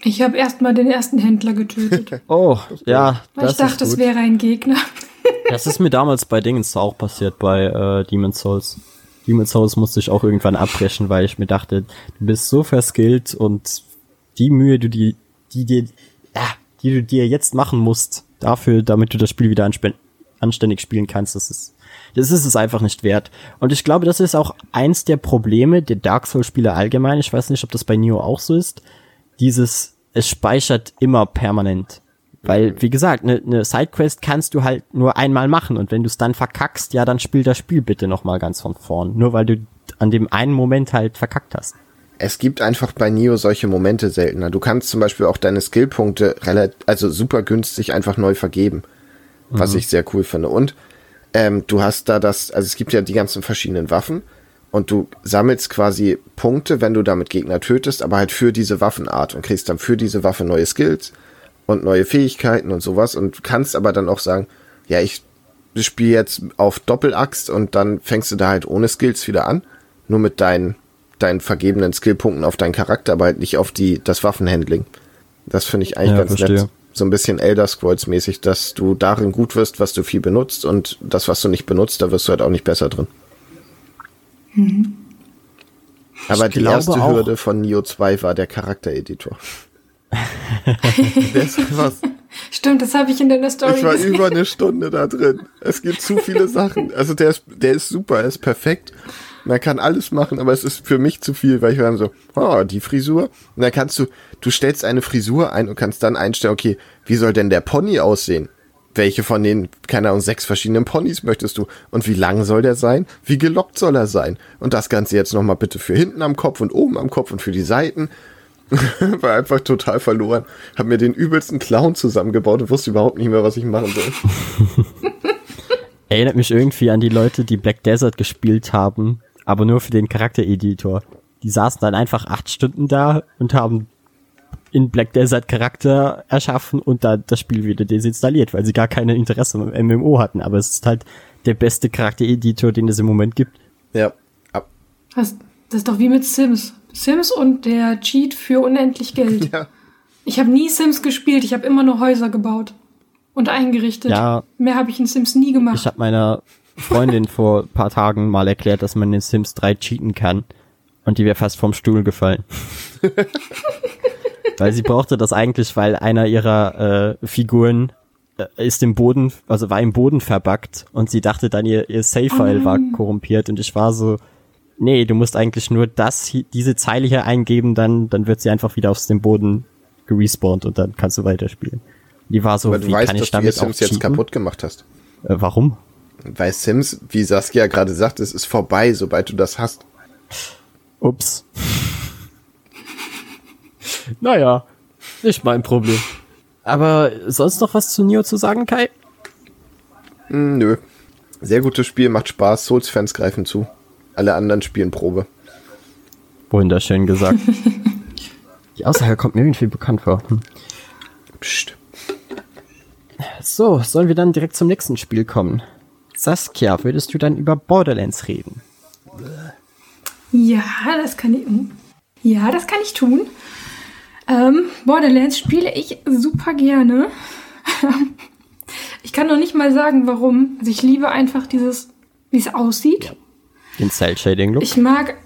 Ich habe erstmal den ersten Händler getötet. oh, ja. Weil ich dachte, es wäre ein Gegner. das ist mir damals bei Dingens auch passiert, bei äh, Demon's Souls. Demon's Souls musste ich auch irgendwann abbrechen, weil ich mir dachte, du bist so verskillt und die Mühe, du die, die dir, ja, die du dir jetzt machen musst, dafür, damit du das Spiel wieder anständig spielen kannst, das ist, das ist es einfach nicht wert. Und ich glaube, das ist auch eins der Probleme der Dark Souls Spiele allgemein. Ich weiß nicht, ob das bei Neo auch so ist. Dieses, es speichert immer permanent. Weil, wie gesagt, eine ne Sidequest kannst du halt nur einmal machen und wenn du es dann verkackst, ja, dann spiel das Spiel bitte nochmal ganz von vorn. Nur weil du an dem einen Moment halt verkackt hast. Es gibt einfach bei Neo solche Momente seltener. Du kannst zum Beispiel auch deine Skillpunkte relativ, also super günstig einfach neu vergeben. Was mhm. ich sehr cool finde. Und ähm, du hast da das, also es gibt ja die ganzen verschiedenen Waffen und du sammelst quasi Punkte, wenn du damit Gegner tötest, aber halt für diese Waffenart und kriegst dann für diese Waffe neue Skills und neue Fähigkeiten und sowas und kannst aber dann auch sagen, ja, ich spiele jetzt auf Doppelaxt und dann fängst du da halt ohne Skills wieder an, nur mit deinen deinen vergebenen Skillpunkten auf deinen Charakter, aber halt nicht auf die das Waffenhandling. Das finde ich eigentlich ja, ganz verstehe. nett. So ein bisschen Elder Scrolls mäßig, dass du darin gut wirst, was du viel benutzt und das, was du nicht benutzt, da wirst du halt auch nicht besser drin. Mhm. Aber ich die erste Hürde von Neo 2 war der Charaktereditor. was? Stimmt, das habe ich in der Story Ich war gesehen. über eine Stunde da drin. Es gibt zu viele Sachen. Also der ist, der ist super, er ist perfekt. Man kann alles machen, aber es ist für mich zu viel, weil ich war dann so, oh, die Frisur. Und dann kannst du, du stellst eine Frisur ein und kannst dann einstellen, okay, wie soll denn der Pony aussehen? Welche von den, keine Ahnung, sechs verschiedenen Ponys möchtest du? Und wie lang soll der sein? Wie gelockt soll er sein? Und das Ganze jetzt nochmal bitte für hinten am Kopf und oben am Kopf und für die Seiten. war einfach total verloren. Hab mir den übelsten Clown zusammengebaut und wusste überhaupt nicht mehr, was ich machen soll. Erinnert mich irgendwie an die Leute, die Black Desert gespielt haben, aber nur für den Charaktereditor. Die saßen dann einfach acht Stunden da und haben in Black Desert Charakter erschaffen und dann das Spiel wieder desinstalliert, weil sie gar keine Interesse am MMO hatten. Aber es ist halt der beste Charaktereditor, den es im Moment gibt. Ja. Das, das ist doch wie mit Sims. Sims und der Cheat für unendlich Geld. Ja. Ich habe nie Sims gespielt, ich habe immer nur Häuser gebaut und eingerichtet. Ja. Mehr habe ich in Sims nie gemacht. Ich habe meiner Freundin vor paar Tagen mal erklärt, dass man in Sims 3 cheaten kann. Und die wäre fast vom Stuhl gefallen. weil sie brauchte das eigentlich, weil einer ihrer äh, Figuren äh, ist im Boden, also war im Boden verbackt und sie dachte dann, ihr, ihr Save-File oh war korrumpiert und ich war so, nee, du musst eigentlich nur das, diese Zeile hier eingeben, dann, dann wird sie einfach wieder aus dem Boden gerespawnt und dann kannst du weiterspielen. Die war so, Aber du wie weißt, kann ich dass damit du Sims jetzt kaputt gemacht hast. Äh, warum? Weil Sims, wie Saskia gerade sagt, es ist vorbei, sobald du das hast. Ups. Naja, nicht mein Problem. Aber sonst noch was zu Neo zu sagen, Kai? Mm, nö. Sehr gutes Spiel, macht Spaß, Souls-Fans greifen zu. Alle anderen spielen Probe. Wunderschön gesagt. Die Aussage kommt mir irgendwie bekannt vor. Hm. Psst. So, sollen wir dann direkt zum nächsten Spiel kommen? Saskia, würdest du dann über Borderlands reden? Ja, das kann ich. Ja, das kann ich tun. Ähm, Borderlands spiele ich super gerne. ich kann noch nicht mal sagen, warum. Also ich liebe einfach dieses, wie es aussieht. Ja. Den Cell Shading Look. Ich mag,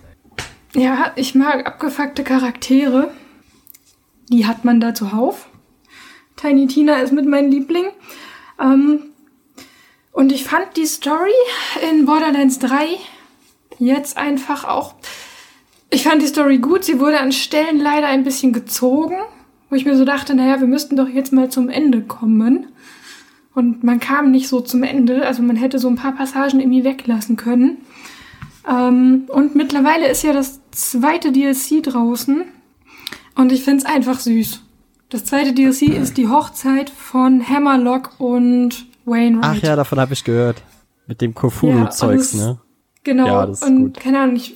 ja, ich mag abgefuckte Charaktere. Die hat man da zuhauf. Tiny Tina ist mit meinem Liebling. Ähm, und ich fand die Story in Borderlands 3 jetzt einfach auch. Ich fand die Story gut. Sie wurde an Stellen leider ein bisschen gezogen, wo ich mir so dachte, naja, wir müssten doch jetzt mal zum Ende kommen. Und man kam nicht so zum Ende. Also man hätte so ein paar Passagen irgendwie weglassen können. Ähm, und mittlerweile ist ja das zweite DLC draußen. Und ich find's einfach süß. Das zweite DLC ist die Hochzeit von Hammerlock und Wayne Ach ja, davon habe ich gehört. Mit dem Cthulhu-Zeugs, Ja, ne? Genau. Ja, das ist und gut. keine Ahnung, ich,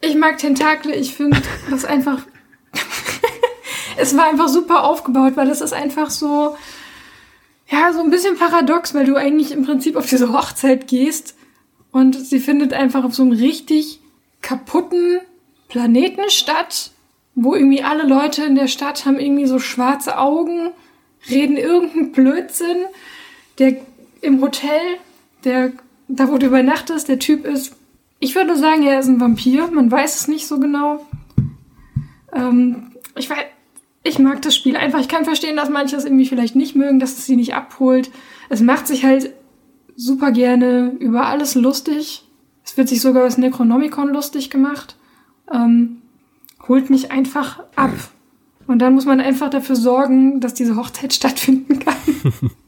ich mag Tentakel, ich finde das einfach. es war einfach super aufgebaut, weil es ist einfach so, ja, so ein bisschen paradox, weil du eigentlich im Prinzip auf diese Hochzeit gehst und sie findet einfach auf so einem richtig kaputten Planeten statt, wo irgendwie alle Leute in der Stadt haben irgendwie so schwarze Augen, reden irgendeinen Blödsinn. Der im Hotel, der da wo du übernachtest, der Typ ist, ich würde sagen, er ist ein Vampir. Man weiß es nicht so genau. Ähm, ich weiß, ich mag das Spiel einfach. Ich kann verstehen, dass manche es irgendwie vielleicht nicht mögen, dass es sie nicht abholt. Es macht sich halt super gerne über alles lustig. Es wird sich sogar das Necronomicon lustig gemacht. Ähm, holt mich einfach ab. Und dann muss man einfach dafür sorgen, dass diese Hochzeit stattfinden kann.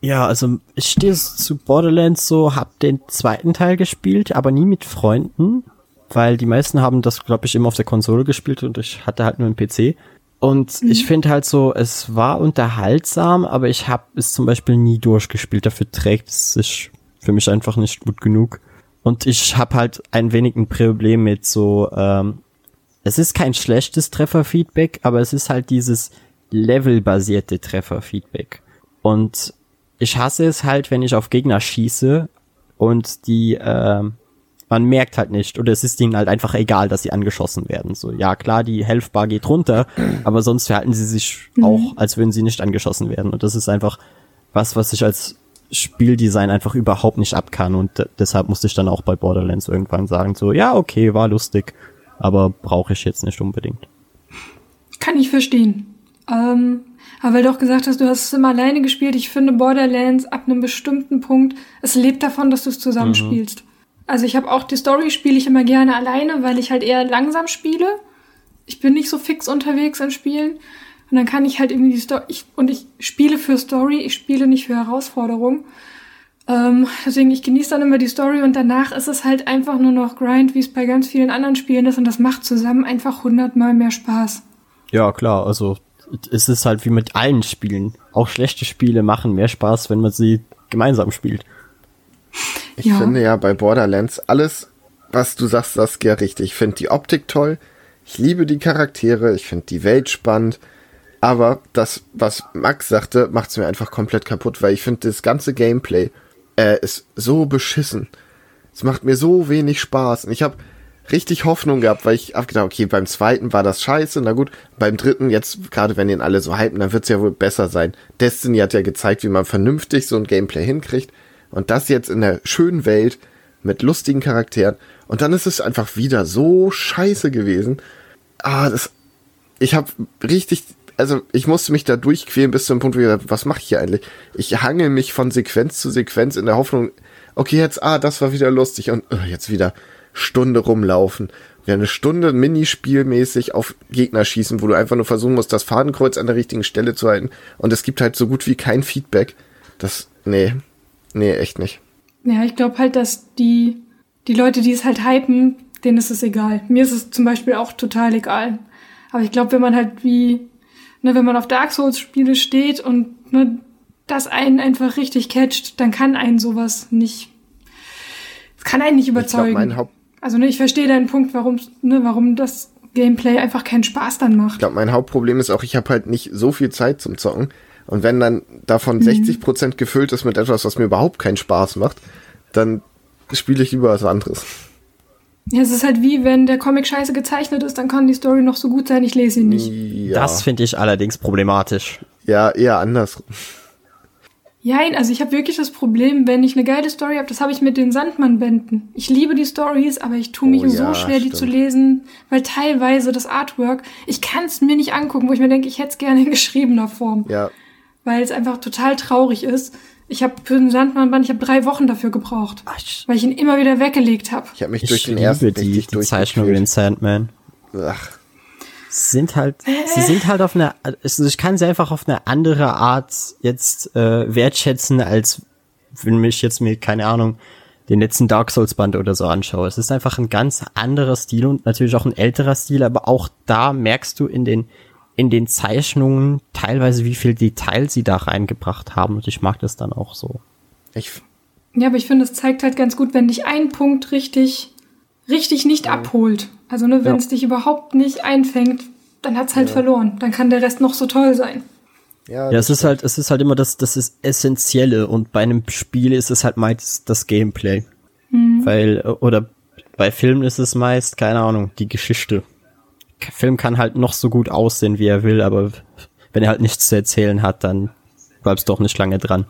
Ja, also ich stehe zu Borderlands so, hab den zweiten Teil gespielt, aber nie mit Freunden, weil die meisten haben das, glaube ich, immer auf der Konsole gespielt und ich hatte halt nur einen PC. Und ich finde halt so, es war unterhaltsam, aber ich habe es zum Beispiel nie durchgespielt. Dafür trägt es sich für mich einfach nicht gut genug. Und ich habe halt ein wenig ein Problem mit so, ähm, es ist kein schlechtes Trefferfeedback, aber es ist halt dieses levelbasierte Trefferfeedback. Und ich hasse es halt, wenn ich auf Gegner schieße und die, ähm, man merkt halt nicht, oder es ist ihnen halt einfach egal, dass sie angeschossen werden. So, ja klar, die Health-Bar geht runter, aber sonst verhalten sie sich auch, als würden sie nicht angeschossen werden. Und das ist einfach was, was ich als Spieldesign einfach überhaupt nicht ab kann. Und de- deshalb musste ich dann auch bei Borderlands irgendwann sagen, so, ja, okay, war lustig, aber brauche ich jetzt nicht unbedingt. Kann ich verstehen. Ähm, aber weil du auch gesagt hast, du hast es immer alleine gespielt, ich finde Borderlands ab einem bestimmten Punkt, es lebt davon, dass du es zusammenspielst. Also ich habe auch die Story spiele ich immer gerne alleine, weil ich halt eher langsam spiele. Ich bin nicht so fix unterwegs in Spielen. Und dann kann ich halt irgendwie die Story, ich, und ich spiele für Story, ich spiele nicht für Herausforderung. Ähm, deswegen, ich genieße dann immer die Story und danach ist es halt einfach nur noch Grind, wie es bei ganz vielen anderen Spielen ist und das macht zusammen einfach hundertmal mehr Spaß. Ja, klar, also es ist halt wie mit allen Spielen. Auch schlechte Spiele machen mehr Spaß, wenn man sie gemeinsam spielt. Ich Ja. finde ja bei Borderlands alles, was du sagst, Saskia, richtig. Ich finde die Optik toll. Ich liebe die Charaktere. Ich finde die Welt spannend. Aber das, was Max sagte, macht's mir einfach komplett kaputt, weil ich finde das ganze Gameplay äh, ist so beschissen. Es macht mir so wenig Spaß. Und ich habe richtig Hoffnung gehabt, weil ich hab gedacht, okay, beim zweiten war das scheiße, na gut, beim dritten, jetzt, gerade wenn den alle so hypen, dann wird's ja wohl besser sein. Destiny hat ja gezeigt, wie man vernünftig so ein Gameplay hinkriegt. Und das jetzt in der schönen Welt mit lustigen Charakteren. Und dann ist es einfach wieder so scheiße gewesen. Ah, das. Ich habe richtig. Also ich musste mich da durchquälen bis zum Punkt, wo ich gesagt, was mache ich hier eigentlich? Ich hangel mich von Sequenz zu Sequenz in der Hoffnung, okay, jetzt, ah, das war wieder lustig und äh, jetzt wieder Stunde rumlaufen. Eine Stunde Minispielmäßig auf Gegner schießen, wo du einfach nur versuchen musst, das Fadenkreuz an der richtigen Stelle zu halten. Und es gibt halt so gut wie kein Feedback. Das, nee, nee, echt nicht. Ja, ich glaube halt, dass die, die Leute, die es halt hypen, denen ist es egal. Mir ist es zum Beispiel auch total egal. Aber ich glaube, wenn man halt wie, ne, wenn man auf Dark Souls Spiele steht und ne, das einen einfach richtig catcht, dann kann einen sowas nicht, es kann einen nicht Ich glaube, überzeugen. mein Haupt, also ne, ich verstehe deinen Punkt, warum, ne, warum das Gameplay einfach keinen Spaß dann ich macht. glaube, mein Hauptproblem ist auch, ich habe halt nicht so viel Zeit zum Zocken. Und wenn dann davon 60% gefüllt ist mit etwas, was mir überhaupt keinen Spaß macht, dann spiele ich lieber was anderes. Ja, es ist halt wie, wenn der Comic scheiße gezeichnet ist, dann kann die Story noch so gut sein, ich lese ihn nicht. Ja, Das finde ich allerdings problematisch. ja eher anders. Jein, also ich habe wirklich das Problem, wenn ich eine geile Story habe, das habe ich mit den Sandmann-Bänden. Ich liebe die Stories, aber ich tue mich Oh so ja, schwer, die stimmt. zu lesen, weil teilweise das Artwork, ich kann es mir nicht angucken, wo ich mir denke, ich hätte es gerne in geschriebener Form, Ja, weil es einfach total traurig ist. Ich habe für den Sandmann-Band, ich habe drei Wochen dafür gebraucht, Ich, weil ich ihn immer wieder weggelegt habe. ich habe mich ich durch den ersten die, die Zeichnungen in Sandman. Ach, sind halt, sie sind halt auf eine, also ich kann sie einfach auf eine andere Art jetzt äh, wertschätzen, als wenn mich jetzt mir, keine Ahnung, den letzten Dark Souls Band oder so anschaue. Es ist einfach ein ganz anderer Stil und natürlich auch ein älterer Stil, aber auch da merkst du in den in den Zeichnungen teilweise, wie viel Detail sie da reingebracht haben. Und ich mag das dann auch so. Ich, Ja, aber ich finde, es zeigt halt ganz gut, wenn dich ein Punkt richtig, richtig nicht abholt. Also, ne, wenn Ja. es dich überhaupt nicht einfängt, dann hat's halt verloren. Dann kann der Rest noch so toll sein. ja, Ja, es ist halt, es ist halt immer das, das ist Essentielle und bei einem Spiel ist es halt meist das Gameplay. Weil, äh, oder bei Filmen ist es meist, keine Ahnung, die Geschichte. Film kann halt noch so gut aussehen, wie er will, aber wenn er halt nichts zu erzählen hat, dann bleibst du doch nicht lange dran.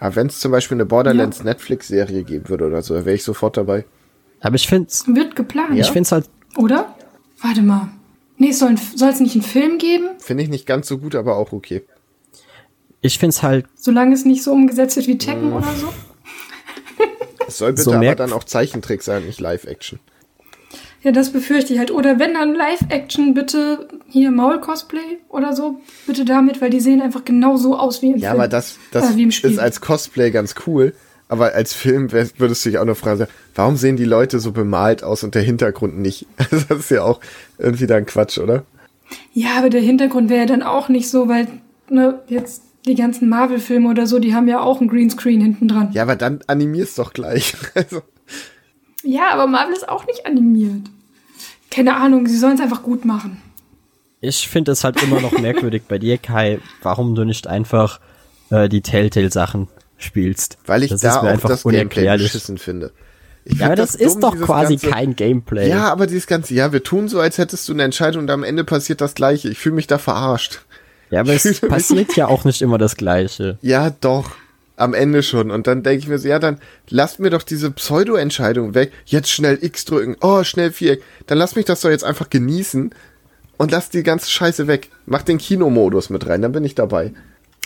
ja, wenn es zum Beispiel eine Borderlands Netflix-Serie geben würde oder so, wäre ich sofort dabei. Aber ich find's, Wird geplant, ich find's halt, oder? Warte mal. Nee, es soll es nicht einen Film geben, Finde ich nicht ganz so gut, aber auch okay. ich find's halt, solange es nicht so umgesetzt wird wie Tekken oder so? Es soll bitte So aber dann auch Zeichentrick sein, nicht Live-Action. Ja, das befürchte ich halt. Oder wenn dann Live-Action, bitte hier Maul-Cosplay oder so, bitte damit, weil die sehen einfach genau so aus wie im Ja, Film. aber das, das äh, wie im Spiel. ist als Cosplay ganz cool. Aber als Film würdest du dich auch noch fragen, warum sehen die Leute so bemalt aus und der Hintergrund nicht? Also das ist ja auch irgendwie dann Quatsch, oder? Ja, aber der Hintergrund wäre ja dann auch nicht so, weil, ne, jetzt die ganzen Marvel-Filme oder so, die haben ja auch einen Greenscreen hinten dran. Ja, aber dann animierst doch gleich. Also, Ja, aber Marvel ist auch nicht animiert. Keine Ahnung, sie sollen es einfach gut machen. ich finde es halt immer noch merkwürdig bei dir, Kai, warum du nicht einfach äh, die Telltale-Sachen spielst. weil ich das da ist mir auch einfach das Gameplay beschissen finde. Ich Ja, aber find das, ist dumm, doch quasi ganze- kein Gameplay. Ja, aber dieses ganze, ja, wir tun so, als hättest du eine Entscheidung und am Ende passiert das Gleiche. Ich fühle mich da verarscht. Ja, aber es passiert ja auch nicht immer das Gleiche. Ja, doch. Am Ende schon. Und dann denke ich mir so, ja, dann lasst mir doch diese Pseudo-Entscheidung weg. Jetzt schnell X drücken. Oh, schnell Viereck. Dann lass mich das doch jetzt einfach genießen. Und lass die ganze Scheiße weg. Mach den Kinomodus mit rein, dann bin ich dabei.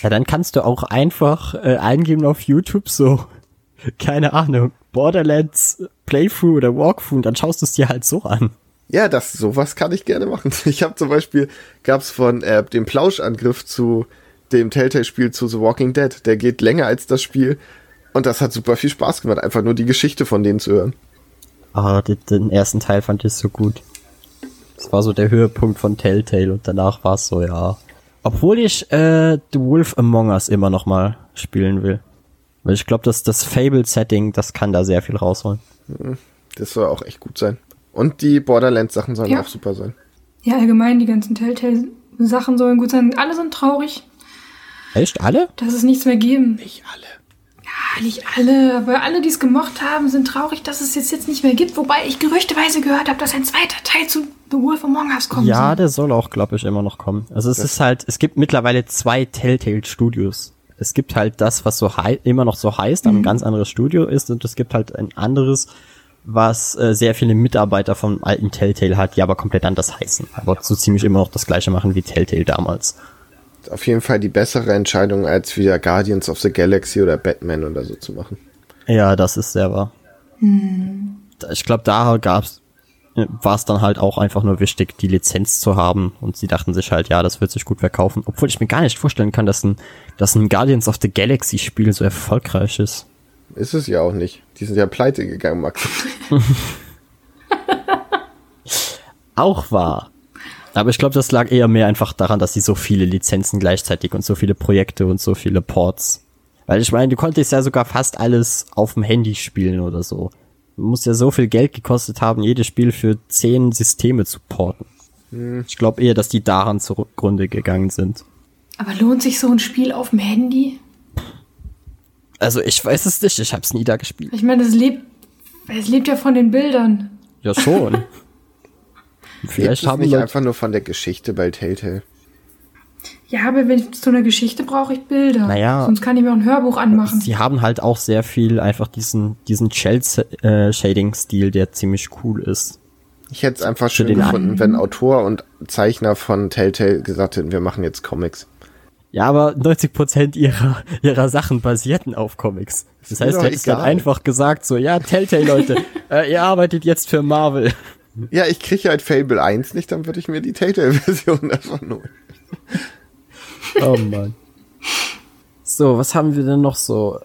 Ja, dann kannst du auch einfach äh, eingeben auf YouTube so, keine Ahnung, Borderlands Playthrough oder Walkthrough und dann schaust du es dir halt so an. Ja, das, sowas kann ich gerne machen. Ich habe zum Beispiel, gab's von äh, dem Plauschangriff zu dem Telltale-Spiel zu The Walking Dead. Der geht länger als das Spiel. Und das hat super viel Spaß gemacht, einfach nur die Geschichte von denen zu hören. Ah, den, den ersten Teil fand ich so gut. Das war so der Höhepunkt von Telltale und danach war es so, ja. Obwohl ich äh, The Wolf Among Us immer noch mal spielen will. Weil ich glaube, dass das Fable-Setting, das kann da sehr viel rausholen. Das soll auch echt gut sein. Und die Borderlands-Sachen sollen Ja. auch super sein. Ja, allgemein, die ganzen Telltale-Sachen sollen gut sein. Alle sind traurig, Echt? Alle? dass es nichts mehr geben. Nicht alle. Ja, nicht alle, aber alle, die es gemocht haben, sind traurig, dass es jetzt, jetzt nicht mehr gibt. Wobei ich gerüchteweise gehört habe, dass ein zweiter Teil zu The Wolf Among Us kommen Ja, soll. der soll auch, glaube ich, immer noch kommen. Also es ist halt, es gibt mittlerweile zwei Telltale Studios. Es gibt halt das, was so hei- immer noch so heißt, aber ein ganz anderes Studio ist und es gibt halt ein anderes, was äh, sehr viele Mitarbeiter vom alten Telltale hat, die aber komplett anders heißen, aber so ziemlich immer noch das gleiche machen wie Telltale damals. Auf jeden Fall die bessere Entscheidung, als wieder Guardians of the Galaxy oder Batman oder so zu machen. Ja, das ist sehr wahr. Da- Ich glaube, da gab's war es dann halt auch einfach nur wichtig, die Lizenz zu haben und sie dachten sich halt, ja, das wird sich gut verkaufen, obwohl ich mir gar nicht vorstellen kann, dass ein, dass ein Guardians of the Galaxy Spiel so erfolgreich ist. Ist es ja auch nicht. Die sind ja pleite gegangen, Max. Auch wahr. Aber ich glaube, das lag eher mehr einfach daran, dass sie so viele Lizenzen gleichzeitig und so viele Projekte und so viele Ports. Weil ich meine, du konntest ja sogar fast alles auf dem Handy spielen oder so. Muss ja so viel Geld gekostet haben, jedes Spiel für zehn Systeme zu porten. Ich glaube eher, dass die daran zugrunde gegangen sind. Aber lohnt sich so ein Spiel auf dem Handy? Also ich weiß es nicht, ich habe es nie da gespielt. Ich meine, es lebt, es lebt ja von den Bildern. Ja schon. Lebt Vielleicht es haben nicht Leute, einfach nur von der Geschichte bei Telltale. Ja, aber wenn ich zu einer Geschichte brauche ich Bilder. Naja. Sonst kann ich mir auch ein Hörbuch anmachen. sie haben halt auch sehr viel einfach diesen diesen Shell äh, der ziemlich cool ist. Ich hätte es einfach schön den gefunden, wenn Autor und Zeichner von Telltale gesagt hätten, wir machen jetzt Comics. Ja, aber 90% ihrer, ihrer Sachen basierten auf Comics. Das mir heißt, du hättest dann einfach gesagt, so, ja, Telltale, Leute, äh, ihr arbeitet jetzt für Marvel. Ja, ich kriege halt Fable 1 nicht, dann würde ich mir die Telltale-Version davon holen. Oh Mann. So, was haben wir denn noch so?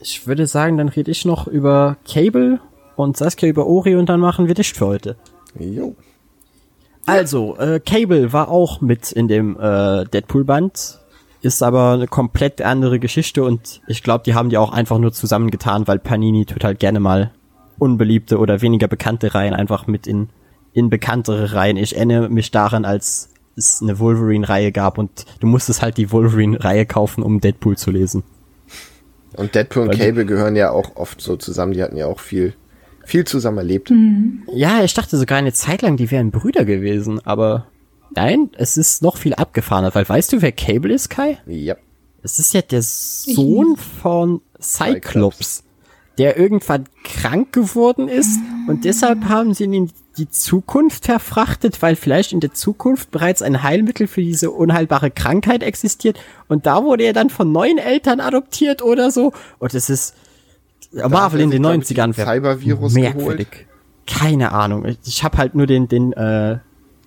Ich würde sagen, dann rede ich noch über Cable und Saskia über Ori und dann machen wir dicht für heute. Jo. Also, äh, Cable war auch mit in dem äh, Deadpool-Band, ist aber eine komplett andere Geschichte und ich glaube, die haben die auch einfach nur zusammengetan, weil Panini tut halt gerne mal unbeliebte oder weniger bekannte Reihen einfach mit in, in bekanntere Reihen. Ich erinnere mich daran, als es eine Wolverine-Reihe gab und du musstest halt die Wolverine-Reihe kaufen, um Deadpool zu lesen. Und Deadpool und Cable gehören ja auch oft so zusammen, die hatten ja auch viel, viel zusammen erlebt. Ja, ich dachte sogar eine Zeit lang, die wären Brüder gewesen, aber nein, es ist noch viel abgefahrener, weil weißt du, wer Cable ist, Kai? Ja. Es ist ja der Sohn von Cyclops, der irgendwann krank geworden ist und deshalb haben sie ihn in die Zukunft verfrachtet, weil vielleicht in der Zukunft bereits ein Heilmittel für diese unheilbare Krankheit existiert und da wurde er dann von neuen Eltern adoptiert oder so und es ist Marvel er in den glaub ich, 90ern den wär Cybervirus merkwürdig. Keine Ahnung. Ich habe halt nur den den äh,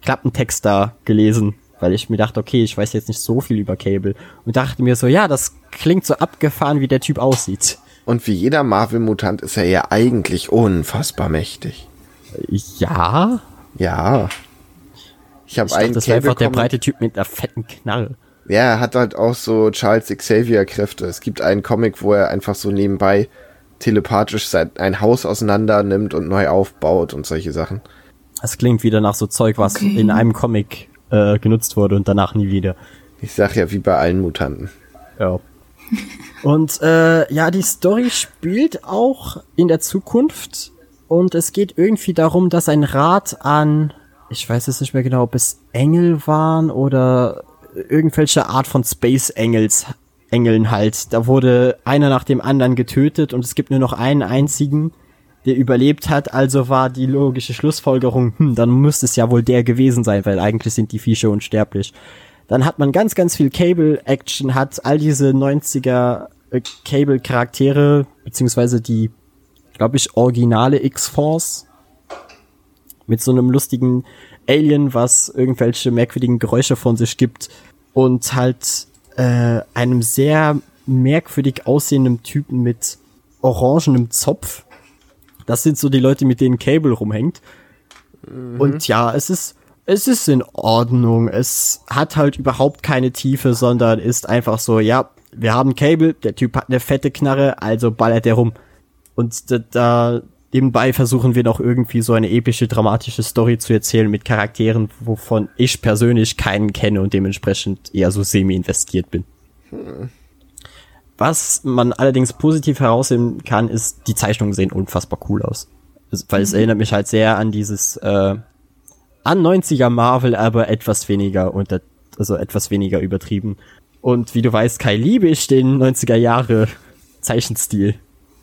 Klappentext da gelesen, weil ich mir dachte, okay, ich weiß jetzt nicht so viel über Cable und dachte mir so, ja, das klingt so abgefahren, wie der Typ aussieht. Und wie jeder Marvel-Mutant ist er ja eigentlich unfassbar mächtig. Ja, Ja. Ich habe einen das wäre einfach der breite Typ mit einer fetten Knarre. Ja, er hat halt auch so Charles Xavier Kräfte. Es gibt einen Comic, wo er einfach so nebenbei telepathisch sein, ein Haus auseinander nimmt und neu aufbaut und solche Sachen. Das klingt wieder nach so Zeug, was Okay. in einem Comic äh, genutzt wurde und danach nie wieder. Ich sag ja, wie bei allen Mutanten. Ja. Und äh, ja, die Story spielt auch in der Zukunft und es geht irgendwie darum, dass ein Rat an, ich weiß jetzt nicht mehr genau, ob es Engel waren oder irgendwelche Art von Space Engels, Engeln halt. Da wurde einer nach dem anderen getötet und es gibt nur noch einen einzigen, der überlebt hat. Also war die logische Schlussfolgerung, hm, dann müsste es ja wohl der gewesen sein, weil eigentlich sind die Viecher unsterblich. Dann hat man ganz, ganz viel Cable-Action, hat all diese 90er äh, Cable-Charaktere, beziehungsweise die, glaube ich, originale X-Force mit so einem lustigen Alien, was irgendwelche merkwürdigen Geräusche von sich gibt und halt äh, einem sehr merkwürdig aussehenden Typen mit orangenem Zopf. Das sind so die Leute, mit denen Cable rumhängt. Und ja, es ist, es ist in Ordnung. Es hat halt überhaupt keine Tiefe, sondern ist einfach so, ja, wir haben Cable, der Typ hat eine fette Knarre, also ballert er rum. Und da, da nebenbei versuchen wir noch irgendwie so eine epische, dramatische Story zu erzählen mit Charakteren, wovon ich persönlich keinen kenne und dementsprechend eher so semi-investiert bin. Was man allerdings positiv herausheben kann, ist, die Zeichnungen sehen unfassbar cool aus. Weil es erinnert mich halt sehr an dieses, äh, an 90er Marvel, aber etwas weniger unter, also etwas weniger übertrieben. Und wie du weißt, Kai, liebe ich den 90er Jahre Zeichenstil.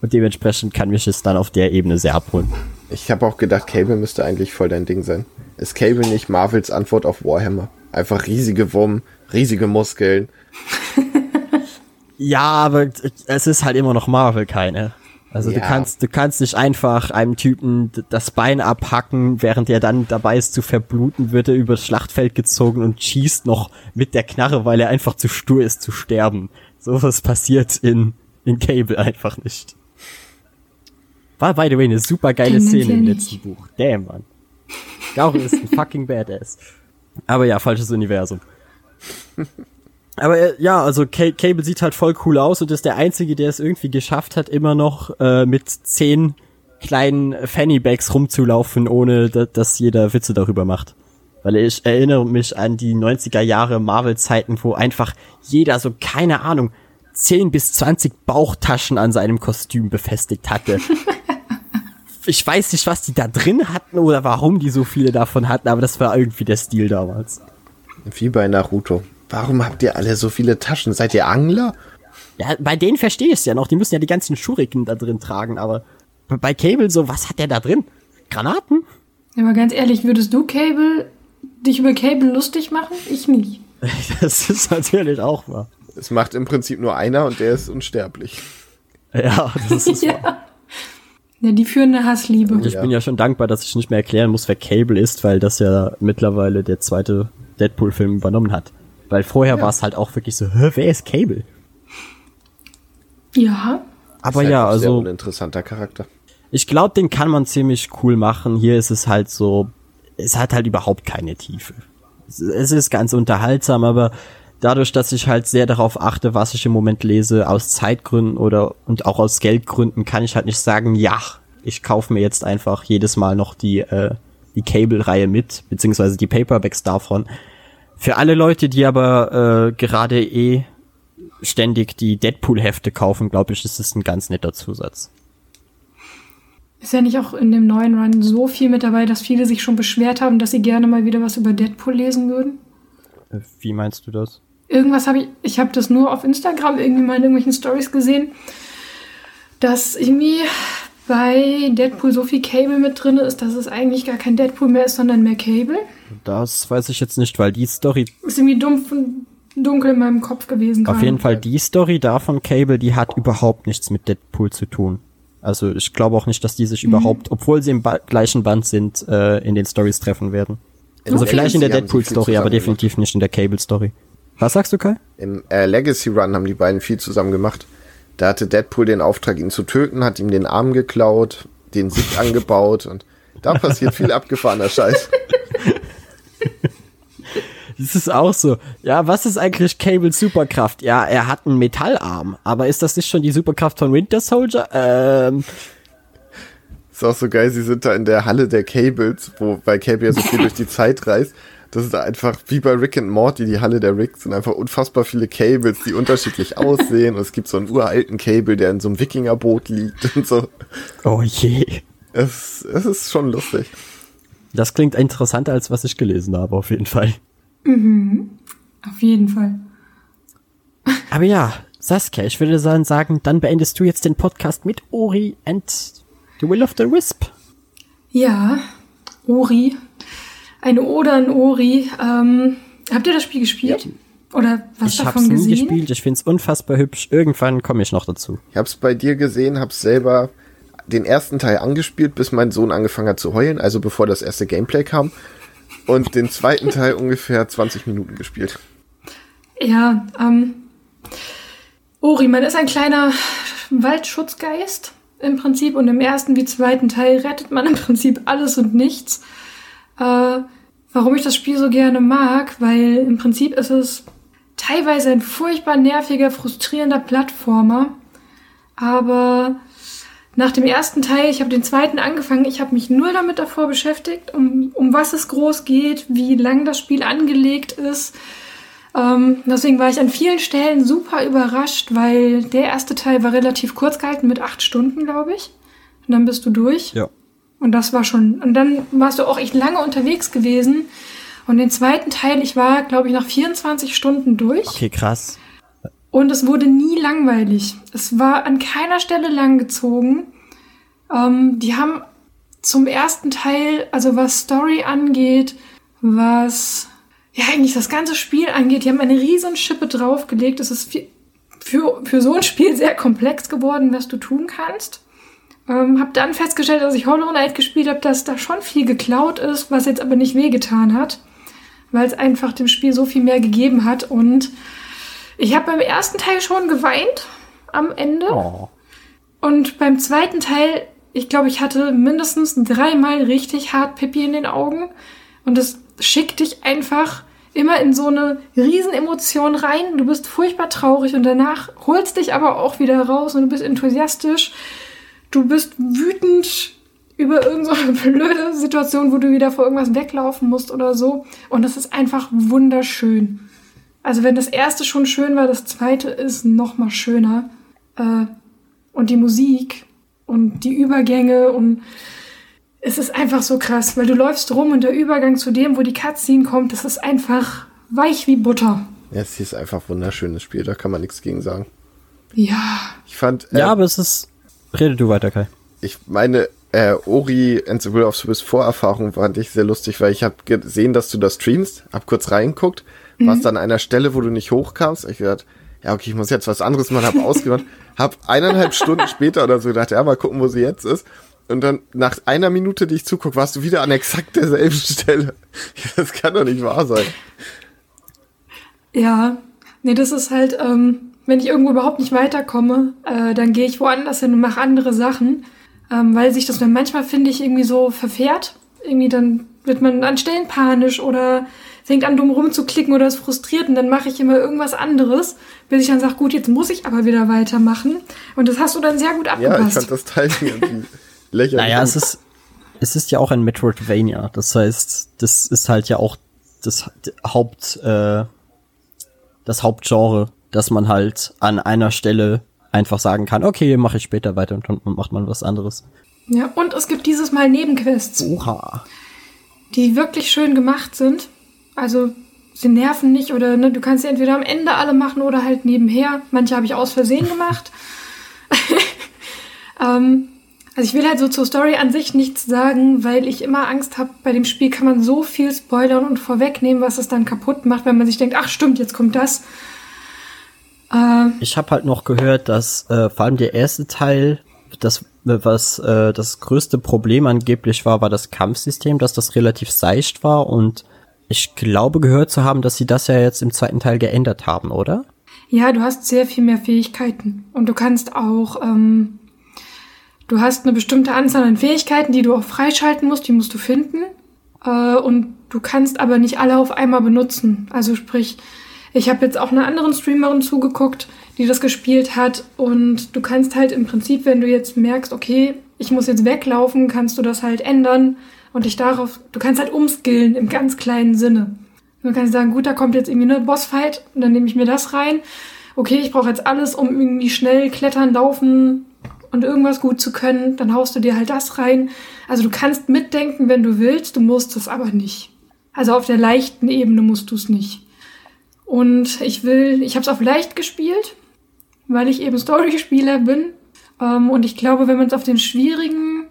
Und dementsprechend kann mich es dann auf der Ebene sehr abholen. Ich habe auch gedacht, Cable müsste eigentlich voll dein Ding sein. Ist Cable nicht Marvels Antwort auf Warhammer? Einfach riesige Wummen, riesige Muskeln. Ja, aber es ist halt immer noch Marvel, keine. Also du Ja. kannst, du kannst nicht einfach einem Typen das Bein abhacken, während er dann dabei ist zu verbluten, wird er übers Schlachtfeld gezogen und schießt noch mit der Knarre, weil er einfach zu stur ist zu sterben. Sowas passiert in, in Cable einfach nicht. War by the way eine super geile Szene im nicht. letzten Buch. Damn, Mann. Gauri ist ein fucking Badass. Aber ja, falsches Universum. Aber äh, ja, also Ca- Cable sieht halt voll cool aus und ist der Einzige, der es irgendwie geschafft hat, immer noch äh, mit zehn kleinen Fannybags rumzulaufen, ohne da, dass jeder Witze darüber macht. Weil ich erinnere mich an die 90er Jahre Marvel-Zeiten, wo einfach jeder so, keine Ahnung, 10 bis 20 Bauchtaschen an seinem Kostüm befestigt hatte. ich weiß nicht, was die da drin hatten oder warum die so viele davon hatten, aber das war irgendwie der Stil damals. Wie bei Naruto. Warum habt ihr alle so viele Taschen? Seid ihr Angler? Ja, bei denen verstehe ich es ja noch. Die müssen ja die ganzen Schuriken da drin tragen, aber bei- Cable so, was hat der da drin? Granaten? Aber ganz ehrlich, würdest du Cable, dich über Cable lustig machen? Ich nicht. Das ist natürlich auch wahr. Es macht im Prinzip nur einer und der ist unsterblich. Ja, das ist wahr. ja. Ja, die führen eine Hassliebe. Ich Ja. bin ja schon dankbar, dass ich nicht mehr erklären muss, wer Cable ist, weil das ja mittlerweile der zweite Deadpool-Film übernommen hat. Weil vorher war es halt auch wirklich so, Hä, wer ist Cable? Ja. Aber Ist halt ja, ein also uninteressanter Charakter. ich glaube, den kann man ziemlich cool machen. Hier ist es halt so, es hat halt überhaupt keine Tiefe. Es, es ist ganz unterhaltsam, aber dadurch, dass ich halt sehr darauf achte, was ich im Moment lese, aus Zeitgründen oder und auch aus Geldgründen, kann ich halt nicht sagen, ja, ich kaufe mir jetzt einfach jedes Mal noch die, äh, die Cable-Reihe mit, beziehungsweise die Paperbacks davon. Für alle Leute, die aber äh, gerade eh ständig die Deadpool-Hefte kaufen, glaube ich, ist es ein ganz netter Zusatz. Ist ja nicht auch in dem neuen Run so viel mit dabei, dass viele sich schon beschwert haben, dass sie gerne mal wieder was über Deadpool lesen würden? Wie meinst du das? Irgendwas habe ich, ich habe das nur auf Instagram irgendwie mal in irgendwelchen Stories gesehen, dass irgendwie bei Deadpool so viel Cable mit drin ist, dass es eigentlich gar kein Deadpool mehr ist, sondern mehr Cable. Das weiß ich jetzt nicht, weil die Story, Ist irgendwie dumpf und dunkel in meinem Kopf gewesen. auf jeden Fall die Story davon Cable, die hat überhaupt nichts mit Deadpool zu tun. Also ich glaube auch nicht, dass die sich überhaupt, obwohl sie im ba gleichen Band sind, äh, in den Stories treffen werden. Also Legacy vielleicht in der Deadpool-Story, aber definitiv nicht in der Cable-Story. Was sagst du, Kai? Im äh, Legacy Run haben die beiden viel zusammen gemacht. Da hatte Deadpool den Auftrag, ihn zu töten, hat ihm den Arm geklaut, den Sieg angebaut und da passiert viel abgefahrener Scheiß. Das ist auch so. Ja, was ist eigentlich Cables Superkraft? Ja, er hat einen Metallarm. Aber ist das nicht schon die Superkraft von Winter Soldier? Ähm, Ist auch so geil, sie sind da in der Halle der Cables, wo bei Cable ja so viel durch die Zeit reist. Das ist einfach wie bei Rick and Morty, die Halle der Rick, sind einfach unfassbar viele Cables, die unterschiedlich aussehen. Und es gibt so einen uralten Cable, der in so einem Wikingerboot liegt und so. oh je. Es, es ist schon lustig. Das klingt interessanter, als was ich gelesen habe, auf jeden Fall. Auf jeden Fall. Aber ja, Saskia, ich würde dann sagen, dann beendest du jetzt den Podcast mit Ori and The Will of the Wisp. Ja, Ori. Eine Ode an Ori. Ähm, habt ihr das Spiel gespielt? Oder was ich hab's davon nie gesehen? gespielt, ich find's unfassbar hübsch. Irgendwann komme ich noch dazu. Ich hab's bei dir gesehen, hab's selber den ersten Teil angespielt, bis mein Sohn angefangen hat zu heulen, also bevor das erste Gameplay kam. Und den zweiten Teil ungefähr 20 Minuten gespielt. Ja, ähm, Ori, man ist ein kleiner Waldschutzgeist im Prinzip und im ersten wie zweiten Teil rettet man im Prinzip alles und nichts. Äh, warum ich das Spiel so gerne mag, weil im Prinzip ist es teilweise ein furchtbar nerviger, frustrierender Plattformer, aber nach dem ersten Teil, ich habe den zweiten angefangen, ich habe mich nur damit davor beschäftigt, um, um was es groß geht, wie lang das Spiel angelegt ist. Ähm, deswegen war ich an vielen Stellen super überrascht, weil der erste Teil war relativ kurz gehalten mit acht Stunden, glaube ich. Und dann bist du durch. Ja. Und das war schon. Und dann warst du auch echt lange unterwegs gewesen. Und den zweiten Teil, ich war, glaube ich, nach 24 Stunden durch. Okay, krass. Und es wurde nie langweilig. Es war an keiner Stelle langgezogen. Ähm, die haben zum ersten Teil, also was Story angeht, was ja eigentlich das ganze Spiel angeht, die haben eine riesen Schippe draufgelegt. Es ist für, für so ein Spiel sehr komplex geworden, was du tun kannst. Ähm, hab dann festgestellt, als ich Hollow Knight gespielt habe, dass da schon viel geklaut ist, was jetzt aber nicht wehgetan hat, weil es einfach dem Spiel so viel mehr gegeben hat und ich habe beim ersten Teil schon geweint am Ende. Oh. Und beim zweiten Teil, ich glaube, ich hatte mindestens dreimal richtig hart Pippi in den Augen. Und das schickt dich einfach immer in so eine Riesenemotion rein. Du bist furchtbar traurig und danach holst dich aber auch wieder raus und du bist enthusiastisch. Du bist wütend über irgendeine so blöde Situation, wo du wieder vor irgendwas weglaufen musst oder so. Und das ist einfach wunderschön. Also wenn das erste schon schön war, das zweite ist noch mal schöner. Äh, und die Musik und die Übergänge und es ist einfach so krass, weil du läufst rum und der Übergang zu dem, wo die Cutscene kommt, das ist einfach weich wie Butter. Ja, es ist einfach ein wunderschönes Spiel, da kann man nichts gegen sagen. Ja. Ich fand, äh, Ja, aber es ist. Rede du weiter, Kai. ich meine, äh, Ori and the Will of the Wisp Vorerfahrung fand ich sehr lustig, weil ich habe gesehen, dass du das streamst, hab kurz reingeguckt, warst an einer Stelle, wo du nicht hochkamst. Ich gedacht, ja, okay, ich muss jetzt was anderes machen, hab ausgemacht, hab eineinhalb Stunden später oder so gedacht, ja, mal gucken, wo sie jetzt ist. Und dann nach einer Minute, die ich zuguck, warst du wieder an exakt derselben Stelle. Das kann doch nicht wahr sein. Ja. Nee, das ist halt, ähm, wenn ich irgendwo überhaupt nicht weiterkomme, äh, dann gehe ich woanders hin und mache andere Sachen, ähm, weil sich das dann manchmal, finde ich, irgendwie so verfährt. Irgendwie dann wird man an Stellen panisch oder fängt an, dumm rumzuklicken oder ist frustriert und dann mache ich immer irgendwas anderes, bis ich dann sage, gut, jetzt muss ich aber wieder weitermachen. Und das hast du dann sehr gut abgepasst. Ja, ich fand das Teil irgendwie lächerlich. Naja, es ist, es ist ja auch ein Metroidvania. Das heißt, das ist halt ja auch das Haupt, äh, das Hauptgenre, dass man halt an einer Stelle einfach sagen kann, okay, mache ich später weiter und dann macht man was anderes. Ja, und es gibt dieses Mal Nebenquests. Oha. Die wirklich schön gemacht sind. Also sie nerven nicht oder ne, du kannst sie entweder am Ende alle machen oder halt nebenher. Manche habe ich aus Versehen gemacht. ähm, also ich will halt so zur Story an sich nichts sagen, weil ich immer Angst habe, bei dem Spiel kann man so viel spoilern und vorwegnehmen, was es dann kaputt macht, wenn man sich denkt, ach stimmt, jetzt kommt das. Äh, ich habe halt noch gehört, dass äh, vor allem der erste Teil, das was äh, das größte Problem angeblich war, war das Kampfsystem, dass das relativ seicht war und ich glaube gehört zu haben, dass sie das ja jetzt im zweiten Teil geändert haben, oder? Ja, du hast sehr viel mehr Fähigkeiten und du kannst auch ähm, Du hast eine bestimmte Anzahl an Fähigkeiten, die du auch freischalten musst, die musst du finden. Äh, und du kannst aber nicht alle auf einmal benutzen. Also sprich, ich habe jetzt auch einer anderen Streamerin zugeguckt, die das gespielt hat. Und du kannst halt im Prinzip, wenn du jetzt merkst, okay, ich muss jetzt weglaufen, kannst du das halt ändern und dich darauf, du kannst halt umskillen im ganz kleinen Sinne. Du kannst sagen, gut, da kommt jetzt irgendwie eine Bossfight und dann nehme ich mir das rein. Okay, ich brauche jetzt alles, um irgendwie schnell klettern, laufen, und irgendwas gut zu können, dann haust du dir halt das rein. Also du kannst mitdenken, wenn du willst, du musst es aber nicht. Also auf der leichten Ebene musst du es nicht. Und ich will, ich habe es auf leicht gespielt, weil ich eben Story-Spieler bin. Ähm, und ich glaube, wenn man es auf den schwierigen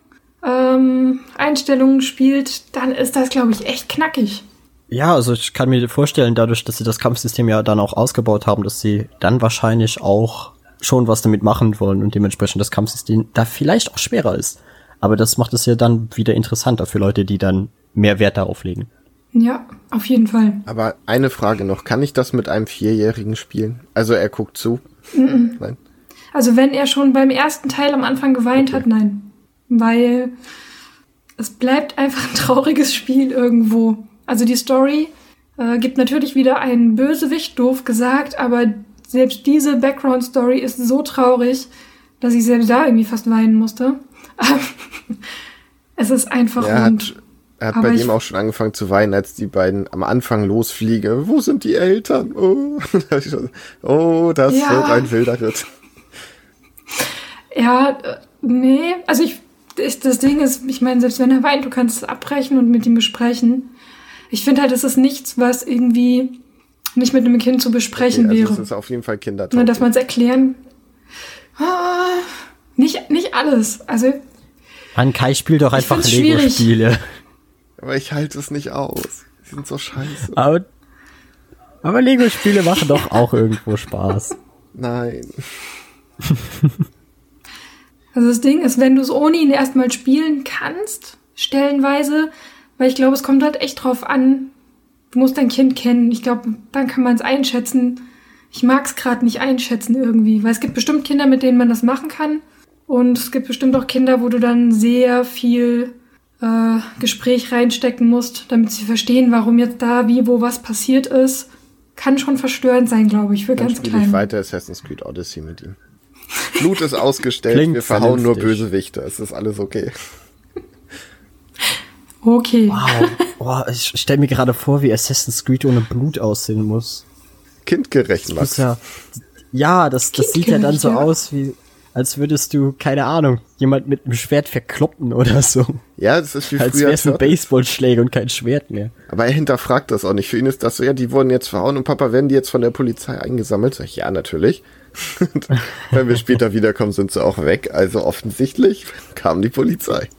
ähm, Einstellungen spielt, dann ist das, glaube ich, echt knackig. Ja, also ich kann mir vorstellen, dadurch, dass sie das Kampfsystem ja dann auch ausgebaut haben, dass sie dann wahrscheinlich auch schon was damit machen wollen und dementsprechend das Kampfsystem da vielleicht auch schwerer ist. Aber das macht es ja dann wieder interessanter für Leute, die dann mehr Wert darauf legen. Ja, auf jeden Fall. Aber eine Frage noch, kann ich das mit einem Vierjährigen spielen? Also er guckt zu? Mm -mm. Nein. Also wenn er schon beim ersten Teil am Anfang geweint okay. hat, nein. Weil es bleibt einfach ein trauriges Spiel irgendwo. Also die Story äh, gibt natürlich wieder einen Bösewicht, doof gesagt, aber selbst diese Background-Story ist so traurig, dass ich selbst da irgendwie fast weinen musste. es ist einfach er rund. Hat, er hat Aber bei dem auch schon angefangen zu weinen, als die beiden am Anfang losfliegen. Wo sind die Eltern? Oh, oh das ja. wird ein wilder Ritt. Ja, äh, nee, also ich, ich, das Ding ist, ich meine, selbst wenn er weint, du kannst es abbrechen und mit ihm besprechen. Ich finde halt, es ist nichts, was irgendwie nicht mit einem Kind zu besprechen okay, also wäre. Das ist auf jeden Fall Kinder. Dass man es erklären. Ah, nicht, nicht alles. Also. Man Kai spielt doch einfach Lego-Spiele. Aber ich halte es nicht aus. Die sind so scheiße. Aber, aber Lego-Spiele machen doch auch irgendwo Spaß. Nein. Also das Ding ist, wenn du es ohne ihn erstmal spielen kannst, stellenweise, weil ich glaube, es kommt halt echt drauf an, du musst dein Kind kennen. Ich glaube, dann kann man es einschätzen. Ich mag es gerade nicht einschätzen irgendwie, weil es gibt bestimmt Kinder, mit denen man das machen kann. Und es gibt bestimmt auch Kinder, wo du dann sehr viel äh, Gespräch reinstecken musst, damit sie verstehen, warum jetzt da, wie, wo was passiert ist. Kann schon verstörend sein, glaube ich, für dann ganz klein. Ich weiter Assassin's Creed Odyssey mit ihm. Blut ist ausgestellt, wir verhauen nur Bösewichte. Es ist alles okay. Okay. Wow. Oh, ich stelle mir gerade vor, wie Assassin's Creed ohne Blut aussehen muss. Kindgerecht, Max. Ja, ja, das, das sieht ja dann so ja. aus, wie als würdest du, keine Ahnung, jemand mit einem Schwert verkloppen oder so. Ja, das ist wie als früher. Als wär's ein Baseballschläger und kein Schwert mehr. Aber er hinterfragt das auch nicht. Für ihn ist das so, ja, die wurden jetzt verhauen und Papa, werden die jetzt von der Polizei eingesammelt? Sag ich, ja, natürlich. wenn wir später wiederkommen, sind sie auch weg. Also offensichtlich kam die Polizei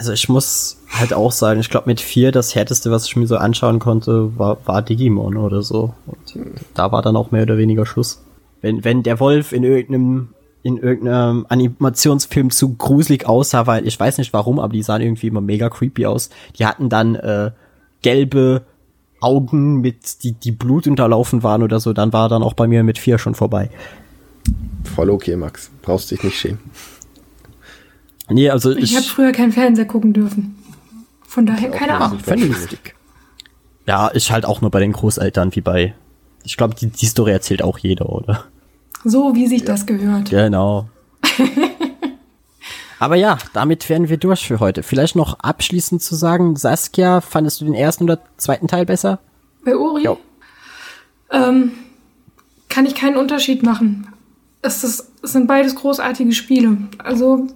also ich muss halt auch sagen, ich glaube mit vier das härteste, was ich mir so anschauen konnte, war, war Digimon oder so. Und da war dann auch mehr oder weniger Schluss. Wenn, wenn der Wolf in irgendeinem in irgendeinem Animationsfilm zu gruselig aussah, weil ich weiß nicht warum, aber die sahen irgendwie immer mega creepy aus. Die hatten dann äh, gelbe Augen mit die die Blut unterlaufen waren oder so, dann war dann auch bei mir mit vier schon vorbei. Voll okay, Max. Brauchst dich nicht schämen. Nee, also ich, ich habe früher keinen Fernseher gucken dürfen. Von daher keine Ahnung. vernünftig. Ja, ist halt auch nur bei den Großeltern wie bei. Ich glaube, die, die Story erzählt auch jeder, oder? So wie sich das gehört. Genau. Aber ja, damit wären wir durch für heute. Vielleicht noch abschließend zu sagen, Saskia, fandest du den ersten oder zweiten Teil besser? Bei Uri Jo. ähm, kann ich keinen Unterschied machen. Es, ist, es sind beides großartige Spiele. Also,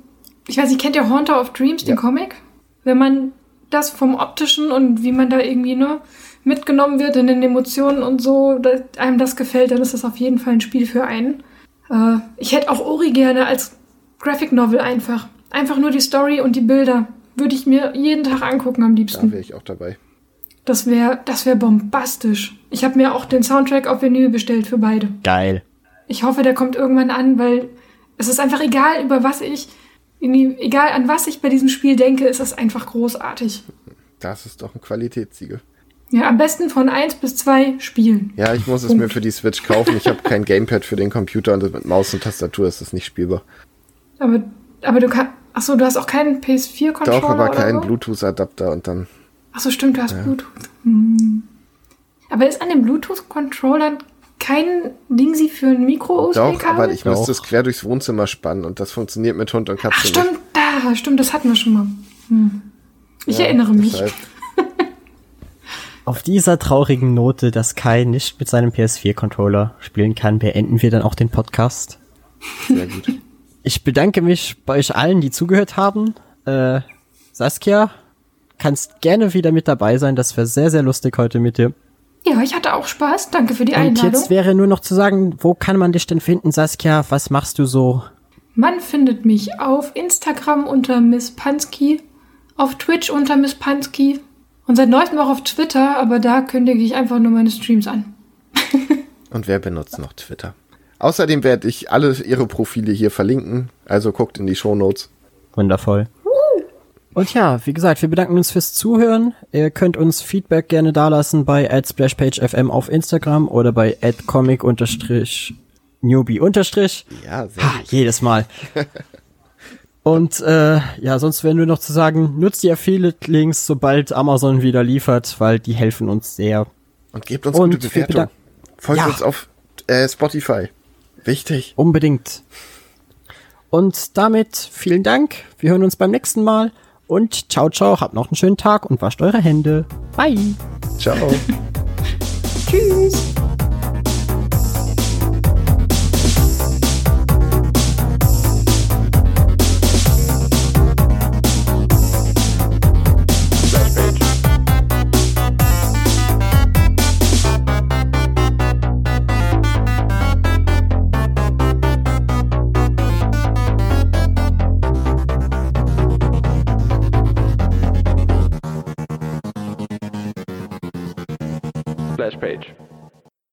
ich weiß nicht, kennt ihr Haunter of Dreams, den Ja. Comic? Wenn man das vom optischen und wie man da irgendwie ne, mitgenommen wird in den Emotionen und so, dass einem das gefällt, dann ist das auf jeden Fall ein Spiel für einen. Äh, ich hätte auch Uri gerne als Graphic Novel einfach. Einfach nur die Story und die Bilder. Würde ich mir jeden Tag angucken am Da liebsten. wäre ich auch dabei. Das wäre das wär bombastisch. Ich habe mir auch den Soundtrack auf Vinyl bestellt für beide. Geil. Ich hoffe, der kommt irgendwann an, weil es ist einfach egal, über was ich, egal an was ich bei diesem Spiel denke, ist es einfach großartig. Das ist doch ein Qualitätssiegel. Ja, am besten von eins bis zwei Spielen. Ja, ich muss es mir für die Switch kaufen. Ich habe kein Gamepad für den Computer und mit Maus und Tastatur ist das nicht spielbar. Aber, aber du kannst, achso, du hast auch keinen PS4-Controller Doch, aber oder keinen so? Bluetooth-Adapter und dann. Achso, stimmt, du hast Bluetooth. Hm. Aber ist an den Bluetooth-Controllern kein Ding sie für ein Micro-USB-Kabel? Doch, aber ich müsste es quer durchs Wohnzimmer spannen und das funktioniert mit Hund und Katze Ach, stimmt, da, stimmt, das hatten wir schon mal. Hm. Ich Ja, erinnere mich. deshalb. Auf dieser traurigen Note, dass Kai nicht mit seinem PS4-Controller spielen kann, beenden wir dann auch den Podcast. Sehr gut. Ich bedanke mich bei euch allen, die zugehört haben. Äh, Saskia, kannst gerne wieder mit dabei sein. Das wäre sehr, sehr lustig heute mit dir. Ja, ich hatte auch Spaß. Danke für die Und Einladung. jetzt wäre nur noch zu sagen, wo kann man dich denn finden, Saskia? Was machst du so? Man findet mich auf Instagram unter Miss Pansky, auf Twitch unter Miss Pansky und seit neuestem auch auf Twitter, aber da kündige ich einfach nur meine Streams an. Und wer benutzt noch Twitter? Außerdem werde ich alle ihre Profile hier verlinken, also guckt in die Shownotes. Wundervoll. Und ja, wie gesagt, wir bedanken uns fürs Zuhören. Ihr könnt uns Feedback gerne dalassen bei @splashpagefm auf Instagram oder bei @comic-newbie- Ja, sehr Ha, gut. jedes Mal. Und äh, ja, sonst wäre nur noch zu sagen, nutzt die Affiliate-Links, sobald Amazon wieder liefert, weil die helfen uns sehr. Und gebt uns Und gute wir Bewertung. Folgt Ja. uns auf äh, Spotify. Wichtig. Unbedingt. Und damit vielen Dank. Wir hören uns beim nächsten Mal. Und ciao, ciao. Habt noch einen schönen Tag und wascht eure Hände. Bye. Ciao. Tschüss! Splash page.